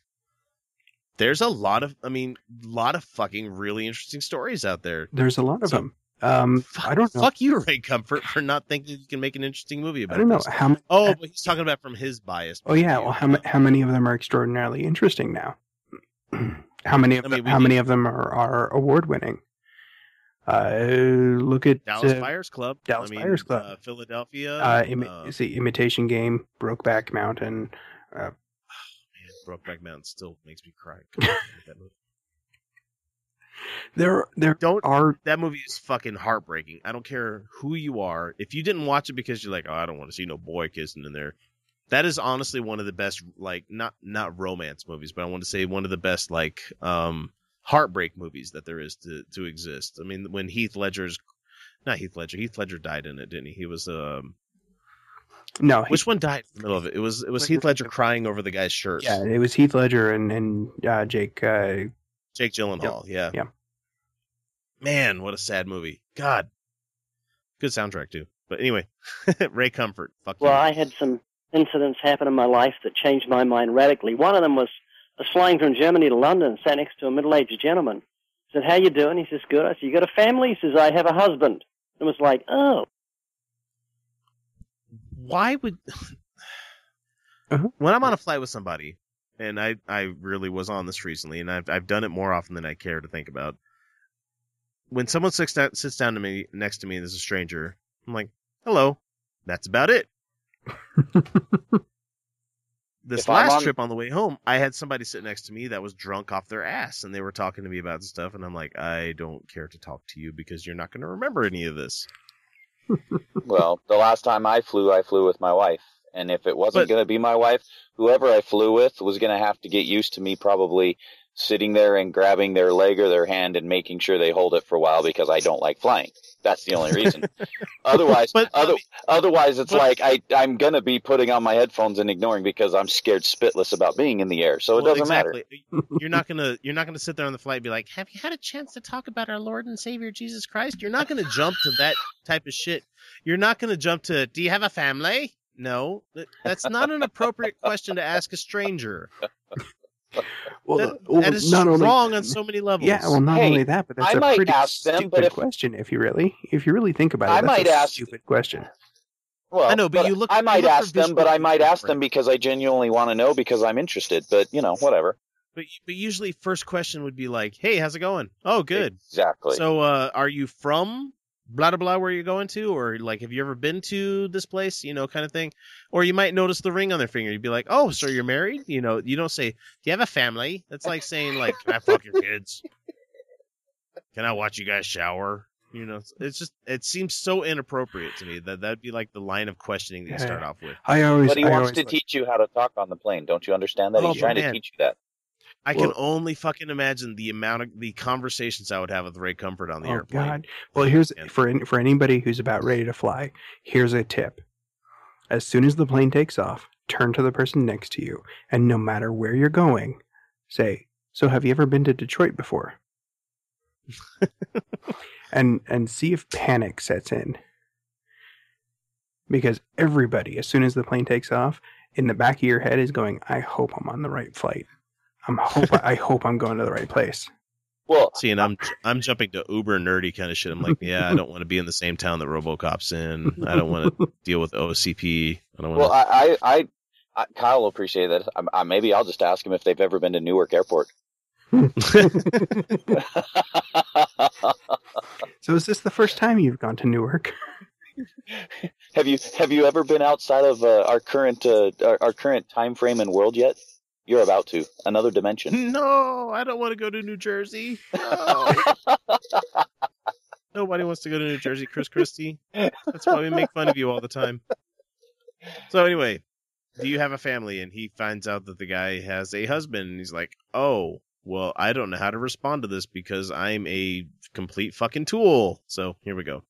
Speaker 9: There's a lot of, I mean, a lot of fucking really interesting stories out there.
Speaker 2: There's a lot of
Speaker 9: So-
Speaker 2: them. Um, I don't know.
Speaker 9: Fuck you, Ray Comfort, for not thinking you can make an interesting movie about
Speaker 2: I don't know
Speaker 9: this.
Speaker 2: how. ma-
Speaker 9: Oh, but he's talking about from his bias.
Speaker 2: Oh yeah. Well, how how many of them are extraordinarily interesting now? how many of
Speaker 9: I mean,
Speaker 2: them, how many of them are, are award winning? Uh, look at
Speaker 9: Dallas
Speaker 2: uh,
Speaker 9: Buyers Club.
Speaker 2: Dallas
Speaker 9: I mean,
Speaker 2: Buyers Club.
Speaker 9: Uh, Philadelphia.
Speaker 2: Uh, imi-
Speaker 9: uh,
Speaker 2: see, Imitation Game, Brokeback Mountain. Uh,
Speaker 9: Man, Brokeback Mountain still makes me cry. That movie.
Speaker 2: There, there
Speaker 9: Don't
Speaker 2: are
Speaker 9: that movie is fucking heartbreaking. I don't care who you are. If you didn't watch it because you're like, oh, I don't want to see no boy kissing in there. That is honestly one of the best, like not not romance movies, but I want to say one of the best like um heartbreak movies that there is to to exist. I mean, when Heath Ledger's not Heath Ledger, Heath Ledger died in it, didn't he? He was um
Speaker 2: No,
Speaker 9: Which one died in the middle of it? It was it was Heath Ledger crying over the guy's shirt.
Speaker 2: Yeah, it was Heath Ledger and and uh, Jake. Uh,
Speaker 9: Jake Gyllenhaal. Yeah.
Speaker 2: Yeah.
Speaker 9: Man, what a sad movie. God. Good soundtrack too. But anyway, Ray Comfort. Fuck
Speaker 17: Well,
Speaker 9: you.
Speaker 17: I had some incidents happen in my life that changed my mind radically. One of them was I was flying from Germany to London, sat next to a middle-aged gentleman. I said, "How you doing?" He says, "Good." I said, "You got a family?" He says, "I have a husband." It was like, "Oh,
Speaker 9: Why would uh-huh. when I'm on a flight with somebody, and I I really was on this recently, and I've I've done it more often than I care to think about. When someone sits down, sits down to me next to me and is a stranger, I'm like, "Hello." That's about it. this
Speaker 1: If
Speaker 9: last
Speaker 1: on-
Speaker 9: trip on the way home, I had somebody sit next to me that was drunk off their ass, and they were talking to me about stuff, and I'm like, I don't care to talk to you because you're not going to remember any of this.
Speaker 1: well, the last time I flew, I flew with my wife. And if it wasn't going to be my wife, whoever I flew with was going to have to get used to me probably sitting there and grabbing their leg or their hand and making sure they hold it for a while because I don't like flying. That's the only reason. otherwise, other, um, otherwise it's like I, I'm going to be putting on my headphones and ignoring because I'm scared spitless about being in the air. So it
Speaker 9: Well,
Speaker 1: doesn't matter.
Speaker 9: You're not gonna you're not gonna sit there on the flight and be like, "Have you had a chance to talk about our Lord and Savior Jesus Christ?" You're not gonna jump to that type of shit. You're not gonna jump to, "Do you have a family?" No, that's not an appropriate question to ask a stranger.
Speaker 2: well,
Speaker 9: That-
Speaker 2: well,
Speaker 9: that is
Speaker 2: not only-
Speaker 9: wrong on so many levels.
Speaker 2: Yeah, well, not
Speaker 1: Hey,
Speaker 2: only that, but that's
Speaker 1: I
Speaker 2: a
Speaker 1: might
Speaker 2: pretty
Speaker 1: ask them,
Speaker 2: stupid
Speaker 1: but if-
Speaker 2: question. If you really, if you really think about it,
Speaker 1: I
Speaker 2: that's
Speaker 1: might
Speaker 2: a
Speaker 1: ask-
Speaker 2: stupid question.
Speaker 1: Well,
Speaker 9: I know, but you look-
Speaker 1: I might
Speaker 9: look
Speaker 1: ask them, but I might ask them because I genuinely want to know because I'm interested. But you know, whatever.
Speaker 9: But but usually first question would be like, "Hey, how's it going?" Oh, good.
Speaker 1: Exactly.
Speaker 9: So, uh, are you from blah blah blah where you're going to, or like, have you ever been to this place? You know, kind of thing. Or you might notice the ring on their finger. You'd be like, "Oh, so you're married?" You know, you don't say, "Do you have a family?" That's like saying, "Like, can I fuck your kids? Can I watch you guys shower?" You know, it's- it's just it seems so inappropriate to me that that'd be like the line of questioning that you start off with.
Speaker 2: I always,
Speaker 1: but he
Speaker 2: I
Speaker 1: wants
Speaker 2: always
Speaker 1: to teach you how to talk on the plane. Don't you understand that?
Speaker 9: Oh,
Speaker 1: He's trying
Speaker 9: man.
Speaker 1: to teach you that.
Speaker 9: I
Speaker 2: Well-
Speaker 9: can only fucking imagine the amount of the conversations I would have with Ray Comfort on the
Speaker 2: Oh
Speaker 9: airplane.
Speaker 2: God! Well, here's for for anybody who's about ready to fly. Here's a tip: as soon as the plane takes off, turn to the person next to you, and no matter where you're going, say, "So, have you ever been to Detroit before?" and and see if panic sets in. Because everybody, as soon as the plane takes off, in the back of your head is going, "I hope I'm on the right flight. I'm hope I hope I'm going to the right place."
Speaker 1: Well,
Speaker 9: see, and I'm I'm jumping to uber nerdy kind of shit. I'm like, yeah, I don't want to be in the same town that RoboCop's in. I don't want to deal with OCP. I don't want.
Speaker 1: Well, I, I, I, I Kyle will appreciate that. I, I, maybe I'll just ask him if they've ever been to Newark Airport.
Speaker 2: So, is this the first time you've gone to Newark?
Speaker 1: Have you have you ever been outside of uh, our current uh, our, our current time frame and world yet? You're about to another dimension.
Speaker 9: no, I don't want to go to New Jersey. No. Nobody wants to go to New Jersey, Chris Christie. That's why we make fun of you all the time. So anyway, do you have a family? And he finds out that the guy has a husband, and he's like, "Oh, well, I don't know how to respond to this because I'm a complete fucking tool." So here we go.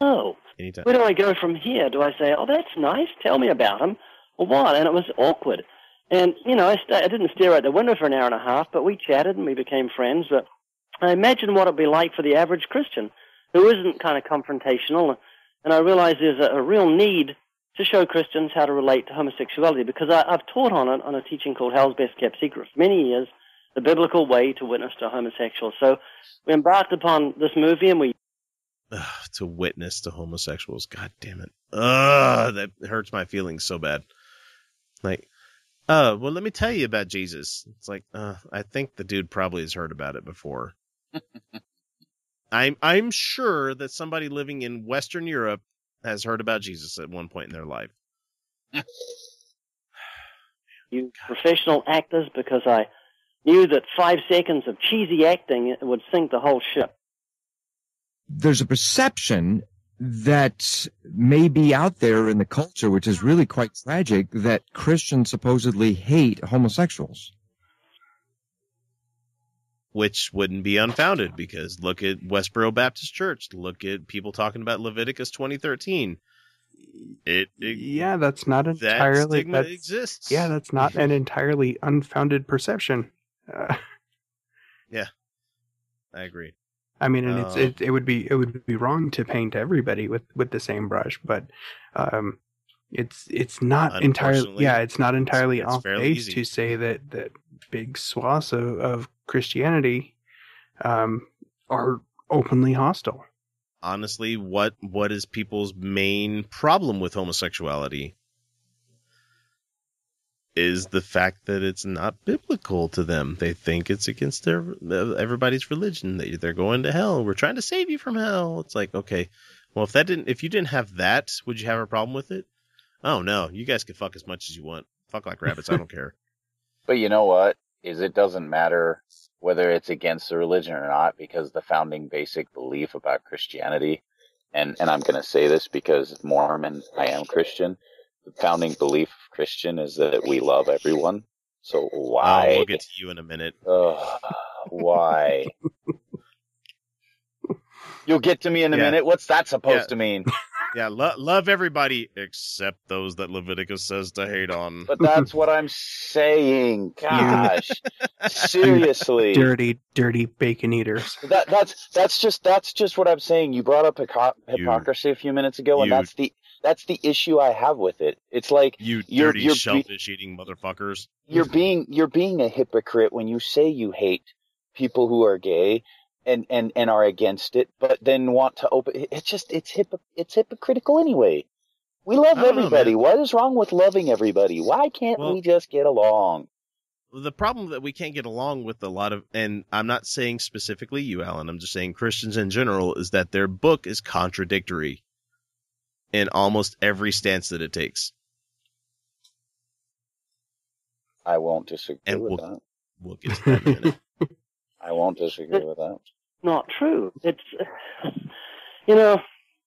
Speaker 17: oh,
Speaker 9: Anytime.
Speaker 17: where do I go from here? Do I say, oh, that's nice, tell me about him, or what? And it was awkward. And, you know, I, sta I didn't stare out the window for an hour and a half, but we chatted and we became friends. But I imagine what it'd be like for the average Christian who isn't kind of confrontational. And I realize there's a, a real need to show Christians how to relate to homosexuality because I, I've taught on it on a teaching called Hell's Best Kept Secret for many years, the biblical way to witness to homosexuals. So we embarked upon this movie and we
Speaker 9: Ugh, to witness to homosexuals. God damn it. Ugh, that hurts my feelings so bad. Like, uh, well, let me tell you about Jesus. It's like, uh, I think the dude probably has heard about it before. I'm I'm sure that somebody living in Western Europe has heard about Jesus at one point in their life.
Speaker 17: you professional actors because I knew that five seconds of cheesy acting would sink the whole ship.
Speaker 18: there's a perception that may be out there in the culture, which is really quite tragic, that Christians supposedly hate homosexuals.
Speaker 9: which wouldn't be unfounded because look at Westboro Baptist Church. Look at people talking about Leviticus 2013. It, it
Speaker 2: yeah, that's not
Speaker 9: that
Speaker 2: entirely.
Speaker 9: stigma
Speaker 2: that's,
Speaker 9: exists.
Speaker 2: Yeah, that's not an entirely unfounded perception. Uh,
Speaker 9: Yeah, I agree.
Speaker 2: I mean, and it's
Speaker 9: Uh,
Speaker 2: it, it would be it would be wrong to paint everybody with with the same brush, but um, it's it's not entirely yeah, it's not entirely
Speaker 9: it's
Speaker 2: off base
Speaker 9: easy.
Speaker 2: to say that that big swaths of, of Christianity um, are openly hostile.
Speaker 9: honestly, what what is people's main problem with homosexuality? Is the fact that it's not biblical to them. They think it's against their everybody's religion. They they're going to hell. We're trying to save you from hell. It's like okay, well if that didn't if you didn't have that, would you have a problem with it? Oh no, you guys can fuck as much as you want. Fuck like rabbits. I don't care.
Speaker 1: But you know what? Is it doesn't matter whether it's against the religion or not, because the founding basic belief about Christianity, and and I'm going to say this because Mormon, I am Christian. The founding belief of Christian is that we love everyone. So why?
Speaker 9: Oh, we'll get to you in a minute.
Speaker 1: Ugh, why? You'll get to me in a
Speaker 9: Yeah.
Speaker 1: minute. What's that supposed
Speaker 9: Yeah.
Speaker 1: to mean?
Speaker 9: Yeah, lo- love everybody except those that Leviticus says to hate on.
Speaker 1: But that's what I'm saying. Gosh, seriously.
Speaker 2: dirty, dirty bacon eaters.
Speaker 1: That that's that's just that's just what I'm saying. You brought up hypo- hypocrisy a few minutes ago, and that's the that's the issue I have with it. It's like
Speaker 9: You
Speaker 1: you're
Speaker 9: dirty
Speaker 1: you're be-
Speaker 9: shellfish eating motherfuckers.
Speaker 1: you're being you're being a hypocrite when you say you hate people who are gay and and and are against it, but then want to open. It's just it's hypo, it's hypocritical anyway. We love
Speaker 9: don't know,
Speaker 1: everybody. what is wrong with loving everybody? Why can't
Speaker 9: Well-
Speaker 1: we just get along?
Speaker 9: the problem that we can't get along with a lot of and I'm not saying specifically you Alan I'm just saying Christians in general is that their book is contradictory in almost every stance that it takes
Speaker 1: I won't disagree
Speaker 9: and
Speaker 1: with
Speaker 9: we'll
Speaker 1: that.
Speaker 9: we'll get to that in a minute
Speaker 1: I won't disagree with that.
Speaker 17: not true. It's, you know,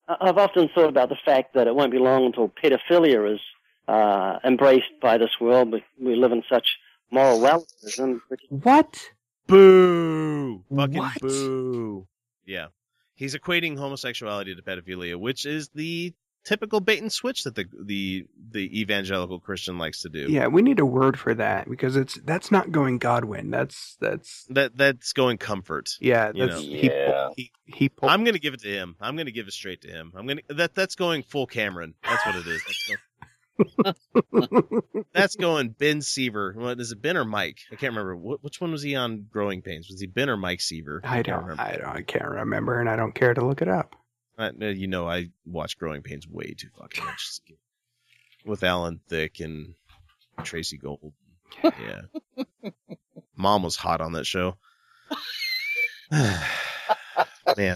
Speaker 17: I- I've often thought about the fact that it won't be long until pedophilia is uh, embraced by this world. We, we live in such moral relativism. which-
Speaker 2: What?
Speaker 9: boo fucking
Speaker 2: What?
Speaker 9: boo yeah he's equating homosexuality to pedophilia which is the typical bait and switch that the the the evangelical Christian likes to do
Speaker 2: Yeah, we need a word for that because it's that's not going Godwin. That's that's
Speaker 9: that that's going comfort
Speaker 2: yeah.
Speaker 9: you
Speaker 2: That's
Speaker 9: know.
Speaker 1: Yeah.
Speaker 2: pulled- he he pulled
Speaker 9: I'm gonna give it to him. I'm gonna give it straight to him. I'm gonna that that's going full Cameron. That's what it is. That's, go- that's going Ben Seaver. What is it, Ben or Mike? I can't remember. What, which one was he on Growing Pains? Was he Ben or Mike Seaver?
Speaker 2: I
Speaker 9: can't
Speaker 2: don't
Speaker 9: remember.
Speaker 2: I don't I can't remember and I don't care to look it up.
Speaker 9: Uh, you know, I watch Growing Pains way too fucking much with Alan Thicke and Tracey Gold. Yeah, Mom was hot on that show. Man,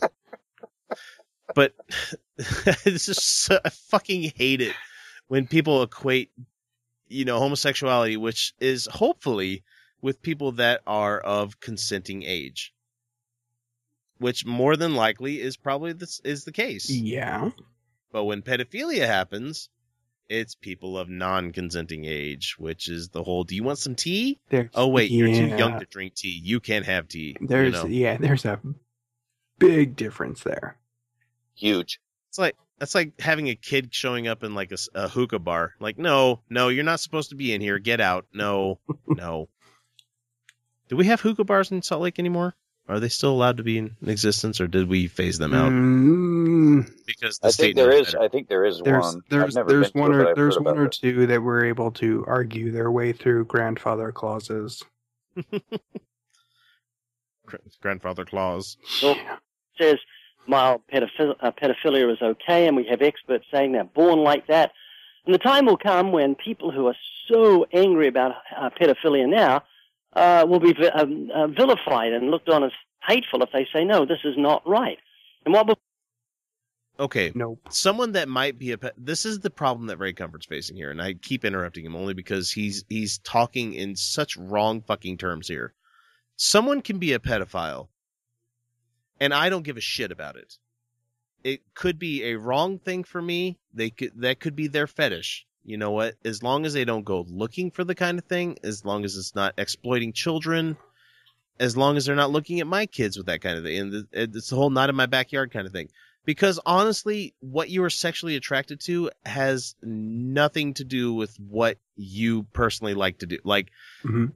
Speaker 9: but it's just so, I fucking hate it when people equate, you know, homosexuality, which is hopefully with people that are of consenting age, which more than likely is probably this is the case.
Speaker 2: Yeah.
Speaker 9: But when pedophilia happens, it's people of non-consenting age, which is the whole. Do you want some tea?
Speaker 2: There's,
Speaker 9: Oh wait, you're too young to drink tea. You can't have tea. you
Speaker 2: There's
Speaker 9: know?
Speaker 2: yeah, there's a big difference there.
Speaker 1: Huge.
Speaker 9: It's like that's like having a kid showing up in like a hookah bar. Like, no, no, you're not supposed to be in here. Get out. No, no. Do we have hookah bars in Salt Lake anymore? Are they still allowed to be in existence, or did we phase them out
Speaker 2: Mm,
Speaker 9: because the
Speaker 1: I
Speaker 9: state
Speaker 1: think there is.
Speaker 9: better?
Speaker 1: I think there is
Speaker 2: there's
Speaker 1: one. I've
Speaker 2: there's
Speaker 1: never
Speaker 2: there's
Speaker 1: been to
Speaker 2: one
Speaker 1: it,
Speaker 2: or
Speaker 1: I've
Speaker 2: there's one
Speaker 1: about
Speaker 2: or
Speaker 1: it.
Speaker 2: two that were able to argue their way through grandfather clauses.
Speaker 9: Grandfather clause.
Speaker 17: Well, says mild pedophil- uh, pedophilia is okay, and we have experts saying they're born like that. And the time will come when people who are so angry about uh, pedophilia now uh, will be um, uh, vilified and looked on as hateful if they say, no, this is not right. And what will
Speaker 9: Okay.
Speaker 2: Nope.
Speaker 9: Someone that might be a pe- this is the problem that Ray Comfort's facing here, and I keep interrupting him only because he's he's talking in such wrong fucking terms here. Someone can be a pedophile, and I don't give a shit about it. It could be a wrong thing for me. They could that could be their fetish. You know what? As long as they don't go looking for the kind of thing, as long as it's not exploiting children, as long as they're not looking at my kids with that kind of thing, and it's the whole not in my backyard kind of thing Because honestly, what you are sexually attracted to has nothing to do with what you personally like to do. Like,
Speaker 2: Mhm.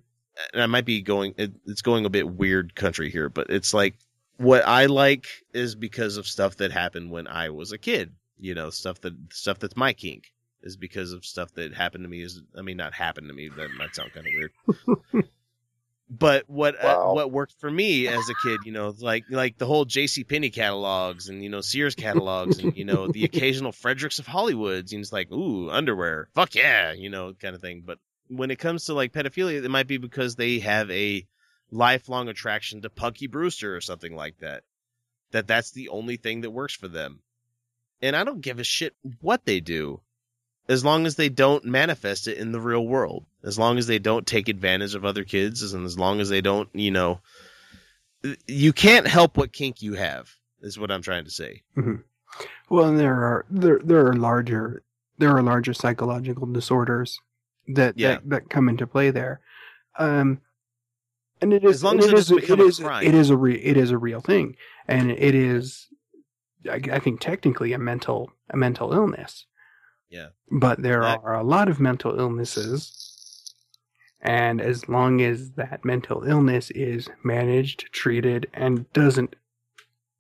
Speaker 9: and I might be going, it, it's going a bit weird country here, but it's like what I like is because of stuff that happened when I was a kid. You know, stuff that stuff that's my kink is because of stuff that happened to me. Is I mean, not happened to me. That might sound kind of weird. but what uh, what worked for me as a kid, you know, like like the whole J.C. Penney catalogs and you know Sears catalogs and you know the occasional Fredericks of Hollywoods, and it's like ooh underwear, fuck yeah, you know, kind of thing. But when it comes to like pedophilia, it might be because they have a lifelong attraction to Punky Brewster or something like that. That that's the only thing that works for them. And I don't give a shit what they do as long as they don't manifest it in the real world. As long as they don't take advantage of other kids and as long as they don't, you know, you can't help what kink you have is what I'm trying to say.
Speaker 2: Mhm. Well, and there are there there are larger there are larger psychological disorders that
Speaker 9: Yeah.
Speaker 2: that, that come into play there. Um, and it is
Speaker 9: As long as it doesn't
Speaker 2: is- it
Speaker 9: a
Speaker 2: is- it is a re, it is a real thing, and it is I, I think technically a mental a mental illness.
Speaker 9: Yeah.
Speaker 2: But there
Speaker 9: That-
Speaker 2: are a lot of mental illnesses, and as long as that mental illness is managed, treated, and doesn't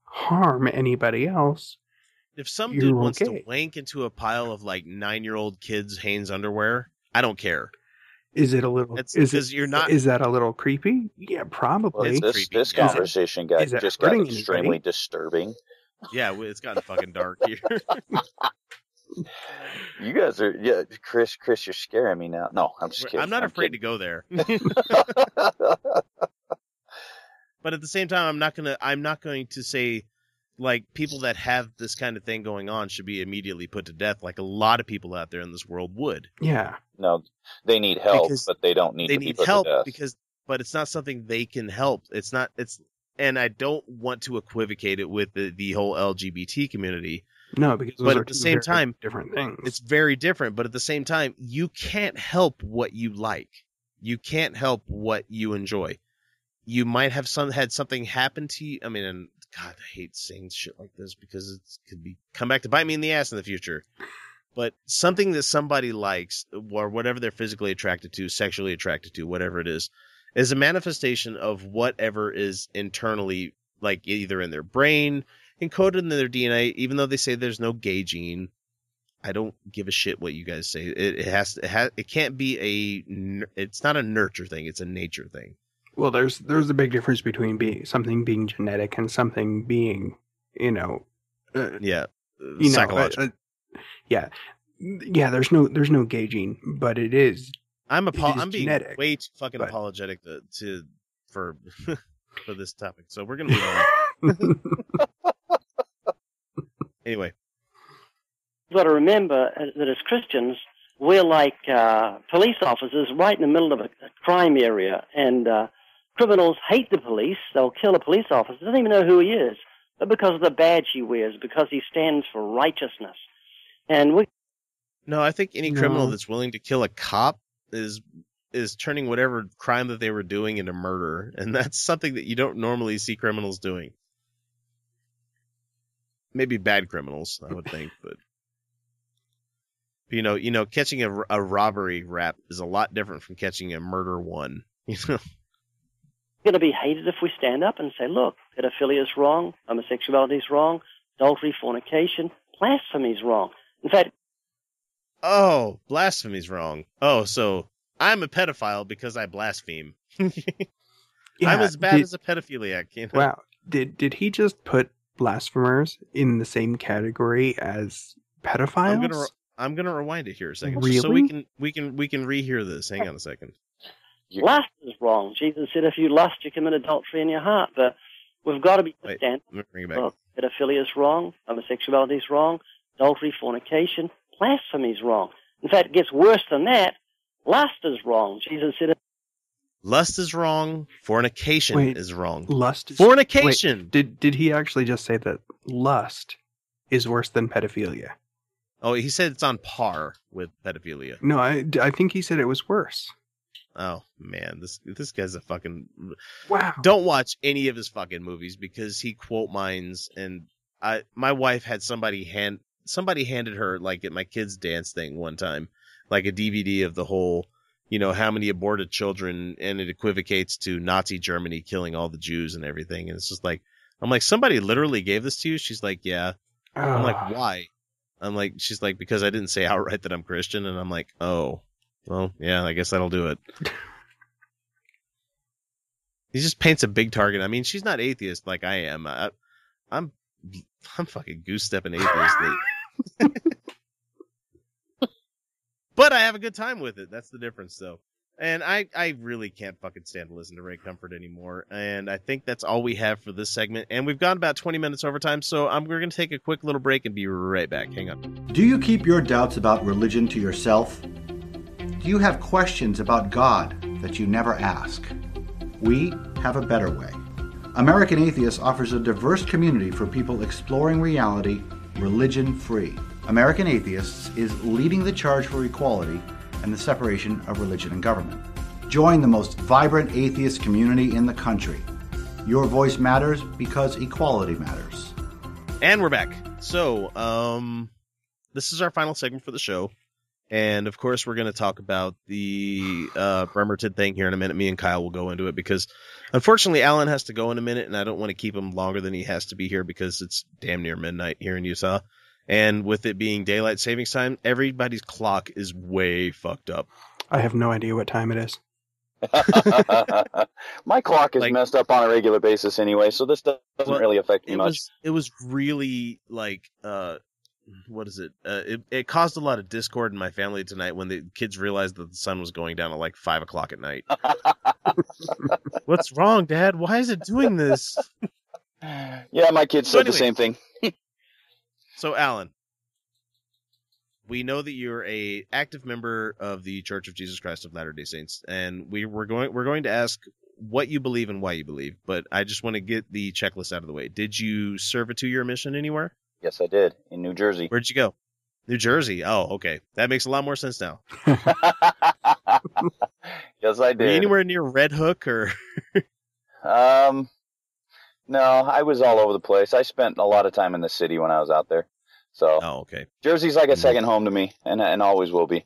Speaker 2: harm anybody else,
Speaker 9: If some
Speaker 2: You're
Speaker 9: dude wants
Speaker 2: okay.
Speaker 9: to wank into a pile of like nine year old kids' Hanes underwear, I don't care.
Speaker 2: is it a little?
Speaker 9: It's
Speaker 2: is it,
Speaker 9: you're not-
Speaker 2: Is that a little creepy? Yeah, probably.
Speaker 1: this this
Speaker 2: yeah.
Speaker 1: conversation got
Speaker 2: Is it
Speaker 1: just got extremely
Speaker 2: anybody?
Speaker 1: disturbing.
Speaker 9: Yeah, it's gotten fucking dark here.
Speaker 1: You guys are yeah, Chris. Chris, you're scaring me now. No, I'm just kidding.
Speaker 9: I'm not afraid to go there. but at the same time, I'm not gonna. I'm not going to say like people that have this kind of thing going on should be immediately put to death, like a lot of people out there in this world would.
Speaker 2: Yeah.
Speaker 1: No, they need help,
Speaker 9: Because
Speaker 1: but they don't need
Speaker 9: they
Speaker 1: to be
Speaker 9: need
Speaker 1: put
Speaker 9: help
Speaker 1: to death.
Speaker 9: because, but it's not something they can help. It's not. It's and I don't want to equivocate it with the, the whole LGBT community.
Speaker 2: No, because
Speaker 9: but at the same time,
Speaker 2: different things.
Speaker 9: It's very different, but at the same time, you can't help what you like. You can't help what you enjoy. You might have some had something happen to you. I mean, and God, I hate saying shit like this because it could be come back to bite me in the ass in the future. But something that somebody likes, or whatever they're physically attracted to, sexually attracted to, whatever it is, is a manifestation of whatever is internally, like either in their brain, encoded in their DNA. Even though they say there's no gay gene, I don't give a shit what you guys say. It, it has, it has, it can't be a, it's not a nurture thing. It's a nature thing.
Speaker 2: Well, there's there's a big difference between being something being genetic and something being, you know, uh,
Speaker 9: Yeah,
Speaker 2: you know,
Speaker 9: psychological.
Speaker 2: uh, uh, yeah, yeah. There's no there's no gay gene, but it is.
Speaker 9: I'm apo-
Speaker 2: is
Speaker 9: I'm being
Speaker 2: genetic,
Speaker 9: way too fucking
Speaker 2: but-
Speaker 9: apologetic to, to for for this topic. So we're gonna move on. anyway,
Speaker 17: You've got to remember uh, that as Christians, we're like uh, police officers right in the middle of a, a crime area, and uh, criminals hate the police. They'll kill a police officer. They don't even know who he is, but because of the badge he wears, because he stands for righteousness. And we
Speaker 9: no, I think any criminal that's willing to kill a cop is is turning whatever crime that they were doing into murder, and that's something that you don't normally see criminals doing. Maybe bad criminals, I would think, but you know, you know, catching a, a robbery rap is a lot different from catching a murder one. You know,
Speaker 17: going to be hated if we stand up and say, look, pedophilia is wrong, homosexuality is wrong, adultery, fornication, blasphemy is wrong. In fact,
Speaker 9: oh, blasphemy's wrong. Oh, so I'm a pedophile because I blaspheme. I'm as bad
Speaker 2: did-
Speaker 9: as a pedophiliac. You know?
Speaker 2: Wow, did did he just put blasphemers in the same category as pedophiles?
Speaker 9: I'm gonna re- I'm gonna rewind it here a second, just so we can we can we can rehear this. Hang on a second.
Speaker 17: lust is wrong. Jesus said, if you lust, you commit adultery in your heart. But we've got to be
Speaker 9: Wait,
Speaker 17: stand.
Speaker 9: let me bring it back.
Speaker 17: Look, pedophilia is wrong, homosexuality is wrong, adultery, fornication, blasphemy is wrong. In fact, it gets worse than that. Lust is wrong. Jesus said,
Speaker 9: Lust is wrong. Fornication
Speaker 2: Wait,
Speaker 9: is wrong.
Speaker 2: Lust is
Speaker 9: Fornication.
Speaker 2: Wait, did did he actually just say that lust is worse than pedophilia?
Speaker 9: Oh, he said it's on par with pedophilia.
Speaker 2: No, I, I think he said it was worse.
Speaker 9: Oh man, this this guy's a fucking
Speaker 2: wow.
Speaker 9: Don't watch any of his fucking movies because he quote mines and I my wife had somebody hand somebody handed her like at my kids dance thing one time, like a DVD of the whole, you know, how many aborted children, and it equivocates to Nazi Germany killing all the Jews and everything. And it's just like, I'm like, somebody literally gave this to you. She's like, yeah. I'm like, why? I'm like, she's like, because I didn't say outright that I'm Christian, and I'm like, oh, well, yeah, I guess that'll do it. he just paints a big target. I mean, she's not atheist like I am. I, I'm, I'm fucking goose stepping atheist. but I have a good time with it. That's the difference, though. And I, I really can't fucking stand to listen to Ray Comfort anymore. And I think that's all we have for this segment. And we've gone about 20 minutes over time, so I'm, we're going to take a quick little break and be right back. Hang on.
Speaker 19: Do you keep your doubts about religion to yourself? Do you have questions about God that you never ask? We have a better way. American Atheist offers a diverse community for people exploring reality religion free. American Atheists is leading the charge for equality and the separation of religion and government. Join the most vibrant atheist community in the country. Your voice matters because equality matters.
Speaker 9: And we're back. So, um, this is our final segment for the show. And of course, we're going to talk about the uh, Bremerton thing here in a minute. Me and Kyle will go into it because unfortunately, Alan has to go in a minute, and I don't want to keep him longer than he has to be here because it's damn near midnight here in Utah. And with it being daylight savings time, everybody's clock is way fucked up.
Speaker 2: I have no idea what time it is.
Speaker 1: My clock is messed up on a regular basis anyway, so this doesn't
Speaker 9: Well,
Speaker 1: really affect me
Speaker 9: it
Speaker 1: much.
Speaker 9: was it was really like uh what is it uh, it it caused a lot of discord in my family tonight when the kids realized that the sun was going down at like five o'clock at night what's wrong dad why is it doing this
Speaker 1: Yeah, my kids
Speaker 9: So
Speaker 1: said the same thing.
Speaker 9: So alan we know that you're a active member of the church of jesus christ of latter day saints and we we're going we're going to ask what you believe and why you believe but i just want to get the checklist out of the way did you serve a two-year mission anywhere
Speaker 1: Yes, I did in New Jersey.
Speaker 9: Where'd you go? New Jersey. Oh, okay. That makes a lot more sense now.
Speaker 1: Yes, I did.
Speaker 9: anywhere near Red Hook or?
Speaker 1: Um, no, I was all over the place. I spent a lot of time in the city when I was out there. So,
Speaker 9: oh, okay.
Speaker 1: Jersey's like a second home to me, and and always will be.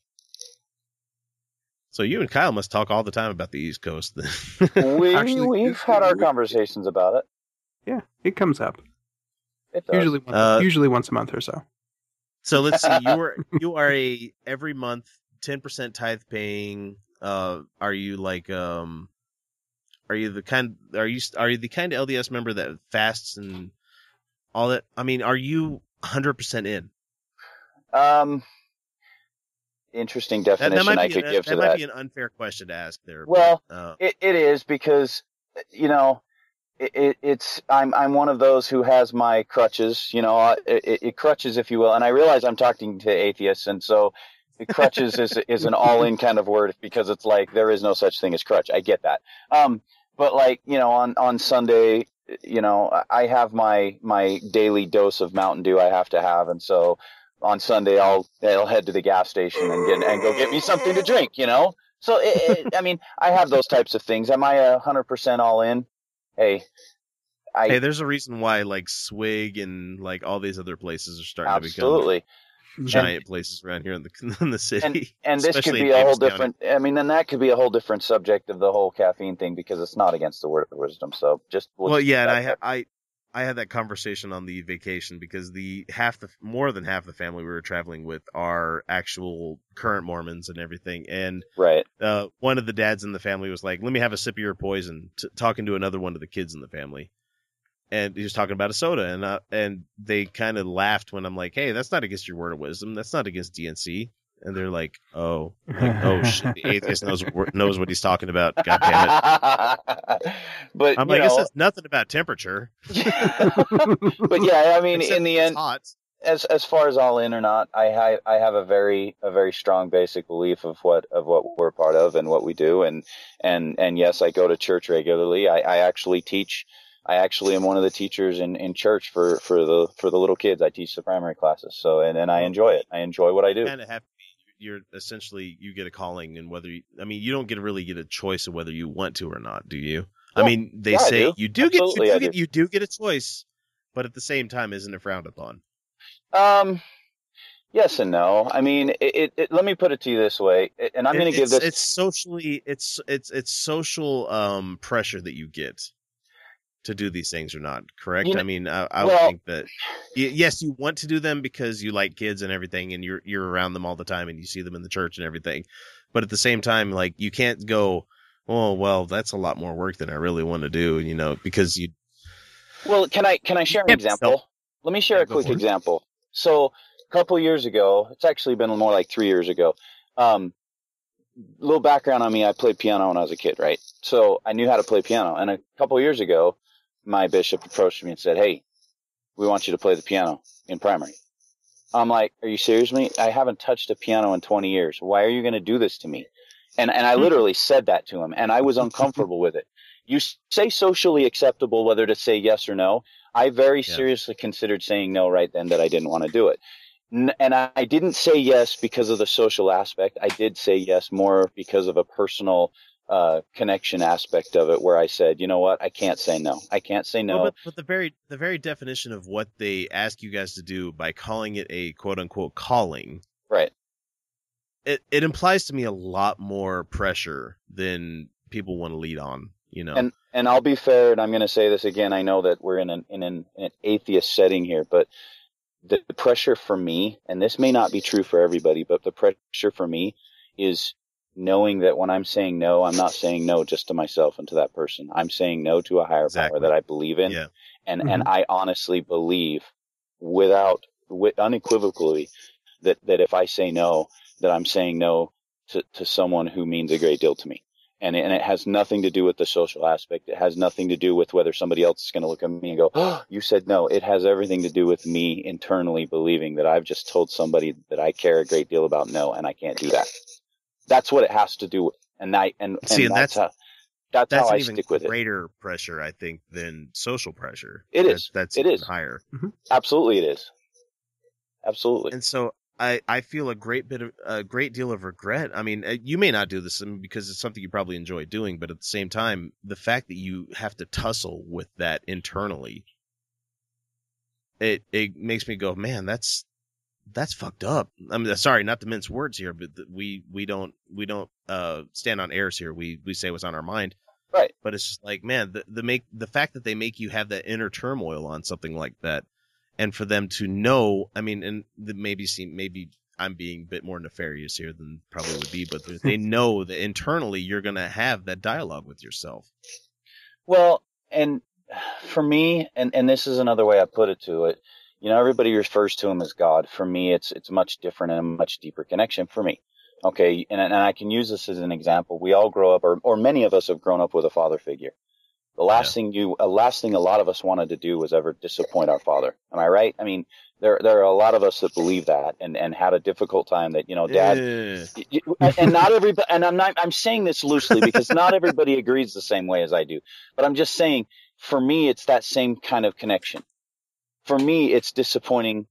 Speaker 9: So you and Kyle must talk all the time about the East Coast.
Speaker 1: We
Speaker 2: Actually,
Speaker 1: we've had our conversations about it.
Speaker 2: Yeah, it comes up.
Speaker 1: It does.
Speaker 2: Usually, once,
Speaker 9: Uh,
Speaker 2: usually once a month or so.
Speaker 9: so let's see. You are you are a every month ten percent tithe paying. Uh, are you like um, are you the kind? Are you are you the kind of LDS member that fasts and all that? I mean, are you hundred percent in?
Speaker 1: Um, interesting definition
Speaker 9: that might
Speaker 1: I could
Speaker 9: an,
Speaker 1: give
Speaker 9: that
Speaker 1: to
Speaker 9: might
Speaker 1: that.
Speaker 9: be an unfair question to ask there.
Speaker 1: Well,
Speaker 9: but, uh,
Speaker 1: it, it is because you know it, it, it's I'm I'm one of those who has my crutches. You know, it, it, it crutches, if you will, and I realize I'm talking to atheists, and so crutches is is an all in kind of word because it's like there is no such thing as crutch. I get that. Um, but like you know, on on Sunday, you know, I have my my daily dose of Mountain Dew I have to have, and so on Sunday I'll I'll head to the gas station and get and go get me something to drink. You know. So it, it, I mean, I have those types of things. Am I a hundred percent all in? Hey, I
Speaker 9: hey, there's a reason why like Swig and like all these other places are starting
Speaker 1: absolutely.
Speaker 9: to become giant places around here in the in the city.
Speaker 1: And and this could be a whole
Speaker 9: County.
Speaker 1: different. I mean, then that could be a whole different subject of the whole caffeine thing because it's not against the word of wisdom. So just we'll
Speaker 9: Well, yeah, and I
Speaker 1: that
Speaker 9: ha- I I had that conversation on the vacation because the half the more than half the family we were traveling with are actual current Mormons and everything, and
Speaker 1: right.
Speaker 9: uh, one of the dads in the family was like, "Let me have a sip of your poison," t- talking to another one of the kids in the family, and he was talking about a soda, and uh, and they kind of laughed when I'm like, "Hey, that's not against your word of wisdom. That's not against D&C." And they're like, "Oh, like, oh shit, the atheist knows knows what he's talking about. God damn it!"
Speaker 1: But
Speaker 9: I'm like, "It
Speaker 1: know-
Speaker 9: says nothing about temperature."
Speaker 1: but yeah, I mean,
Speaker 9: Except
Speaker 1: in the end,
Speaker 9: hot.
Speaker 1: as as far as all in or not, I ha- I have a very a very strong basic belief of what of what we're part of and what we do, and and and yes, I go to church regularly. I, I actually teach. I actually am one of the teachers in, in church for, for the for the little kids. I teach the primary classes, so and, and I enjoy it. I enjoy what I do.
Speaker 9: kind of be you're essentially you get a calling and whether you, I mean you don't get really get a choice of whether you want to or not, do you? I mean, they
Speaker 1: Yeah,
Speaker 9: say
Speaker 1: do.
Speaker 9: you do get you do get
Speaker 1: do.
Speaker 9: you do get a choice, but at the same time, isn't it frowned upon?
Speaker 1: Um, yes and no. I mean, it, it, it let me put it to you this way, and I'm going to give this.
Speaker 9: It's socially, it's it's it's social um pressure that you get to do these things or not. Correct?
Speaker 1: You know-
Speaker 9: I mean, I, I would think that yes, you want to do them because you like kids and everything, and you're you're around them all the time, and you see them in the church and everything. But at the same time, like you can't go, oh well, that's a lot more work than I really want to do, you know, because you
Speaker 1: Well, can I can I share an example? Let me share a quick example. So, a couple years ago, it's actually been more like three years ago. Um, little background on me: I played piano when I was a kid, right? So I knew how to play piano. And a couple years ago, my bishop approached me and said, "Hey, we want you to play the piano in primary." I'm like, "Are you serious, me? I haven't touched a piano in 20 years. Why are you going to do this to me?" And and I hmm. literally said that to him, and I was uncomfortable with it. You say socially acceptable whether to say yes or no. I very seriously considered saying no right then that I didn't want to do it. And I didn't say yes because of the social aspect. I did say yes more because of a personal uh, connection aspect of it, where I said, you know what, I can't say no. I can't say no.
Speaker 9: Well, but, but the very the very definition of what they ask you guys to do by calling it a quote unquote calling,
Speaker 1: right?
Speaker 9: It it implies to me a lot more pressure than people want to lead on. You know,
Speaker 1: And and I'll be fair, and I'm going to say this again. I know that we're in an in an, an atheist setting here, but the, the pressure for me, and this may not be true for everybody, but the pressure for me is knowing that when I'm saying no, I'm not saying no just to myself and to that person. I'm saying no to a higher power that I believe in,
Speaker 9: Yeah.
Speaker 1: and
Speaker 9: Mhm.
Speaker 1: and I honestly believe, without with unequivocally, that that if I say no, that I'm saying no to to someone who means a great deal to me and it, and it has nothing to do with the social aspect. It has nothing to do with whether somebody else is going to look at me and go, "Oh, you said no." It has everything to do with me internally believing that I've just told somebody that I care a great deal about no, and I can't do that. That's what it has to do with, and I and, and,
Speaker 9: See, and
Speaker 1: that's,
Speaker 9: that's-
Speaker 1: how that's,
Speaker 9: that's
Speaker 1: how I
Speaker 9: even
Speaker 1: stick with it.
Speaker 9: greater pressure, I think, than social pressure.
Speaker 1: It
Speaker 9: That's-
Speaker 1: is.
Speaker 9: That's
Speaker 1: It
Speaker 9: even
Speaker 1: is.
Speaker 9: higher.
Speaker 1: Absolutely, it is. Absolutely.
Speaker 9: And so I, I feel a great bit of a great deal of regret. I mean, uh, you may not do this because it's something you probably enjoy doing, but at the same time, the fact that you have to tussle with that internally, it it makes me go, man, that's that's fucked up. I mean, sorry, not to mince words here, but we we don't we don't uh stand on airs here. We we say what's on our mind.
Speaker 1: Right.
Speaker 9: But it's just like, man, the the make the fact that they make you have that inner turmoil on something like that, and for them to know, I mean, and the maybe seem maybe I'm being a bit more nefarious here than probably would be, but they know that internally you're gonna have that dialogue with yourself.
Speaker 1: Well, and for me, and, and this is another way I put it to it, you know, everybody refers to him as God. For me, it's it's much different and a much deeper connection for me. Okay, and, and I can use this as an example. We all grow up, or, or many of us have grown up with a father figure. The last thing you, uh, last thing a lot of us wanted to do was ever disappoint our father. Am I right? I mean, there there are a lot of us that believe that and and had a difficult time that you know, dad, you- and and not everybody and i'm not i'm saying this loosely because not everybody agrees the same way as i do but i'm just saying for me it's that same kind of connection for me it's disappointing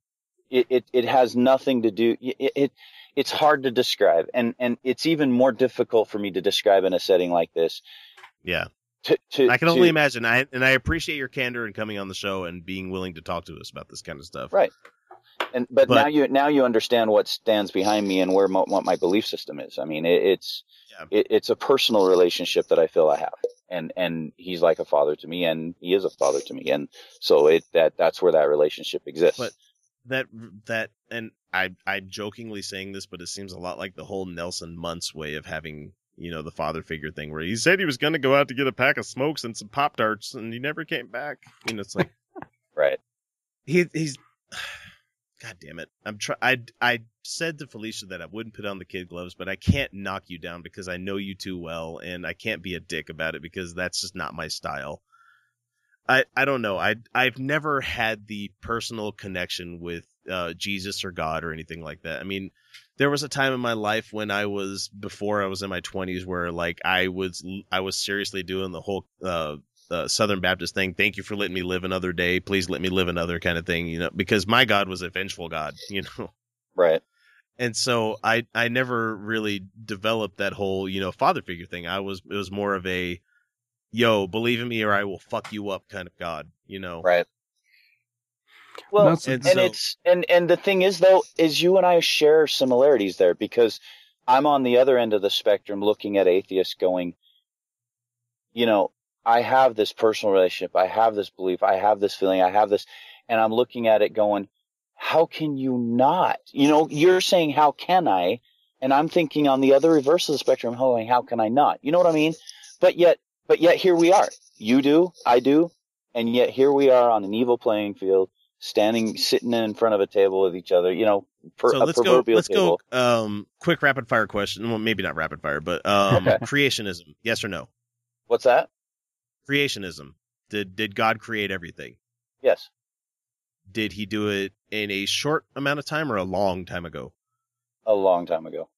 Speaker 1: it it, it has nothing to do it, it it's hard to describe and and it's even more difficult for me to describe in a setting like this
Speaker 9: Yeah.
Speaker 1: to, to
Speaker 9: I can only
Speaker 1: to-
Speaker 9: imagine. I and I appreciate your candor and coming on the show and being willing to talk to us about this kind of stuff.
Speaker 1: Right. And but,
Speaker 9: But-
Speaker 1: now you now you understand what stands behind me and where mo- what my belief system is. I mean, it, it's it, it's a personal relationship that I feel I have, and and he's like a father to me, and he is a father to me, and so it that that's where that relationship exists.
Speaker 9: But that that and I I'm jokingly saying this, but it seems a lot like the whole Nelson Muntz way of having you know the father figure thing, where he said he was going to go out to get a pack of smokes and some pop tarts, and he never came back. You know, it's like
Speaker 1: right.
Speaker 9: He he's. God damn it! I'm try. I I said to Felicia that I wouldn't put on the kid gloves, but I can't knock you down because I know you too well, and I can't be a dick about it because that's just not my style. I I don't know. I I've never had the personal connection with uh, Jesus or God or anything like that. I mean, there was a time in my life when I was before I was in my twenties where like I was I was seriously doing the whole uh, uh, Southern Baptist thing. Thank you for letting me live another day. Please let me live another kind of thing. You know, because my God was a vengeful God. You know.
Speaker 1: Right.
Speaker 9: And so I I never really developed that whole you know father figure thing. I was it was more of a yo believe in me or I will fuck you up kind of God. You know.
Speaker 1: Right. Well, and,
Speaker 9: And so-
Speaker 1: it's and and the thing is though is you and I share similarities there because I'm on the other end of the spectrum looking at atheists going, you know, I have this personal relationship, I have this belief, I have this feeling, I have this, and I'm looking at it going, how can you not? You know, you're saying how can I, and I'm thinking on the other reverse of the spectrum, how can I not? You know what I mean? But yet, but yet here we are. You do, I do, and yet here we are on an evil playing field standing, sitting in front of a table with each other. You know, per,
Speaker 9: so let's go.
Speaker 1: proverbial
Speaker 9: Let's
Speaker 1: table.
Speaker 9: go. Um, quick rapid fire question. Well, maybe not rapid fire, but um, creationism. Yes or no?
Speaker 1: What's that?
Speaker 9: Creationism. Did did God create everything?
Speaker 1: Yes,
Speaker 9: Did He do it in a short amount of time or a long time ago?
Speaker 1: a long time ago.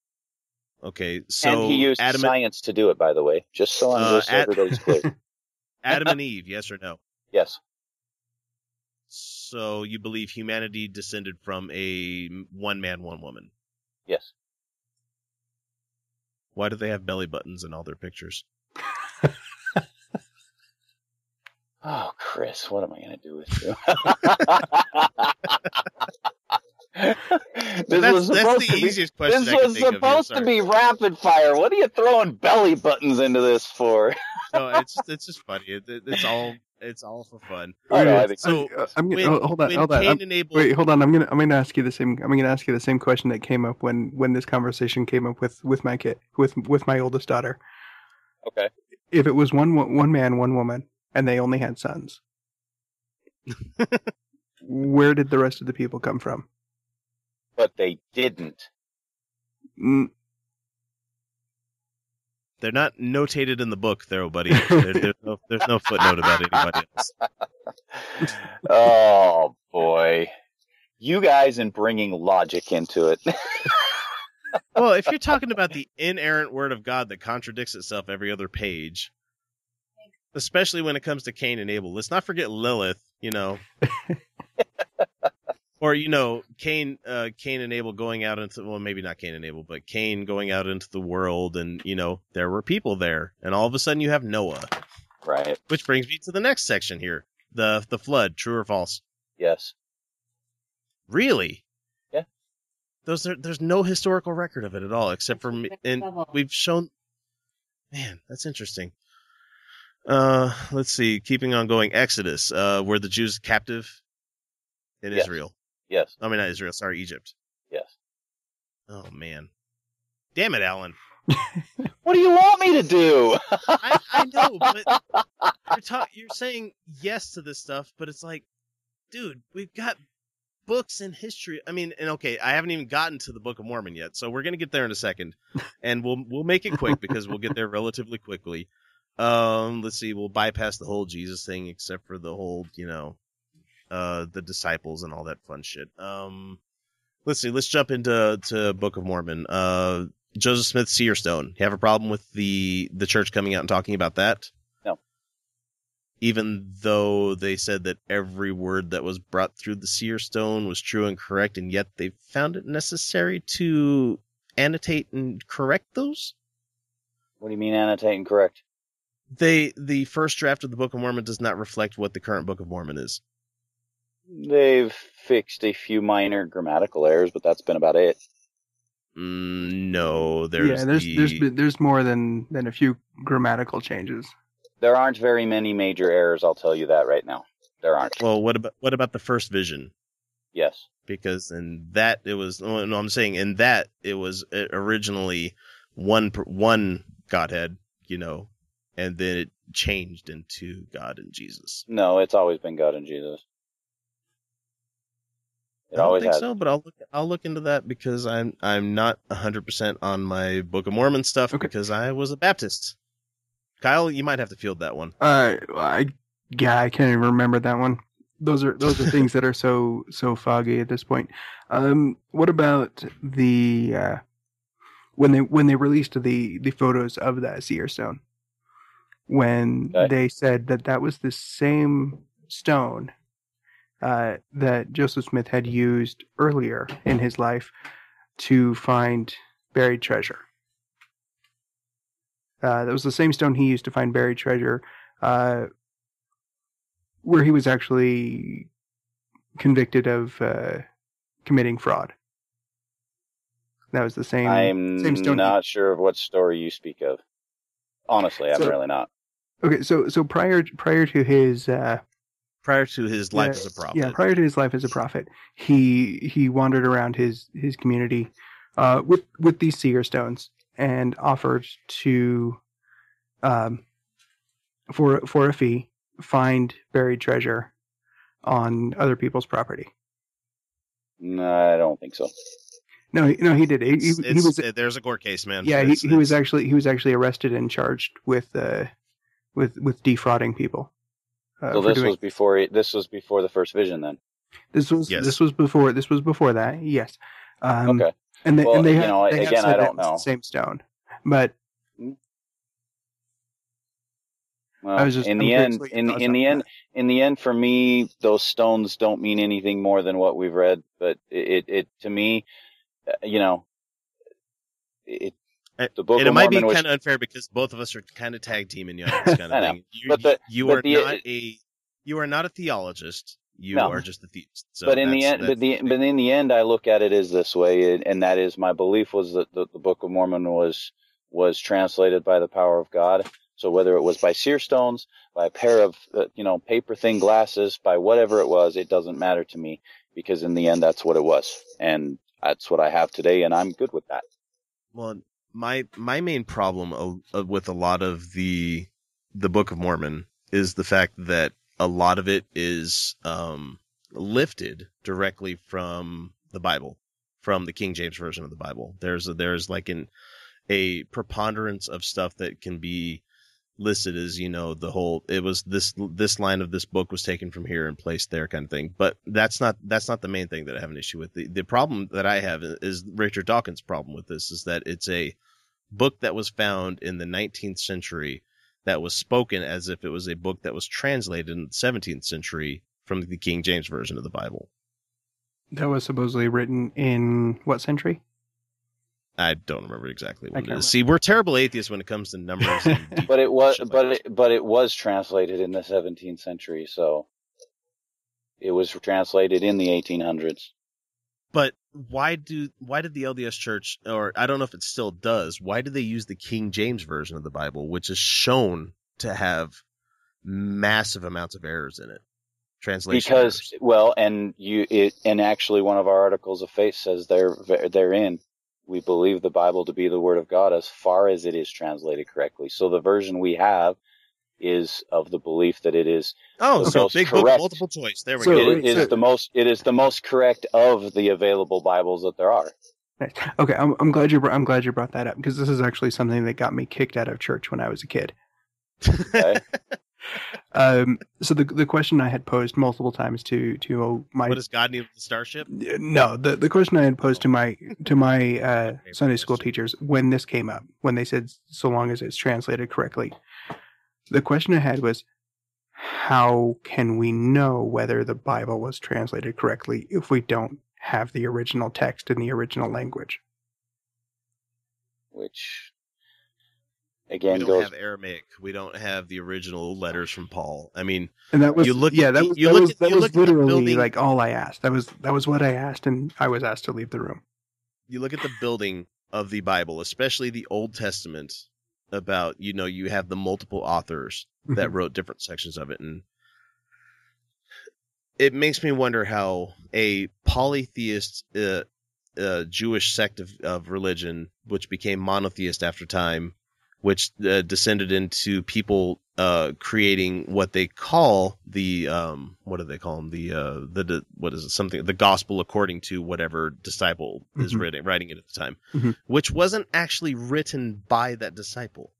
Speaker 9: Okay, so
Speaker 1: and he used
Speaker 9: Adam,
Speaker 1: science to do it, by the way, just so I'm
Speaker 9: Uh,
Speaker 1: just
Speaker 9: Ad-
Speaker 1: everybody's clear.
Speaker 9: Adam and Eve. Yes or no?
Speaker 1: yes,
Speaker 9: So you believe humanity descended from a one man, one woman?
Speaker 1: yes.
Speaker 9: Why do they have belly buttons in all their pictures?
Speaker 1: Oh, Chris, what am I going to do with you? this
Speaker 9: that's-
Speaker 1: was
Speaker 9: that's the
Speaker 1: to be,
Speaker 9: easiest question
Speaker 1: This
Speaker 9: I can
Speaker 1: was
Speaker 9: think of
Speaker 1: supposed to be rapid fire. What are you throwing belly buttons into this for?
Speaker 9: No, it's just, it's just funny. It, it- it's all it's all for fun.
Speaker 1: No, I
Speaker 9: so.
Speaker 2: Uh, I'm gonna,
Speaker 9: when-
Speaker 2: oh, hold on, hold on. I'm-
Speaker 9: and
Speaker 2: wait, hold on. I'm gonna I'm gonna ask you the same. I'm gonna ask you the same question that came up when when this conversation came up with with my kid with with my oldest daughter.
Speaker 1: Okay.
Speaker 2: If it was one one man, one woman, and they only had sons, where did the rest of the people come from?
Speaker 1: But they didn't.
Speaker 2: Mm,
Speaker 9: They're not notated in the book, though, buddy. There, there's, no, there's no footnote about anybody else.
Speaker 1: oh boy, you guys and bringing logic into it.
Speaker 9: Well, if you're talking about the inerrant word of God that contradicts itself every other page, especially when it comes to Cain and Abel, let's not forget Lilith. You know, or you know, Cain, uh, Cain and Abel going out into well, maybe not Cain and Abel, but Cain going out into the world, and you know, there were people there, and all of a sudden you have Noah.
Speaker 1: Right.
Speaker 9: Which brings me to the next section here: the the flood. True or false?
Speaker 1: yes.
Speaker 9: Really?
Speaker 1: Yeah.
Speaker 9: Those are, there's no historical record of it at all, except for me, and we've shown. Man, that's interesting. Uh, let's see. Keeping on going, Exodus. Uh, were the Jews captive in
Speaker 1: Yes.
Speaker 9: Israel?
Speaker 1: Yes.
Speaker 9: I mean, not Israel. Sorry, Egypt.
Speaker 1: Yes.
Speaker 9: Oh man, damn it, Alan.
Speaker 1: What do you want me to do?
Speaker 9: I, I know, but you're ta- you're saying yes to this stuff, but it's like, dude, we've got books and history. I mean, and okay, I haven't even gotten to the Book of Mormon yet, so we're gonna get there in a second, and we'll we'll make it quick because we'll get there relatively quickly. Um, let's see, we'll bypass the whole Jesus thing, except for the whole, you know, uh, the disciples and all that fun shit. Um, let's see, let's jump into to Book of Mormon. Uh, Joseph Smith Seer Stone. You have a problem with the the church coming out and talking about that?
Speaker 1: No.
Speaker 9: Even though they said that every word that was brought through the Seer Stone was true and correct, and yet they found it necessary to annotate and correct those.
Speaker 1: What do you mean annotate and correct?
Speaker 9: They the first draft of the Book of Mormon does not reflect what the current Book of Mormon is.
Speaker 1: They've fixed a few minor grammatical errors, but that's been about it.
Speaker 9: Mm, no, there's
Speaker 2: yeah, there's
Speaker 9: the,
Speaker 2: there's been- there's more than than a few grammatical changes.
Speaker 1: There aren't very many major errors, I'll tell you that right now. There aren't.
Speaker 9: well. What about what about the first vision?
Speaker 1: Yes.
Speaker 9: because in that it was no, no, I'm saying in that it was uh, originally one one Godhead, you know, and then it changed into God and Jesus.
Speaker 1: No, it's always been God and Jesus. It
Speaker 9: I don't
Speaker 1: always
Speaker 9: think
Speaker 1: has.
Speaker 9: so, but I'll look I'll look into that because I'm I'm not 100% on my Book of Mormon stuff because I was a Baptist. Kyle, you might have to field that one.
Speaker 2: Uh, I yeah, I can't even remember that one. Those are those are things that are so so foggy at this point. Um, what about the uh, when they when they released the the photos of that seer stone? When they said that that was the same stone uh, that Joseph Smith had used earlier in his life to find buried treasure. Uh, that was the same stone he used to find buried treasure, uh, where he was actually convicted of uh, committing fraud. That was the same.
Speaker 1: I'm
Speaker 2: same stone.
Speaker 1: not sure of what story you speak of. Honestly, I'm
Speaker 2: So-
Speaker 1: really not.
Speaker 2: Okay, so so prior prior to his uh,
Speaker 9: prior to his life
Speaker 2: yeah,
Speaker 9: as a prophet.
Speaker 2: Yeah, prior to his life as a prophet, he he wandered around his his community uh, with with these seer stones and offered to, um, for for a fee, find buried treasure on other people's property.
Speaker 1: No, I don't think so.
Speaker 2: No, he- no, he did. He, he,
Speaker 9: It's-
Speaker 2: he
Speaker 9: it's-
Speaker 2: was
Speaker 9: there's a court case, man.
Speaker 2: yeah, he,
Speaker 9: It's-
Speaker 2: he was actually he was actually arrested and charged with uh with with defrauding people. Uh,
Speaker 1: so this
Speaker 2: doing-
Speaker 1: was before he- this was before the first vision, then.
Speaker 2: This was
Speaker 1: Yes.
Speaker 2: this was before this was before that. Yes. Um,
Speaker 1: Okay.
Speaker 2: And they
Speaker 1: Well,
Speaker 2: and they
Speaker 1: you
Speaker 2: have,
Speaker 1: know,
Speaker 2: they
Speaker 1: again,
Speaker 2: said
Speaker 1: I
Speaker 2: that
Speaker 1: don't
Speaker 2: was the
Speaker 1: know.
Speaker 2: same stone, but
Speaker 1: Well,
Speaker 2: I was just-
Speaker 1: in
Speaker 2: I'm
Speaker 1: the end, in in the
Speaker 2: on
Speaker 1: end, in the end, for me, those stones don't mean anything more than what we've read. But it, it, it to me, uh, you know, it. The Book
Speaker 9: and it might be
Speaker 1: Mormon was-
Speaker 9: kind of unfair because both of us are kind of tag team in kind of thing. You,
Speaker 1: But the-
Speaker 9: you
Speaker 1: but
Speaker 9: are
Speaker 1: the-
Speaker 9: not a you are not a theologist. You
Speaker 1: No.
Speaker 9: are just a theist. So
Speaker 1: but in the end, but the but in the end, I look at it as this way, and, and that is my belief was that the, the Book of Mormon was was translated by the power of God. So whether it was by seer stones, by a pair of uh, you know paper thin glasses, by whatever it was, it doesn't matter to me because in the end, that's what it was, and that's what I have today, and I'm good with that.
Speaker 9: Well, my my main problem of, with a lot of the the Book of Mormon is the fact that a lot of it is um, lifted directly from the Bible, from the King James version of the Bible. There's a, there's like an a preponderance of stuff that can be listed as you know the whole it was this this line of this book was taken from here and placed there kind of thing but that's not that's not the main thing that i have an issue with the the problem that i have is richard dawkins problem with this is that it's a book that was found in the 19th century that was spoken as if it was a book that was translated in the 17th century from the king james version of the bible
Speaker 2: that was supposedly written in what century?
Speaker 9: i don't remember exactly what it
Speaker 2: can't
Speaker 9: see we're terrible atheists when it comes to numbers and
Speaker 1: But it was, but it, but it was translated in the 17th century, so it was translated in the 1800s.
Speaker 9: But why do why did the LDS Church, or I don't know if it still does, why do they use the King James version of the Bible, which is shown to have massive amounts of errors in it? Translation
Speaker 1: because well and you it and actually one of our articles of faith says there therein we believe the bible to be the word of god as far as it is translated correctly so the version we have is of the belief that it is
Speaker 9: Oh,
Speaker 1: the
Speaker 9: so
Speaker 1: most
Speaker 9: big book, multiple choice. There we
Speaker 2: So,
Speaker 9: go.
Speaker 1: it is the most it is the most correct of the available bibles that there are
Speaker 2: Nice. Okay, I'm, I'm glad you br- I'm glad you brought that up because this is actually something that got me kicked out of church when I was a kid. um, so the the question I had posed multiple times to to my
Speaker 9: What does God need the starship?
Speaker 2: no the the question I had posed to my to my uh, Sunday school teachers when this came up when they said so long as it's translated correctly, the question I had was how can we know whether the Bible was translated correctly if we don't have the original text in the original language?
Speaker 1: which again We
Speaker 9: don't
Speaker 1: goes
Speaker 9: have Aramaic. We don't have the original letters from Paul. I mean,
Speaker 2: And that was
Speaker 9: you look.
Speaker 2: yeah, that was
Speaker 9: you
Speaker 2: that
Speaker 9: look
Speaker 2: was,
Speaker 9: at-
Speaker 2: that
Speaker 9: you
Speaker 2: was
Speaker 9: look
Speaker 2: literally
Speaker 9: building-
Speaker 2: like all I asked. That was that was what I asked, and I was asked to leave the room.
Speaker 9: you look at the building of the Bible, especially the Old Testament, about you know you have the multiple authors that
Speaker 2: Mhm.
Speaker 9: wrote different sections of it, and it makes me wonder how a polytheist uh, uh, Jewish sect of, of religion, which became monotheist after time, which uh, descended into people uh, creating what they call the um, what do they call them the uh, the, what is it something the gospel according to whatever disciple is
Speaker 2: Mhm.
Speaker 9: writing writing it at the time,
Speaker 2: Mhm.
Speaker 9: which wasn't actually written by that disciple.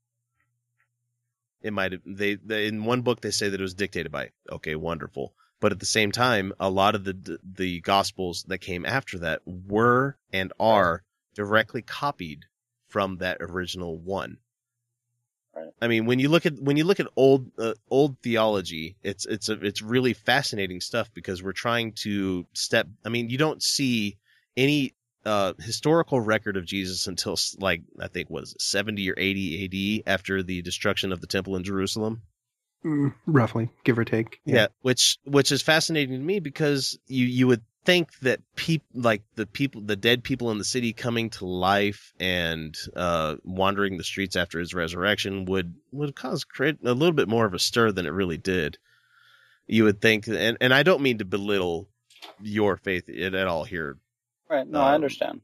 Speaker 9: It might have they, they in one book they say that it was dictated by. Okay, wonderful. But at the same time, a lot of the the gospels that came after that were and are directly copied from that original one. I mean, when you look at when you look at old uh, old theology, it's it's a, it's really fascinating stuff because we're trying to step. I mean, you don't see any uh, historical record of Jesus until like I think was seventy or eighty A.D. after the destruction of the temple in Jerusalem.
Speaker 2: Mm, roughly, give or take.
Speaker 9: Yeah. which which is fascinating to me because you you would think that people like the people the dead people in the city coming to life and uh wandering the streets after his resurrection would would cause create a little bit more of a stir than it really did. You would think and and I don't mean to belittle your faith at at all here.
Speaker 1: Right. No, I
Speaker 9: Um,
Speaker 1: understand.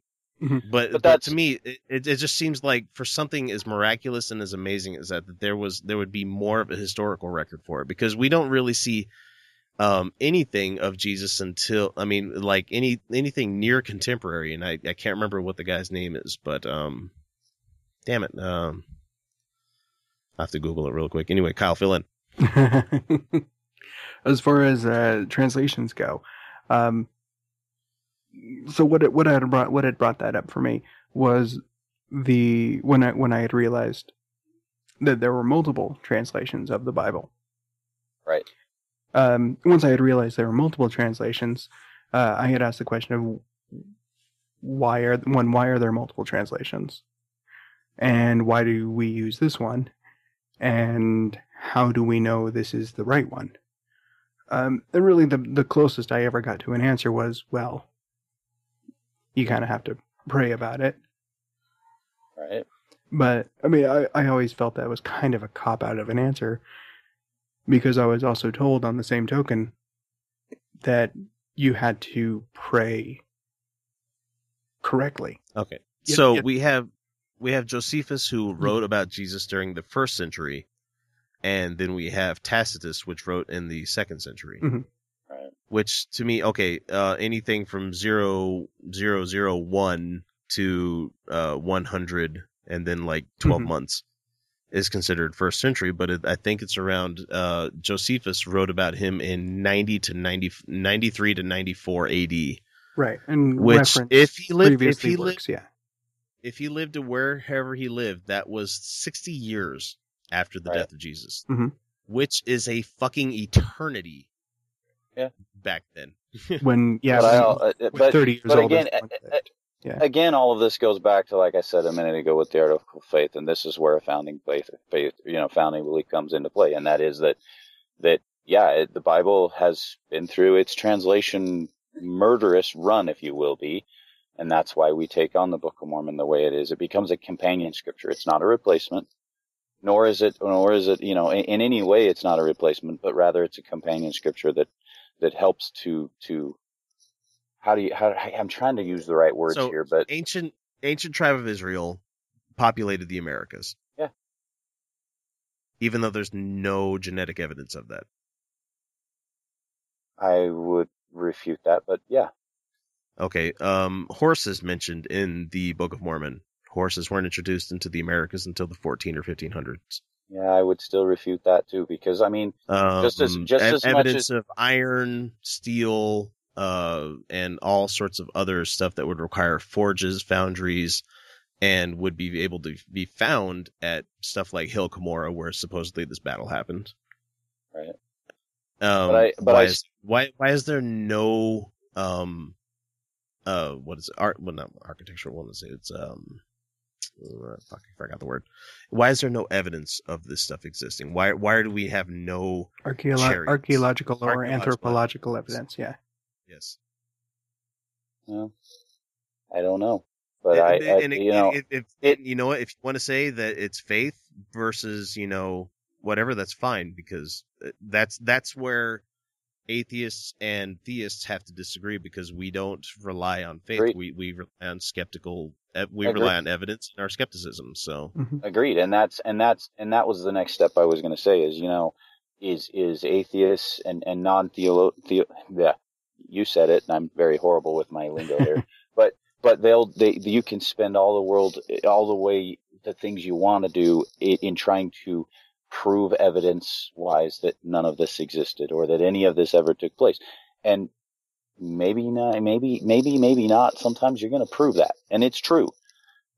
Speaker 9: But, but,
Speaker 1: that's-
Speaker 9: to me, it, it it just seems like for something as miraculous and as amazing as that, that there was there would be more of a historical record for it because we don't really see um anything of Jesus until I mean like any anything near contemporary, and I I can't remember what the guy's name is, but um, damn it, um, I have to Google it real quick. Anyway, Kyle, fill in.
Speaker 2: as far as uh, translations go, um, so what it, what had brought what had brought that up for me was the when I when I had realized that there were multiple translations of the Bible.
Speaker 1: Right.
Speaker 2: Um, once I had realized there were multiple translations, uh, I had asked the question of why are one why are there multiple translations, and why do we use this one, and how do we know this is the right one? Um, and really, the the closest I ever got to an answer was, well, you kind of have to pray about it.
Speaker 1: Right.
Speaker 2: But I mean, I, I always felt that was kind of a cop out of an answer because I was also told on the same token that you had to pray correctly.
Speaker 9: Okay.
Speaker 2: Yeah,
Speaker 9: so
Speaker 2: yeah.
Speaker 9: we have we have Josephus who wrote about Jesus during the first century, and then we have Tacitus, which wrote in the second century.
Speaker 2: Mhm.
Speaker 1: Right.
Speaker 9: Which to me, okay, uh, anything from zero zero zero one to uh, one hundred, and then like 12
Speaker 2: Mhm.
Speaker 9: months is considered first century. But it, I think it's around uh, Josephus wrote about him in ninety to 90, 93 to ninety four A.D.
Speaker 2: Right. And
Speaker 9: Which, if he lived, if he
Speaker 2: works,
Speaker 9: lived,
Speaker 2: yeah.
Speaker 9: if he lived to wherever he lived, that was 60 years after the death of Jesus,
Speaker 2: Mhm.
Speaker 9: which is a fucking eternity.
Speaker 1: Yeah.
Speaker 9: Back then.
Speaker 2: When yeah,
Speaker 1: but, I, uh, but,
Speaker 2: 30 years
Speaker 1: but
Speaker 2: old
Speaker 1: again,
Speaker 2: one
Speaker 1: uh, uh,
Speaker 2: Yeah.
Speaker 1: again, all of this goes back to like I said a minute ago with the article of faith, and this is where a founding faith, faith, you know, founding belief comes into play, and that is that that yeah, it, the Bible has been through its translation murderous run, if you will be, and that's why we take on the Book of Mormon the way it is. It becomes a companion scripture. It's not a replacement, nor is it, nor is it, you know, in, in any way, it's not a replacement, but rather it's a companion scripture that that helps to to how do you how I'm trying to use the right words
Speaker 9: So,
Speaker 1: here, but
Speaker 9: ancient ancient tribe of Israel populated the Americas.
Speaker 1: Yeah.
Speaker 9: Even though there's no genetic evidence of that.
Speaker 1: I would refute that. But yeah,
Speaker 9: Okay. Um, horses mentioned in the Book of Mormon. Horses weren't introduced into the Americas until the 14 or 1500s.
Speaker 1: yeah, I would still refute that too because I mean,
Speaker 9: Um,
Speaker 1: just as just as much
Speaker 9: evidence
Speaker 1: as
Speaker 9: of iron, steel, uh, and all sorts of other stuff that would require forges, foundries, and would be able to be found at stuff like Hill Cumorah, where supposedly this battle happened.
Speaker 1: right.
Speaker 9: Um,
Speaker 1: But I- but
Speaker 9: why
Speaker 1: I
Speaker 9: is why why is there no um uh what is it? art well not architecture I want to say it's um uh, fuck I forgot the word why is there no evidence of this stuff existing why why do we have no
Speaker 2: Archeolo- archaeological or
Speaker 9: Archaeological
Speaker 2: anthropological evidence. Yeah.
Speaker 9: Yes
Speaker 1: Well, I don't know, but
Speaker 9: and,
Speaker 1: I,
Speaker 9: and-
Speaker 1: I
Speaker 9: and it-
Speaker 1: you know,
Speaker 9: if, if, if- you know what if you want to say that it's faith versus you know whatever that's fine because uh, that's that's where atheists and theists have to disagree because we don't rely on faith
Speaker 1: Agreed.
Speaker 9: we we rely on skeptical we
Speaker 1: Agreed.
Speaker 9: rely on evidence and our skepticism so
Speaker 1: agreed, and that's and that's and that was the next step I was going to say is you know, is is atheists and and non theo yeah, you said it, and I'm very horrible with my lingo here, but but they'll they you can spend all the world all the way the things you want to do in, in trying to prove evidence wise that none of this existed or that any of this ever took place. And maybe not maybe maybe maybe not. Sometimes you're going to prove that and it's true.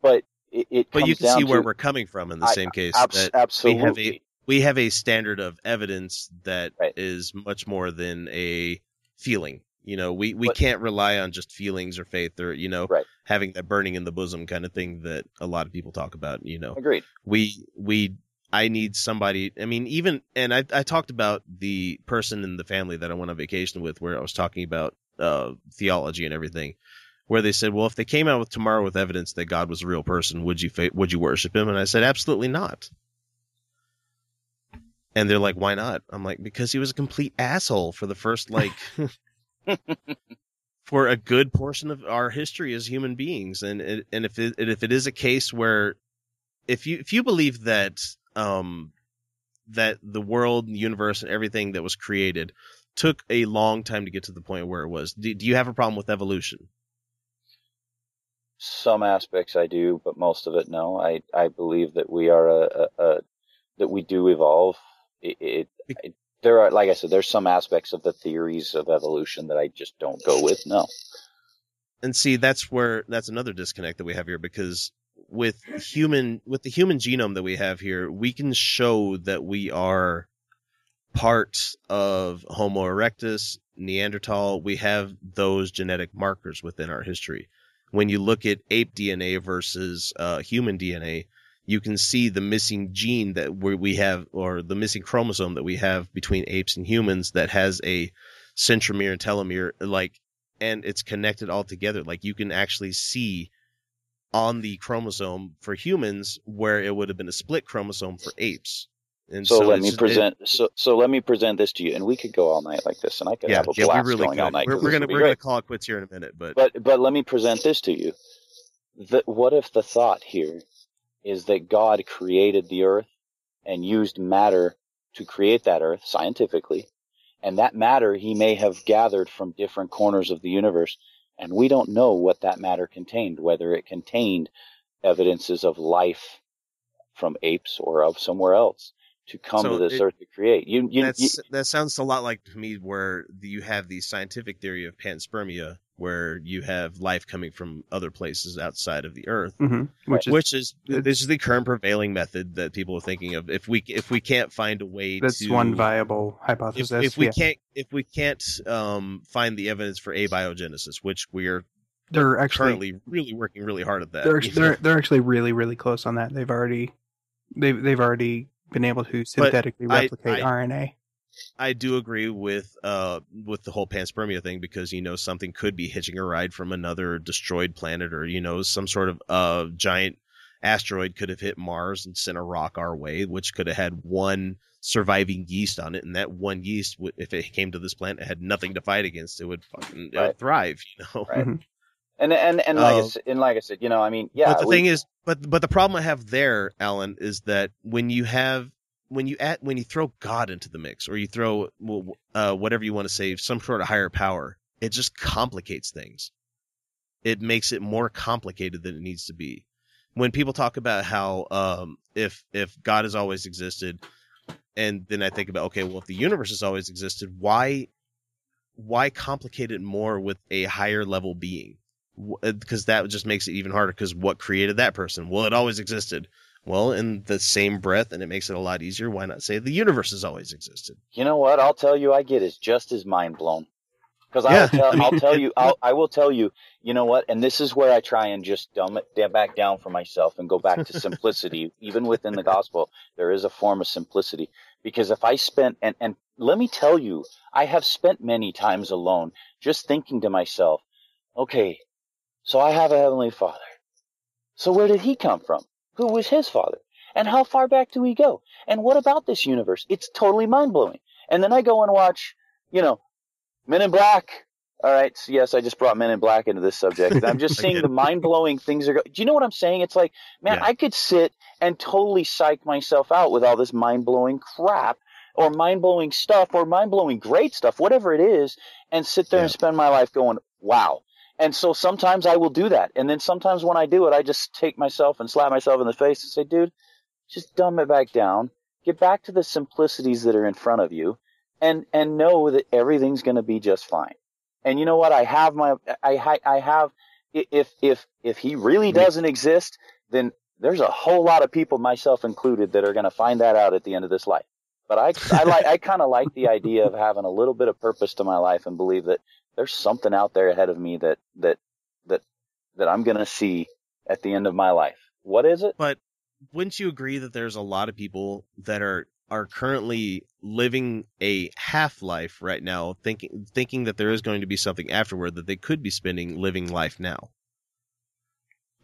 Speaker 1: But it, it
Speaker 9: but you can see where we're coming from in the
Speaker 1: I-
Speaker 9: same case
Speaker 1: abs-
Speaker 9: that we have a
Speaker 1: absolutely.
Speaker 9: we have a standard of evidence that is much more than a feeling you know we we can't rely on just feelings or faith or you know having that burning in the bosom kind of thing that a lot of people talk about you know
Speaker 1: Agreed.
Speaker 9: we we I need somebody. I mean, even and I I talked about the person in the family that I went on vacation with, where I was talking about uh, theology and everything, where they said, "Well, if they came out with tomorrow with evidence that God was a real person, would you fa- would you worship him?" And I said, "Absolutely not." And they're like, "Why not?" I'm like, "Because he was a complete asshole for the first like." for a good portion of our history as human beings and and if it if it is a case where if you if you believe that um that the world the universe and everything that was created took a long time to get to the point where it was do, do you have a problem with evolution
Speaker 1: Some aspects I do, but most of it no. I I believe that we are a, a, a that we do evolve. It, it, it there are like I said, there's some aspects of the theories of evolution that I just don't go with. No.
Speaker 9: and see that's where that's another disconnect that we have here because with human with the human genome that we have here we can show that we are part of homo erectus neanderthal we have those genetic markers within our history when you look at ape dna versus uh, human dna you can see the missing gene that we we have or the missing chromosome that we have between apes and humans that has a centromere and telomere like and it's connected all together like you can actually see on the chromosome for humans where it would have been a split chromosome for apes and
Speaker 1: So,
Speaker 9: so,
Speaker 1: let me
Speaker 9: just-
Speaker 1: present.
Speaker 9: it-
Speaker 1: so so let me present this to you, and we could go all night like this, and I could
Speaker 9: yeah
Speaker 1: have a
Speaker 9: yeah
Speaker 1: blast
Speaker 9: really
Speaker 1: going all
Speaker 9: could
Speaker 1: night.
Speaker 9: we're, we're gonna we're
Speaker 1: great.
Speaker 9: gonna call it quits here in a minute but
Speaker 1: But but let me present this to you. The, what if the thought here is that God created the earth and used matter to create that earth scientifically, and that matter he may have gathered from different corners of the universe, and we don't know what that matter contained, whether it contained evidences of life from apes or of somewhere else to come
Speaker 9: So
Speaker 1: to this
Speaker 9: it-
Speaker 1: earth to create. You, you,
Speaker 9: that's
Speaker 1: you
Speaker 9: that sounds a lot like to me where you have the scientific theory of panspermia where you have life coming from other places outside of the earth
Speaker 2: Mhm. Which is-
Speaker 9: which is this is the current prevailing method that people are thinking of if we if we can't find a way to
Speaker 2: That's
Speaker 9: to
Speaker 2: one viable hypothesis.
Speaker 9: if we
Speaker 2: yeah.
Speaker 9: can't if we can't um find the evidence for abiogenesis which we are
Speaker 2: They're actually-
Speaker 9: currently really working really hard at that
Speaker 2: they're, they're they're actually really really close on that. They've already they've they've already been able to synthetically
Speaker 9: I-
Speaker 2: replicate
Speaker 9: I-
Speaker 2: RNA.
Speaker 9: I do agree with uh with the whole panspermia thing because you know something could be hitching a ride from another destroyed planet or you know some sort of uh giant asteroid could have hit Mars and sent a rock our way which could have had one surviving yeast on it and that one yeast would if it came to this planet had nothing to fight against it would fucking it would thrive you know
Speaker 1: Right. and and and like I
Speaker 9: Uh,
Speaker 1: said, and like I said, you know, I mean, yeah.
Speaker 9: but the
Speaker 1: we-
Speaker 9: thing is, but but the problem I have there, Allan, is that when you have when you when you throw God into the mix, or you throw uh, whatever you want to say, some sort of higher power, it just complicates things. It makes it more complicated than it needs to be. When people talk about how um, if if God has always existed, and then I think about okay, well, if the universe has always existed, why why complicate it more with a higher level being? Because that just makes it even harder. Because what created that person? Well, it always existed. Well, in the same breath, and it makes it a lot easier. Why not say the universe has always existed?
Speaker 1: You know what? I'll tell you, I get is just as mind blown. Because
Speaker 9: Yeah.
Speaker 1: I'll tell, I'll tell you, I'll, I will tell you. You know what? And this is where I try and just dumb it back down for myself and go back to simplicity. Even within the gospel, there is a form of simplicity. Because if I spent and and let me tell you, I have spent many times alone, just thinking to myself, okay, so I have a heavenly Father. So where did he come from? Who was his father? And how far back do we go? And what about this universe? It's totally mind blowing. And then I go and watch, you know, Men in Black. All right. So yes, I just brought Men in Black into this subject. And I'm just seeing the mind blowing things are. Go- do you know what I'm saying? It's like, man,
Speaker 9: Yeah.
Speaker 1: I could sit and totally psych myself out with all this mind blowing crap or mind blowing stuff or mind blowing great stuff, whatever it is, and sit there and spend my life going, wow. And so sometimes I will do that. And then sometimes when I do it, I just take myself and slap myself in the face and say, dude, just dumb it back down. Get back to the simplicities that are in front of you and, and know that everything's going to be just fine. And you know what? I have my, I, I, I have, if, if, if he really doesn't exist, then there's a whole lot of people, myself included, that are going to find that out at the end of this life. But I, I like, I kind of like the idea of having a little bit of purpose to my life and believe that there's something out there ahead of me that, that, that, that I'm going to see at the end of my life. What is it?
Speaker 9: But wouldn't you agree that there's a lot of people that are are currently living a half life right now, thinking thinking that there is going to be something afterward that they could be spending living life now.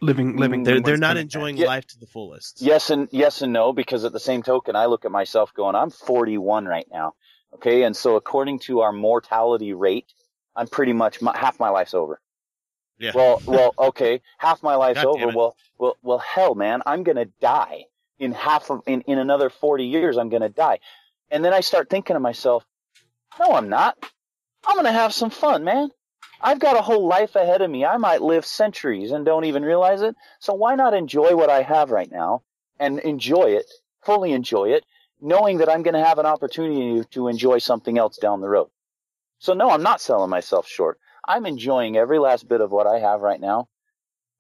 Speaker 2: Living, living.
Speaker 9: They're they're not enjoying
Speaker 2: back.
Speaker 9: life to the fullest.
Speaker 1: Yes and yes and no because at the same token I look at myself going I'm 41 right now. Okay? And so according to our mortality rate, I'm pretty much my, half my life's over.
Speaker 9: Yeah.
Speaker 1: Well, well, okay, half my life's
Speaker 9: God
Speaker 1: over. Well, well, well, hell, man, I'm gonna die in half of in in another 40 years. I'm gonna die, and then I start thinking to myself, no, I'm not. I'm gonna have some fun, man. I've got a whole life ahead of me. I might live centuries and don't even realize it. So why not enjoy what I have right now and enjoy it, fully enjoy it, knowing that I'm going to have an opportunity to enjoy something else down the road. So no, I'm not selling myself short. I'm enjoying every last bit of what I have right now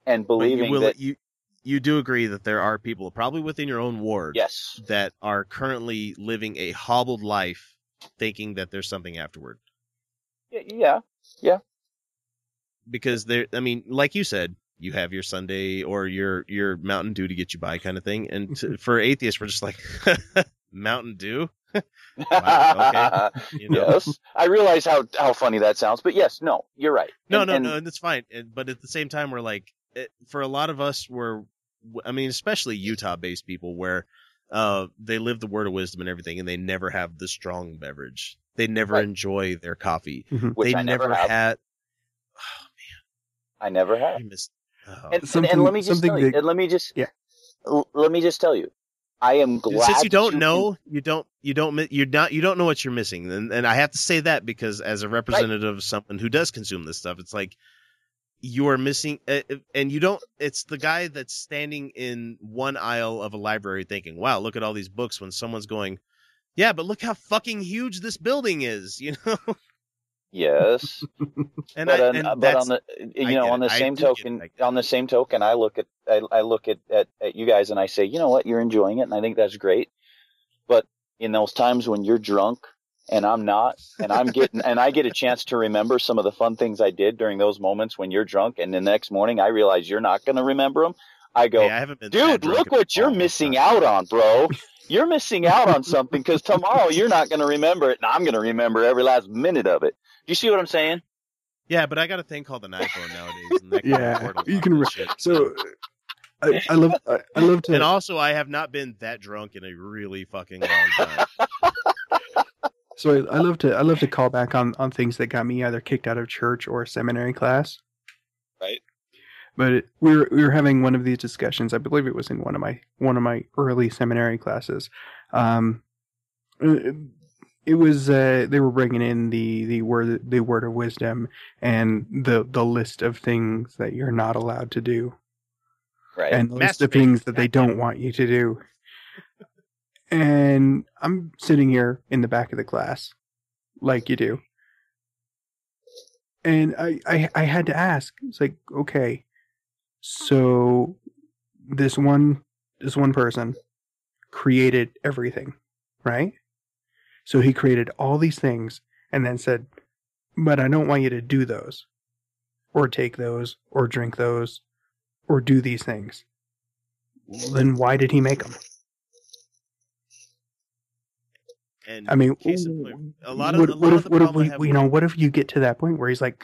Speaker 1: and believing
Speaker 9: will
Speaker 1: that
Speaker 9: you you do agree that there are people probably within your own ward
Speaker 1: yes
Speaker 9: that are currently living a hobbled life thinking that there's something afterward.
Speaker 1: yeah, yeah.
Speaker 9: because there i mean like you said you have your sunday or your your mountain dew to get you by kind of thing and to, for atheists we're just like mountain dew Wow, okay. You know?
Speaker 1: Yes. I realize how, how funny that sounds, but yes, no, you're right.
Speaker 9: no
Speaker 1: And-
Speaker 9: no
Speaker 1: and-
Speaker 9: no that's fine And- but at the same time we're like it, for a lot of us we're i mean especially utah based people where uh they live the word of wisdom and everything and they never have the strong beverage they never
Speaker 1: Right.
Speaker 9: enjoy their coffee
Speaker 2: Mhm.
Speaker 1: Which
Speaker 9: they
Speaker 1: I never
Speaker 9: never
Speaker 1: have.
Speaker 9: had
Speaker 1: I never had.
Speaker 9: I missed, oh.
Speaker 1: And, and,
Speaker 2: Something-
Speaker 1: and let me just
Speaker 2: something
Speaker 1: tell you,
Speaker 2: that-
Speaker 1: and let me just
Speaker 2: Yeah.
Speaker 1: l- let me just tell you, I am glad
Speaker 9: since you don't
Speaker 1: you-
Speaker 9: know you don't you don't you're not you don't know what you're missing and, and i have to say that because as a representative of someone who does consume this stuff it's like you are missing uh, uh, and you don't it's the guy that's standing in one aisle of a library thinking wow look at all these books when someone's going yeah but look how fucking huge this building is you know
Speaker 1: Yes,
Speaker 9: and
Speaker 1: but,
Speaker 9: I,
Speaker 1: on,
Speaker 9: and
Speaker 1: uh,
Speaker 9: but
Speaker 1: on the uh, you
Speaker 9: I
Speaker 1: know on the
Speaker 9: I
Speaker 1: same
Speaker 9: it.
Speaker 1: token on the same token I look at I, I look at, at at you guys and I say you know what you're enjoying it and I think that's great, but in those times when you're drunk and I'm not and I'm getting and I get a chance to remember some of the fun things I did during those moments when you're drunk and the next morning I realize you're not going to remember them. I go,
Speaker 9: Hey, I
Speaker 1: dude, look what you're missing
Speaker 9: time."
Speaker 1: out on, bro. You're missing out on something because tomorrow you're not going to remember it, and I'm going to remember every last minute of it. Do you see what I'm saying?
Speaker 9: yeah but i got a thing called an iphone nowadays and that
Speaker 2: Yeah,
Speaker 9: a
Speaker 2: you can re-
Speaker 9: shit.
Speaker 2: so I, I love I, I love to
Speaker 9: and also i have not been that drunk in a really fucking long time
Speaker 2: So I, I love to I love to call back on on things that got me either kicked out of church or seminary class.
Speaker 1: Right.
Speaker 2: But it, we were we were having one of these discussions. I believe it was in one of my one of my early seminary classes. Um, it, it was uh, they were bringing in the the word the word of wisdom and the the list of things that you're not allowed to do
Speaker 1: Right.
Speaker 2: and the list of things that they don't want you to do. And I'm sitting here in the back of the class, like you do. And I, I, I had to ask. It's like, okay, so this one, this one person created everything, right? So he created all these things and then said, but I don't want you to do those, or take those, or drink those, or do these things. Then why did he make them?
Speaker 9: and
Speaker 2: I mean,
Speaker 9: case in point, a lot of
Speaker 2: what,
Speaker 9: a lot
Speaker 2: what
Speaker 9: of
Speaker 2: if
Speaker 9: the
Speaker 2: what if
Speaker 9: problem
Speaker 2: we,
Speaker 9: have
Speaker 2: you know what if you get to that point where he's like,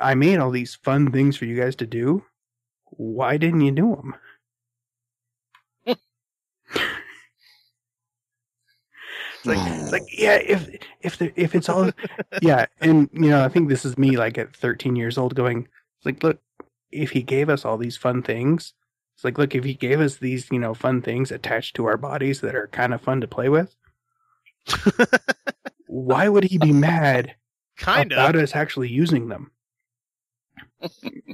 Speaker 2: I made all these fun things for you guys to do. Why didn't you do them? It's like, it's like, yeah, if if the, if it's all, yeah, and you know, I think this is me like at 13 years old going, it's like, look, if he gave us all these fun things, it's like, look, if he gave us these, you know, fun things attached to our bodies that are kind of fun to play with, why would he be mad
Speaker 9: kind
Speaker 2: about
Speaker 9: of
Speaker 2: us actually using them?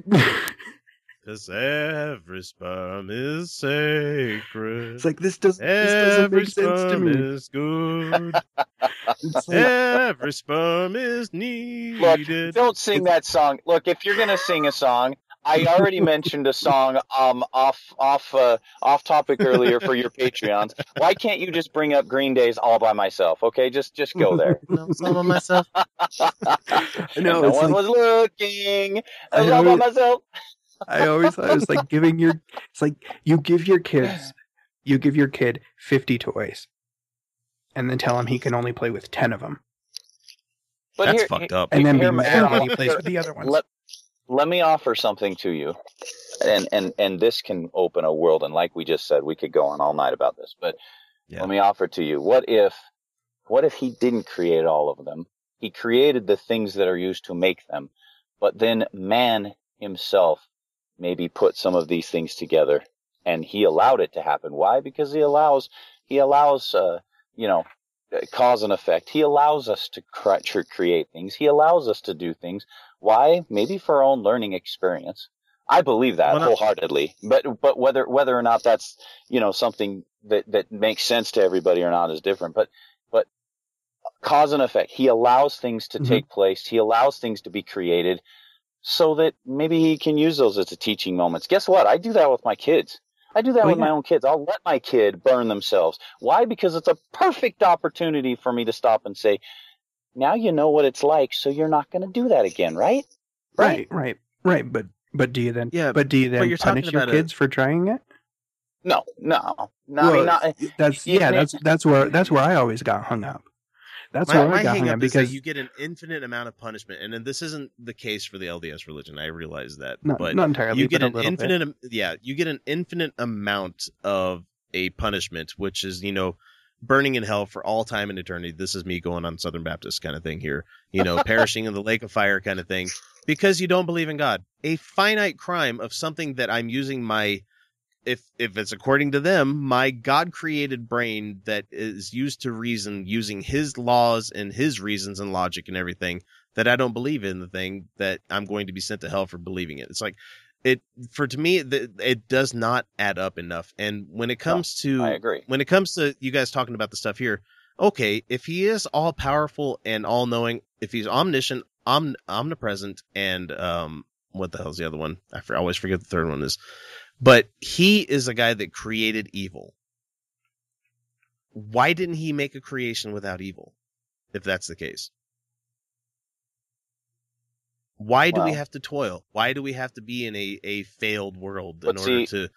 Speaker 9: because every sperm is sacred.
Speaker 2: It's like this does this doesn't
Speaker 9: every
Speaker 2: make sense to
Speaker 9: sperm
Speaker 2: me.
Speaker 9: is good.
Speaker 2: Like,
Speaker 9: every sperm is
Speaker 1: Look,
Speaker 9: needed.
Speaker 1: don't sing that song. Look, if you're gonna sing a song, I already mentioned a song um off off uh, off topic earlier for your Patreons. Why can't you just bring up Green Day's All by Myself? Okay, just just go there.
Speaker 9: No, it's all by myself.
Speaker 2: no,
Speaker 1: no one
Speaker 2: like,
Speaker 1: was looking. I was all by myself.
Speaker 2: I always thought it was like giving your. It's like you give your kids, you give your kid fifty toys, and then tell him he can only play with ten of them.
Speaker 1: But
Speaker 9: That's
Speaker 1: here-
Speaker 9: fucked up.
Speaker 2: And then be mad when he plays with the other ones.
Speaker 1: Let, let me offer something to you, and and and this can open a world. And like we just said, we could go on all night about this. But let me offer to you: what if, what if he didn't create all of them? He created the things that are used to make them, but then man himself maybe put some of these things together, and he allowed it to happen. Why? Because he allows he allows uh, you know uh, cause and effect. He allows us to cre- create things. He allows us to do things. Why? Maybe for our own learning experience. I believe that
Speaker 9: Well,
Speaker 1: wholeheartedly. But but whether whether or not that's you know something that that makes sense to everybody or not is different. But but cause and effect. He allows things to
Speaker 2: Mhm.
Speaker 1: take place. He allows things to be created so that maybe he can use those as a teaching moments. Guess what? I do that with my kids. I do that
Speaker 2: Well,
Speaker 1: with my own kids. I'll let my kid burn themselves. Why? Because it's a perfect opportunity for me to stop and say, now you know what it's like, so you're not going to do that again, right?
Speaker 2: Right, right, right. But but do you then?
Speaker 9: Yeah,
Speaker 2: But do you then
Speaker 9: you're
Speaker 2: punish your
Speaker 9: about a-
Speaker 2: kids for trying it?
Speaker 1: No, no, no. I mean, not,
Speaker 2: that's yeah.
Speaker 1: may-
Speaker 2: That's that's where that's where I always got hung up. That's
Speaker 9: my,
Speaker 2: where
Speaker 9: my
Speaker 2: I got
Speaker 9: hang up
Speaker 2: up
Speaker 9: is that
Speaker 2: because
Speaker 9: you get an infinite amount of punishment, and then this isn't the case for the LDS religion. I realize that,
Speaker 2: Not-
Speaker 9: but
Speaker 2: not entirely,
Speaker 9: You get an infinite, am- yeah, you get an infinite amount of a punishment, which is you know burning in hell for all time and eternity. This is me going on Southern Baptist kind of thing here, you know, perishing in the lake of fire kind of thing, because you don't believe in God. A finite crime of something that I'm using my if if it's according to them, my God created brain that is used to reason using his laws and his reasons and logic and everything that I don't believe in the thing that I'm going to be sent to hell for believing it. It's like it for to me the, it does not add up enough. And when it comes to
Speaker 1: I agree.
Speaker 9: when it comes to you guys talking about the stuff here, okay, if he is all powerful and all knowing, if he's omniscient, om- omnipresent, and um, what the hell's the other one? I, for, I always forget the third one is. But he is a guy that created evil. Why didn't he make a creation without evil? If that's the case. Why do we have to toil? Why do we have to be in a, a failed world in
Speaker 1: But
Speaker 9: order
Speaker 1: see,
Speaker 9: to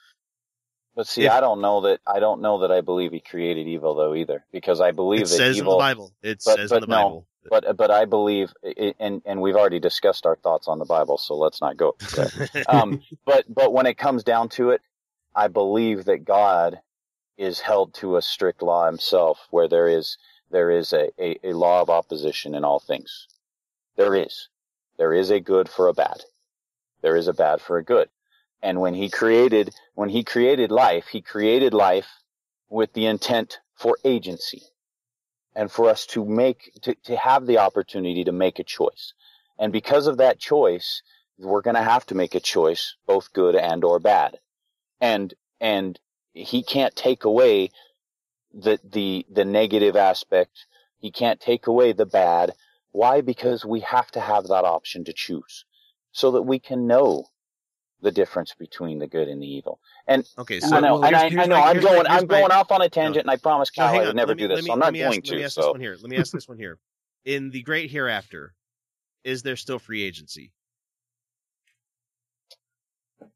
Speaker 1: But see,
Speaker 9: If-
Speaker 1: I don't know that I don't know that I believe he created evil though either, because I believe
Speaker 9: It
Speaker 1: that
Speaker 9: says in the. Bible. It
Speaker 1: but,
Speaker 9: says in
Speaker 1: but
Speaker 9: the
Speaker 1: no,
Speaker 9: Bible.
Speaker 1: But but I believe, and and we've already discussed our thoughts on the Bible, so let's not go um, but but when it comes down to it, I believe that God is held to a strict law himself, where there is there is a, a, a law of opposition in all things. There is. There is a good for a bad. There is a bad for a good. And when he created when he created life, he created life with the intent for agency and for us to make to, to have the opportunity to make a choice. And because of that choice, we're going to have to make a choice, both good and or bad. And and he can't take away the the the negative aspect. He can't take away the bad. Why? Because we have to have that option to choose so that we can know the difference between the good and the evil. And
Speaker 9: Okay,
Speaker 1: I
Speaker 9: so-
Speaker 1: know,
Speaker 9: well,
Speaker 1: and I, I know
Speaker 9: my-
Speaker 1: I'm
Speaker 9: here's my-
Speaker 1: going, I'm going
Speaker 9: my-
Speaker 1: off on a tangent, and I promise
Speaker 9: No,
Speaker 1: Kyle
Speaker 9: hang
Speaker 1: I would never
Speaker 9: me-
Speaker 1: do this,
Speaker 9: me-
Speaker 1: so I'm not
Speaker 9: ask-
Speaker 1: going
Speaker 9: Let me
Speaker 1: to.
Speaker 9: ask this one here. Let me ask this one here. In the great hereafter, is there still free agency?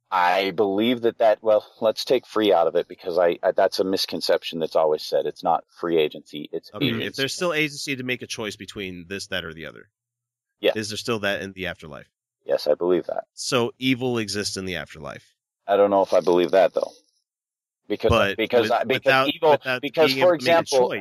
Speaker 1: I believe that that well, let's take free out of it because I, I that's a misconception that's always said. It's not free agency. It's
Speaker 9: Okay,
Speaker 1: agency.
Speaker 9: if there's still agency to make a choice between this, that, or the other,
Speaker 1: Yeah.
Speaker 9: is there still that in the afterlife?
Speaker 1: Yes, I believe that.
Speaker 9: So evil exists in the afterlife.
Speaker 1: I don't know if I believe that though, because
Speaker 9: But
Speaker 1: because
Speaker 9: with-
Speaker 1: I, because
Speaker 9: without-
Speaker 1: evil
Speaker 9: without
Speaker 1: because for
Speaker 9: able to make a
Speaker 1: example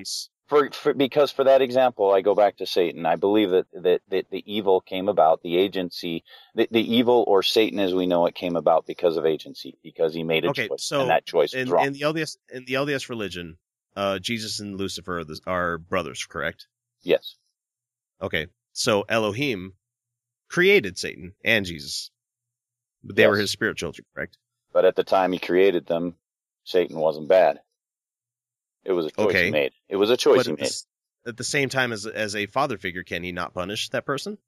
Speaker 1: for, for because for that example I go back to Satan. I believe that that, that the evil came about the agency the, the evil or Satan as we know it came about because of agency because he made a
Speaker 9: Okay,
Speaker 1: choice
Speaker 9: so
Speaker 1: and that choice
Speaker 9: in,
Speaker 1: was wrong.
Speaker 9: in the LDS in the LDS religion, uh, Jesus and Lucifer are, the, are brothers, correct?
Speaker 1: yes.
Speaker 9: Okay, so Elohim created Satan and Jesus, but they were his spirit children, correct?
Speaker 1: But at the time he created them, Satan wasn't bad. It was a choice
Speaker 9: Okay.
Speaker 1: he made. It was a choice
Speaker 9: But
Speaker 1: he made.
Speaker 9: at the same time, as as a father figure, can he not punish that person?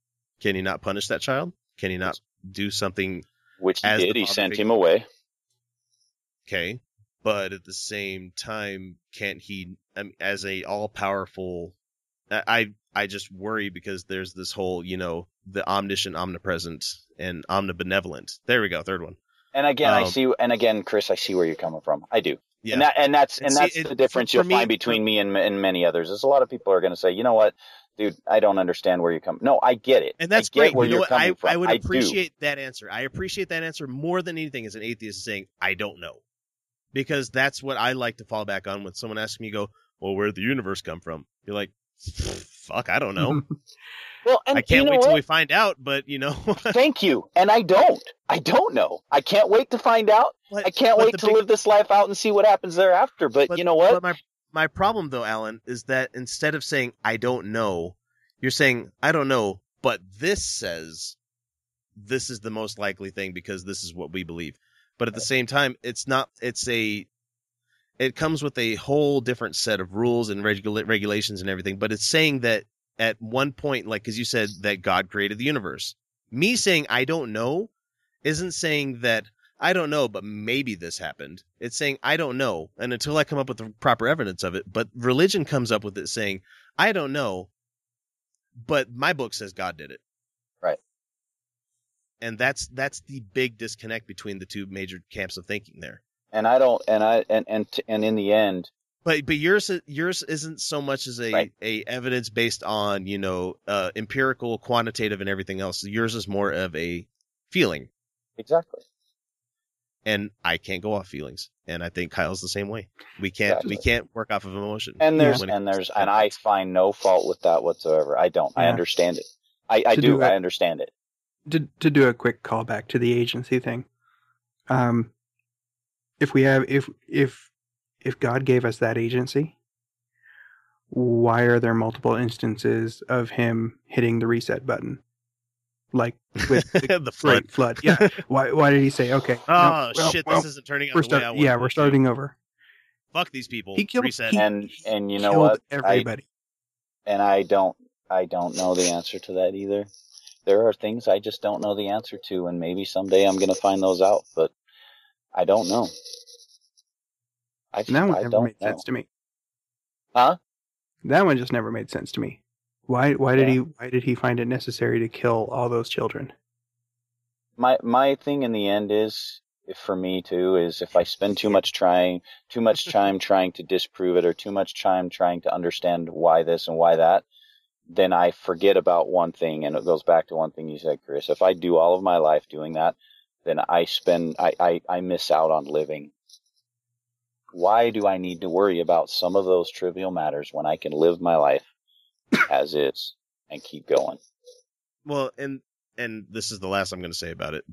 Speaker 9: Can he not punish that child? Can he not do something?
Speaker 1: Which he did. He sent
Speaker 9: figure?
Speaker 1: him away.
Speaker 9: Okay, but at the same time, can't he, as a all powerful? I I just worry because there's this whole, you know, the omniscient, omnipresent, and omnibenevolent. There we go, third one.
Speaker 1: And again, I
Speaker 9: Um,
Speaker 1: see, and again, Chris, I see where you're coming from. I do.
Speaker 9: Yeah.
Speaker 1: And that, and that's,
Speaker 9: And
Speaker 1: and
Speaker 9: see,
Speaker 1: that's
Speaker 9: it-
Speaker 1: the difference
Speaker 9: for- for
Speaker 1: you'll
Speaker 9: me-
Speaker 1: find between me and, and many others. Is a lot of people are going to say, you know what, dude, I don't understand where you're coming. No, I get it.
Speaker 9: And that's
Speaker 1: I get
Speaker 9: great.
Speaker 1: where
Speaker 9: You know
Speaker 1: you're
Speaker 9: what?
Speaker 1: coming
Speaker 9: I,
Speaker 1: from.
Speaker 9: I would
Speaker 1: do.
Speaker 9: appreciate that answer. I appreciate that answer more than anything as an atheist saying, I don't know. Because that's what I like to fall back on when someone asks me, go, well, where'd the universe come from? You're like, fuck, I don't know.
Speaker 1: Well, and
Speaker 9: I can't
Speaker 1: you know
Speaker 9: wait till
Speaker 1: what?
Speaker 9: we find out, but you know.
Speaker 1: Thank you. And I don't. I don't know. I can't wait to find out. I can't wait to
Speaker 9: big-
Speaker 1: live this life out and see what happens thereafter. But, you know what?
Speaker 9: But my my problem though, Allan, is that instead of saying I don't know, you're saying I don't know, but this says this is the most likely thing because this is what we believe. But at the same time, it's not. It's a. It comes with a whole different set of rules and regula- regulations and everything. But it's saying that at one point, like because you said that God created the universe. Me saying I don't know isn't saying that I don't know, but maybe this happened. It's saying I don't know, and until I come up with the proper evidence of it. But religion comes up with it saying I don't know, but my book says God did it.
Speaker 1: Right.
Speaker 9: And that's that's the big disconnect between the two major camps of thinking there.
Speaker 1: And I don't, and I, and, and, and in the end,
Speaker 9: But but yours yours isn't so much as a
Speaker 1: Right.
Speaker 9: a evidence based on you know uh, empirical, quantitative, and everything else. Yours is more of a feeling,
Speaker 1: exactly.
Speaker 9: and I can't go off feelings, and I think Kyle's the same way. We can't we can't work off of emotion.
Speaker 1: And there's, and there's, and I find no fault with that whatsoever. I don't. I understand it. I, I do.
Speaker 2: do
Speaker 1: I understand it.
Speaker 2: to to do a quick callback to the agency thing. Um, if we have if if if God gave us that agency, why are there multiple instances of Him hitting the reset button, like with the,
Speaker 9: The flood.
Speaker 2: great flood? Yeah. Why why did He say okay?
Speaker 9: Oh,
Speaker 2: no, well,
Speaker 9: shit,
Speaker 2: well,
Speaker 9: this isn't turning out
Speaker 2: we're
Speaker 9: the way I
Speaker 2: start- Yeah, we're
Speaker 9: to.
Speaker 2: starting over.
Speaker 9: Fuck these people.
Speaker 2: He killed-
Speaker 9: Reset.
Speaker 2: he-
Speaker 1: And, and you know
Speaker 2: Killed
Speaker 1: what? I,
Speaker 2: everybody.
Speaker 1: and I don't, I don't know the answer to that either. There are things I just don't know the answer to, and maybe someday I'm going to find those out, but I don't know. I,
Speaker 2: And that one
Speaker 1: I
Speaker 2: never
Speaker 1: don't
Speaker 2: made
Speaker 1: know.
Speaker 2: sense to me.
Speaker 1: Huh?
Speaker 2: That one just never made sense to me. Why why did he why did he find it necessary to kill all those children?
Speaker 1: my my thing in the end is if for me too is if I spend too much trying too much time trying to disprove it or too much time trying to understand why this and why that, then I forget about one thing and it goes back to one thing you said, Chris. If I do all of my life doing that, then I spend I, I, I miss out on living. Why do I need to worry about some of those trivial matters when I can live my life as is and keep going?
Speaker 9: Well, and and this is the last I'm going to say about it.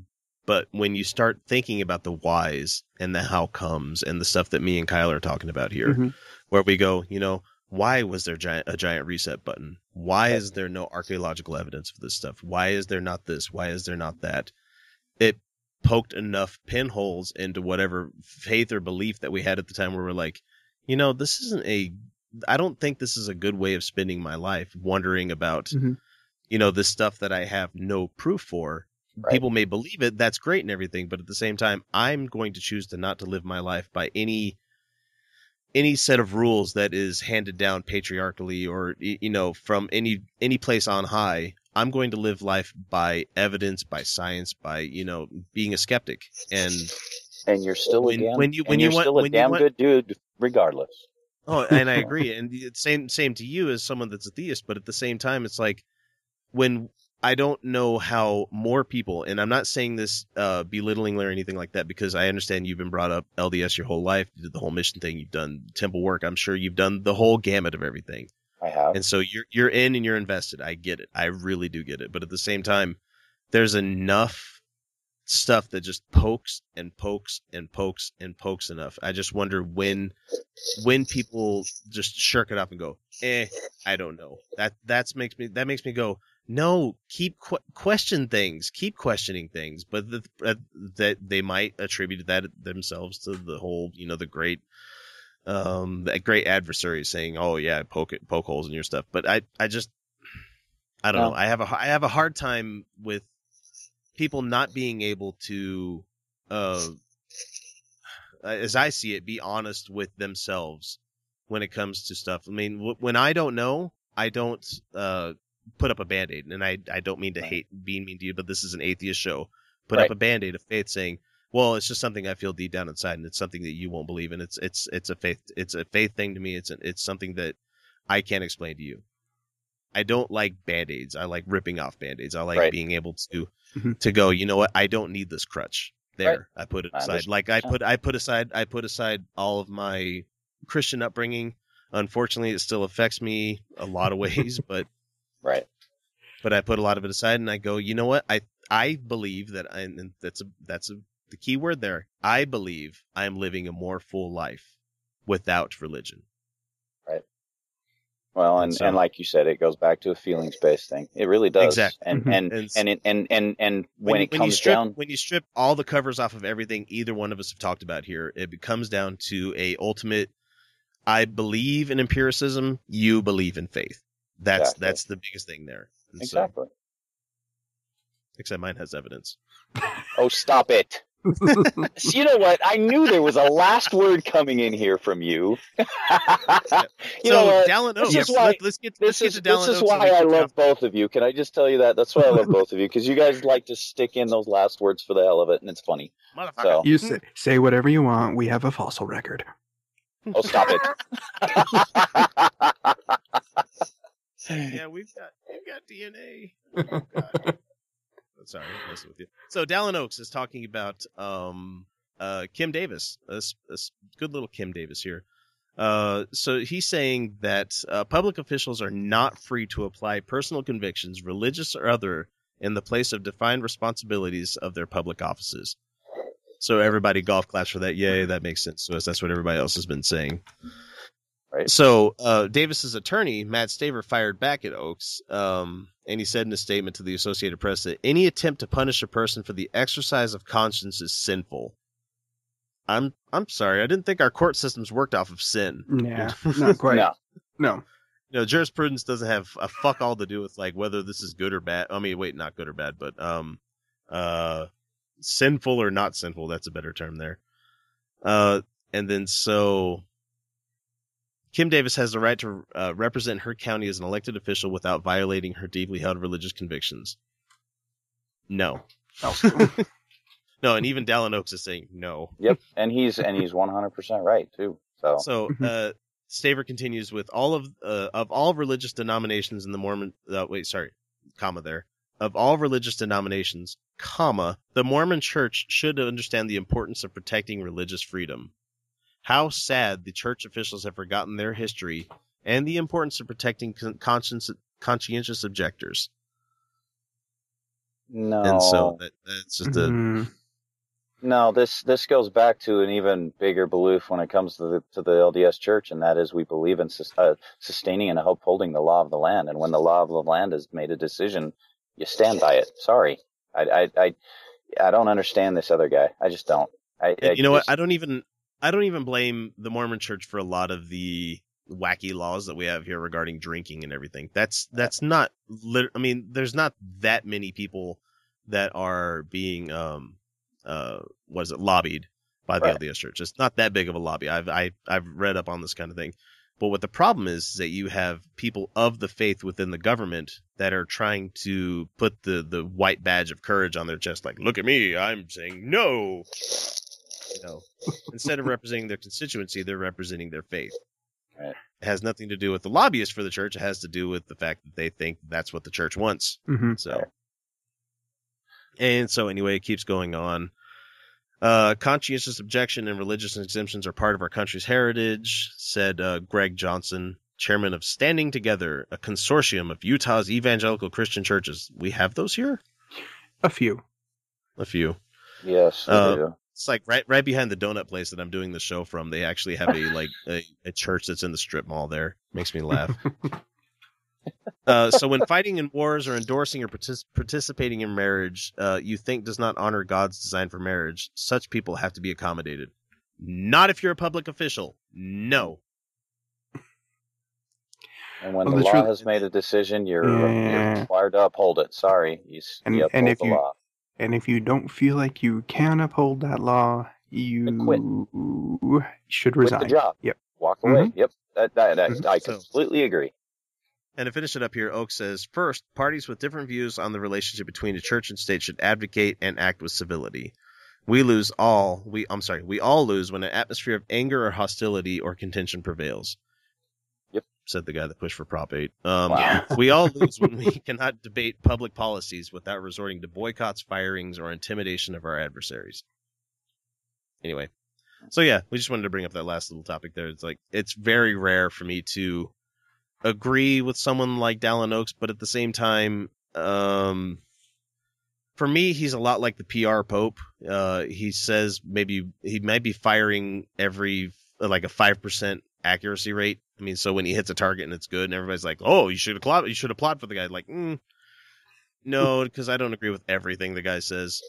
Speaker 9: But when you start thinking about the whys and the how comes and the stuff that me and Kyle are talking about here,
Speaker 2: Mhm.
Speaker 9: where we go, you know, why was there giant, a giant reset button? Why is there no archaeological evidence for this stuff? Why is there not this? Why is there not that? It poked enough pinholes into whatever faith or belief that we had at the time where we're like, you know, this isn't a, I don't think this is a good way of spending my life wondering about,
Speaker 2: Mhm.
Speaker 9: you know, this stuff that I have no proof for. People may believe it, that's great and everything, but at the same time, I'm going to choose to not to live my life by any any set of rules that is handed down patriarchally or you know from any any place on high i'm going to live life by evidence by science by you know being a skeptic and
Speaker 1: And you're still
Speaker 9: When-
Speaker 1: a damn,
Speaker 9: when you- when you
Speaker 1: you're
Speaker 9: want-
Speaker 1: still a
Speaker 9: when you
Speaker 1: damn
Speaker 9: want-
Speaker 1: good dude regardless.
Speaker 9: Oh, and I agree. And it's same same to you as someone that's a theist, but at the same time, it's like when I don't know how more people, and I'm not saying this uh, belittlingly or anything like that, because I understand you've been brought up LDS your whole life, you did the whole mission thing, you've done temple work. I'm sure you've done the whole gamut of everything.
Speaker 1: I have.
Speaker 9: And so you're you're in and you're invested. I get it. I really do get it. But at the same time, there's enough stuff that just pokes and pokes and pokes and pokes enough. I just wonder when when people just shirk it up and go, "Eh, I don't know." That that's makes me that makes me go, "No, keep qu- question things, keep questioning things." But the, uh, that they might attribute that themselves to the whole, you know, the great um that great adversary saying, "Oh yeah, poke it, poke holes in your stuff." But I I just I don't
Speaker 1: No.
Speaker 9: know. I have a I have a hard time with people not being able to uh as I see it be honest with themselves when it comes to stuff. I mean, w- when I don't know, I don't uh put up a band-aid and I I don't mean to hate being mean to you, but this is an atheist show. Put
Speaker 1: Right.
Speaker 9: up a band-aid of faith saying, Well, it's just something I feel deep down inside, and it's something that you won't believe, and it's it's it's a faith it's a faith thing to me. It's a, it's something that I can't explain to you. I don't like band aids. I like ripping off band aids. I like
Speaker 1: Right.
Speaker 9: being able to
Speaker 2: Mhm.
Speaker 9: to go. You know what? I don't need this crutch. There,
Speaker 1: Right.
Speaker 9: I put it aside. Like I put I put aside I put aside all of my Christian upbringing. Unfortunately, it still affects me a lot of ways, but
Speaker 1: Right.
Speaker 9: but I put a lot of it aside and I go, you know what? I I believe that I and that's a that's a the key word there. I believe I am living a more full life without religion. Right.
Speaker 1: Well, and,
Speaker 9: So-
Speaker 1: and like you said, it goes back to a feelings based thing. It really does.
Speaker 9: Exactly.
Speaker 1: And
Speaker 9: Mhm.
Speaker 1: and
Speaker 9: And-
Speaker 1: and and and and when,
Speaker 9: you-
Speaker 1: it comes
Speaker 9: strip,
Speaker 1: down,
Speaker 9: when you strip all the covers off of everything either one of us have talked about here, it comes down to a ultimate I believe in empiricism, you believe in faith. That's
Speaker 1: Exactly.
Speaker 9: that's the biggest thing there. And so-
Speaker 1: exactly.
Speaker 9: except mine has evidence.
Speaker 1: Oh, stop it. So you know what? I knew there was a last word coming in here from you. you
Speaker 9: So,
Speaker 1: know what?
Speaker 9: Dallin
Speaker 1: This
Speaker 9: Oaks,
Speaker 1: is why,
Speaker 9: let- let's get- let's
Speaker 1: this
Speaker 9: get
Speaker 1: is,
Speaker 9: to Dallin
Speaker 1: This is
Speaker 9: Oaks
Speaker 1: why I love both of you. Can I just tell you that? That's why I love both of you because you guys like to stick in those last words for the hell of it, and it's funny. So,
Speaker 2: You say, say whatever you want. We have a fossil record.
Speaker 1: oh, stop it.
Speaker 9: yeah, we've got we've got DNA. Oh, God. Sorry, messing with you. So Dallin Oaks is talking about um uh Kim Davis, a, good little Kim Davis here. Uh, so he's saying that uh, public officials are not free to apply personal convictions, religious or other, in the place of defined responsibilities of their public offices. So everybody golf claps for that. Yay, that makes sense to us. That's what everybody else has been saying.
Speaker 1: Right.
Speaker 9: So uh, Davis's attorney, Matt Staver, fired back at Oaks, um, and he said in a statement to the Associated Press that any attempt to punish a person for the exercise of conscience is sinful. I'm I'm sorry, I didn't think our court systems worked off of sin.
Speaker 2: Yeah, not quite.
Speaker 1: No.
Speaker 2: No.
Speaker 9: You know, jurisprudence doesn't have a fuck all to do with like whether this is good or bad. I mean, wait, not good or bad, but um, uh, sinful or not sinful. That's a better term there. Uh, and then so Kim Davis has the right to uh, represent her county as an elected official without violating her deeply held religious convictions. No. no, and even Dallin Oaks is saying no.
Speaker 1: Yep, and he's and he's one hundred percent right too. So
Speaker 9: So uh, Staver continues with all of uh, of all religious denominations in the Mormon. Uh, wait, sorry, comma there. Of all religious denominations, comma the Mormon Church should understand the importance of protecting religious freedom. How sad the church officials have forgotten their history and the importance of protecting con- conscience, conscientious objectors.
Speaker 1: no,
Speaker 9: And so that, that's just a
Speaker 2: Mm-hmm.
Speaker 1: No, this this goes back to an even bigger belief when it comes to the to the LDS Church, and that is we believe in sus- uh, sustaining and upholding the law of the land. And when the law of the land has made a decision, you stand by it. Sorry, I I I, I don't understand this other guy. I just don't. I, I
Speaker 9: you know
Speaker 1: just-
Speaker 9: what? I don't even I don't even blame the Mormon Church for a lot of the wacky laws that we have here regarding drinking and everything. That's that's not. Lit- I mean, there's not that many people that are being um uh what is it lobbied by the
Speaker 1: Right.
Speaker 9: LDS Church. It's not that big of a lobby. I've I, I've read up on this kind of thing. But what the problem is, is that you have people of the faith within the government that are trying to put the the white badge of courage on their chest, like, look at me, I'm saying no. You know, instead of representing their constituency, they're representing their faith.
Speaker 1: Right.
Speaker 9: It has nothing to do with the lobbyists for the church. It has to do with the fact that they think that's what the church wants.
Speaker 2: Mhm.
Speaker 9: So, and so anyway, it keeps going on. Uh, conscientious objection and religious exemptions are part of our country's heritage, said uh, Greg Johnson, chairman of Standing Together, a consortium of Utah's evangelical Christian churches. We have those here?
Speaker 2: A few.
Speaker 9: A few.
Speaker 1: yes,
Speaker 9: Uh,
Speaker 1: do.
Speaker 9: It's like right right behind the donut place that I'm doing the show from. They actually have a like a, a church that's in the strip mall there. Makes me laugh. uh, so when fighting in wars or endorsing or partic- participating in marriage, uh, you think does not honor God's design for marriage, such people have to be accommodated. Not if you're a public official. No.
Speaker 1: And when
Speaker 2: Well,
Speaker 1: the
Speaker 2: the
Speaker 1: law
Speaker 2: truth-
Speaker 1: has made a decision, you're,
Speaker 2: Yeah.
Speaker 1: you're required to uphold it. Sorry, you, s-
Speaker 2: And
Speaker 1: you
Speaker 2: and if
Speaker 1: the
Speaker 2: you
Speaker 1: law.
Speaker 2: And if you don't feel like you can uphold that law, you should
Speaker 1: Quit
Speaker 2: resign.
Speaker 1: the job.
Speaker 2: Yep.
Speaker 1: Walk away.
Speaker 2: Mhm.
Speaker 1: Yep, that, that, that
Speaker 2: Mhm.
Speaker 1: I
Speaker 9: So-
Speaker 1: completely agree.
Speaker 9: And to finish it up here, Oak says first, parties with different views on the relationship between the church and state should advocate and act with civility. We lose all. We I'm sorry. We all lose when an atmosphere of anger or hostility or contention prevails. Said the guy that pushed for Prop 8. Um,
Speaker 1: Wow.
Speaker 9: we all lose when we cannot debate public policies without resorting to boycotts, firings, or intimidation of our adversaries. Anyway, so yeah, we just wanted to bring up that last little topic there. It's like it's very rare for me to agree with someone like Dallin Oaks, but at the same time, um, for me, he's a lot like the PR Pope. Uh, he says maybe he might be firing every like a five percent accuracy rate. I mean, so when he hits a target and it's good, and everybody's like, "Oh, you should applaud, you should applaud for the guy." Like, mm, no, because I don't agree with everything the guy says.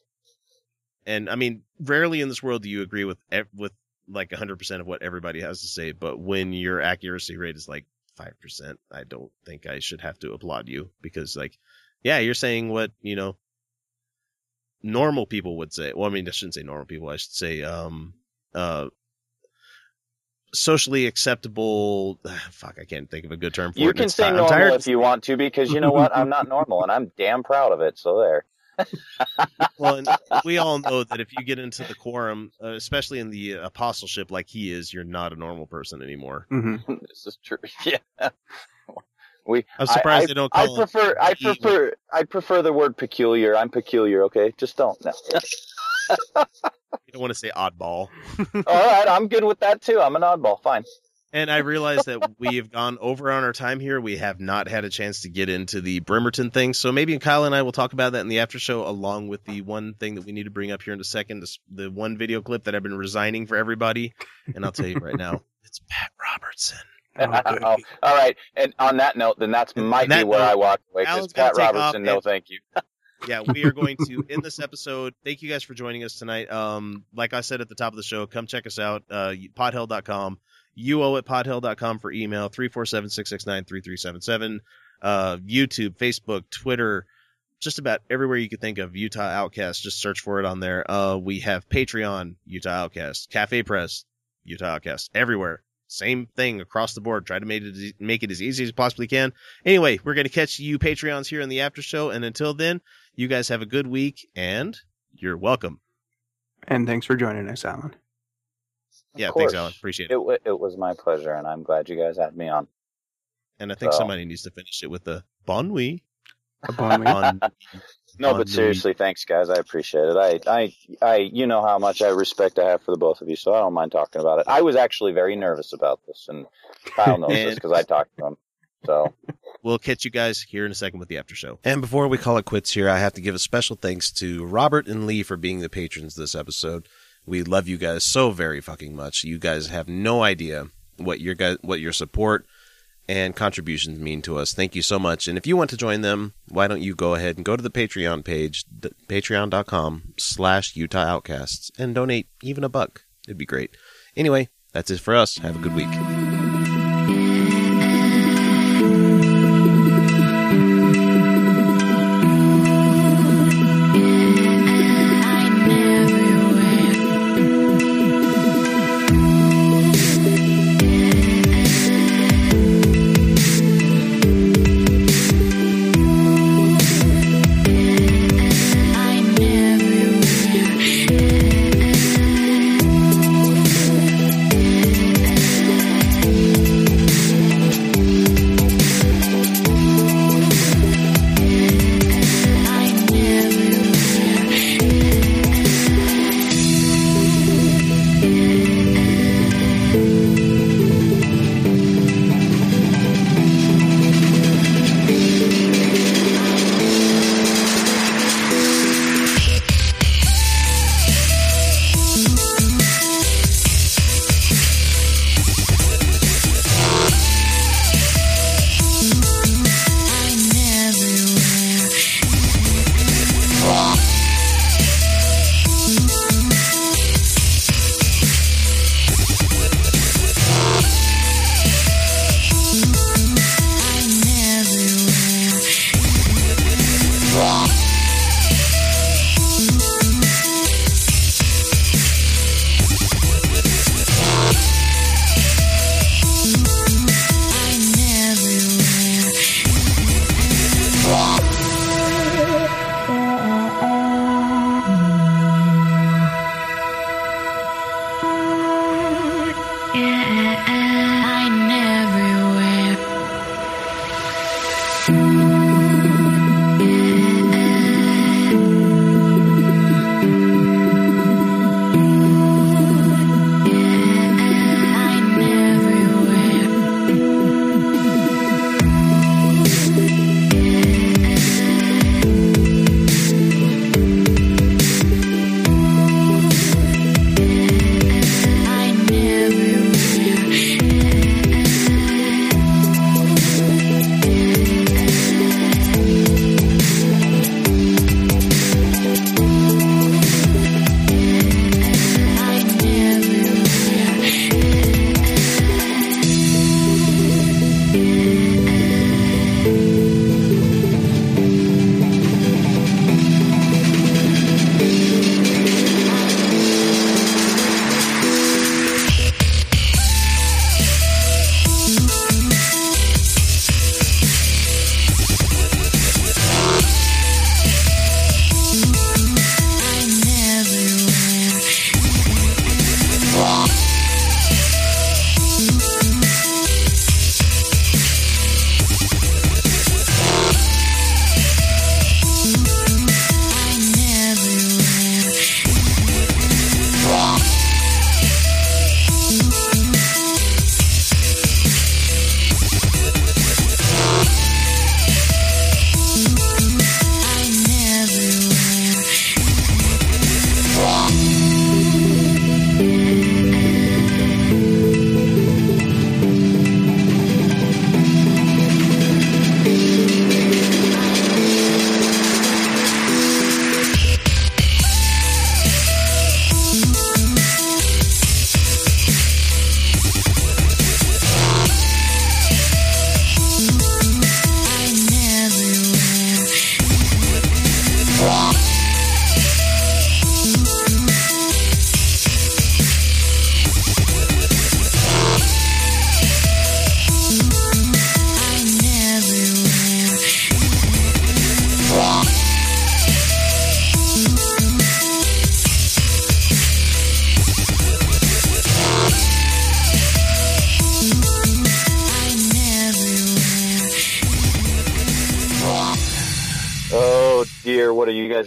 Speaker 9: And I mean, rarely in this world do you agree with with like 100% of what everybody has to say, but when your accuracy rate is like 5%, I don't think I should have to applaud you because like yeah, you're saying what, you know, normal people would say. Well, I mean, I shouldn't say normal people. I should say um uh socially acceptable fuck, I can't think of a good term for it.
Speaker 1: You can
Speaker 9: it's
Speaker 1: say
Speaker 9: ti- I'm
Speaker 1: normal
Speaker 9: tired
Speaker 1: if you want to, because you know what? I'm not normal, and I'm damn proud of it. So there.
Speaker 9: well, and we all know that if you get into the quorum, uh, especially in the apostleship like he is, you're not a normal person anymore.
Speaker 2: Mm-hmm.
Speaker 1: this is true. Yeah. We.
Speaker 9: I'm surprised
Speaker 1: I,
Speaker 9: they don't
Speaker 1: I,
Speaker 9: call
Speaker 1: I
Speaker 9: him
Speaker 1: prefer. I
Speaker 9: evil.
Speaker 1: prefer. I prefer the word peculiar. I'm peculiar. Okay, just don't. No.
Speaker 9: You don't want to say oddball.
Speaker 1: All right, I'm good with that too. I'm an oddball. Fine.
Speaker 9: And I realize that we have gone over on our time here. We have not had a chance to get into the Bremerton thing. So maybe Kyle and I will talk about that in the after show, along with the one thing that we need to bring up here in a second this, the one video clip that I've been resigning for everybody. And I'll tell you right now, it's Pat Robertson.
Speaker 1: Oh, all right. And on that note, then that's might be
Speaker 9: that
Speaker 1: where
Speaker 9: note,
Speaker 1: I walk away because
Speaker 9: Allan's gotta
Speaker 1: Pat Robertson. No,
Speaker 9: and-
Speaker 1: thank you.
Speaker 9: Yeah, we are going to end this episode. Thank you guys for joining us tonight. Um, like I said at the top of the show, come check us out. Uh, podhell.com. UO at podhell.com for email, 347-669-3377. Uh, YouTube, Facebook, Twitter, just about everywhere you could think of Utah Outcast. Just search for it on there. Uh, we have Patreon, Utah Outcast, Cafe Press, Utah Outcast, everywhere. Same thing across the board. Try to make it make it as easy as you possibly can. Anyway, we're going to catch you Patreons here in the after show, and until then, you guys have a good week, and you're welcome.
Speaker 2: And thanks for joining us, Allan.
Speaker 9: Yeah,
Speaker 1: Of
Speaker 9: thanks. Allan. Appreciate it.
Speaker 1: It, wa- it was my pleasure, and I'm glad you guys had me on.
Speaker 9: And I think
Speaker 1: So-
Speaker 9: somebody needs to finish it with the bon nuit.
Speaker 2: A bon
Speaker 9: Bon-
Speaker 1: No,
Speaker 9: bon
Speaker 1: but
Speaker 9: nuit.
Speaker 1: seriously, thanks, guys. I appreciate it. I, I, I, you know how much I respect I have for the both of you, so I don't mind talking about it. I was actually very nervous about this, and Kyle knows this
Speaker 9: And-
Speaker 1: because I talked to him. So
Speaker 9: We'll catch you guys here in a second with the after show. And before we call it quits here, I have to give a special thanks to Robert and Lee for being the patrons this episode. We love you guys so very fucking much. You guys have no idea what your guys what your support and contributions mean to us. Thank you so much. And if you want to join them, why don't you go ahead and go to the Patreon page, d- patreon.com slash Utah Outcasts, and donate even a buck. It'd be great. Anyway, that's it for us. Have a good week.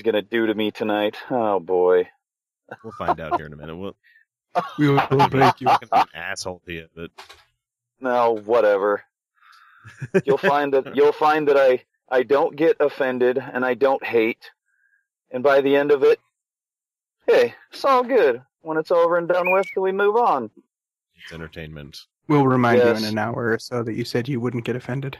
Speaker 1: What are you guys gonna do to me tonight? Oh boy.
Speaker 9: We'll find out here in a minute. We'll,
Speaker 2: We will break you.
Speaker 9: I'm an asshole to you, but
Speaker 1: No, whatever. You'll find that you'll find that I I don't get offended and I don't hate, and by the end of it, hey, it's all good. When it's over and done with, we move on.
Speaker 9: it's entertainment.
Speaker 2: We'll remind
Speaker 1: Yes.
Speaker 2: you in an hour or so that you said you wouldn't get offended.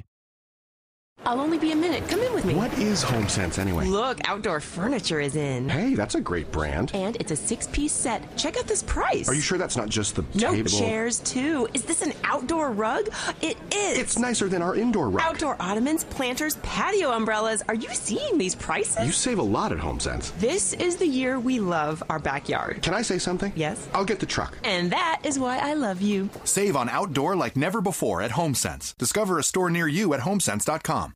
Speaker 20: I'll only be a minute. Come in with me.
Speaker 21: What is HomeSense anyway?
Speaker 20: Look, outdoor furniture is in.
Speaker 21: Hey, that's a great brand.
Speaker 20: And it's a six piece set. Check out this price.
Speaker 21: Are you sure that's not just the
Speaker 20: No
Speaker 21: table?
Speaker 20: chairs, too. Is this an outdoor rug? It is.
Speaker 21: It's nicer than our indoor rug.
Speaker 20: Outdoor ottomans, planters, patio umbrellas. Are you seeing these prices?
Speaker 21: You save a lot at HomeSense.
Speaker 20: This is the year we love our backyard.
Speaker 21: Can I say something?
Speaker 20: Yes.
Speaker 21: I'll get the truck.
Speaker 20: And that is why I love you.
Speaker 22: Save on outdoor like never before at HomeSense. Discover a store near you at homesense.com.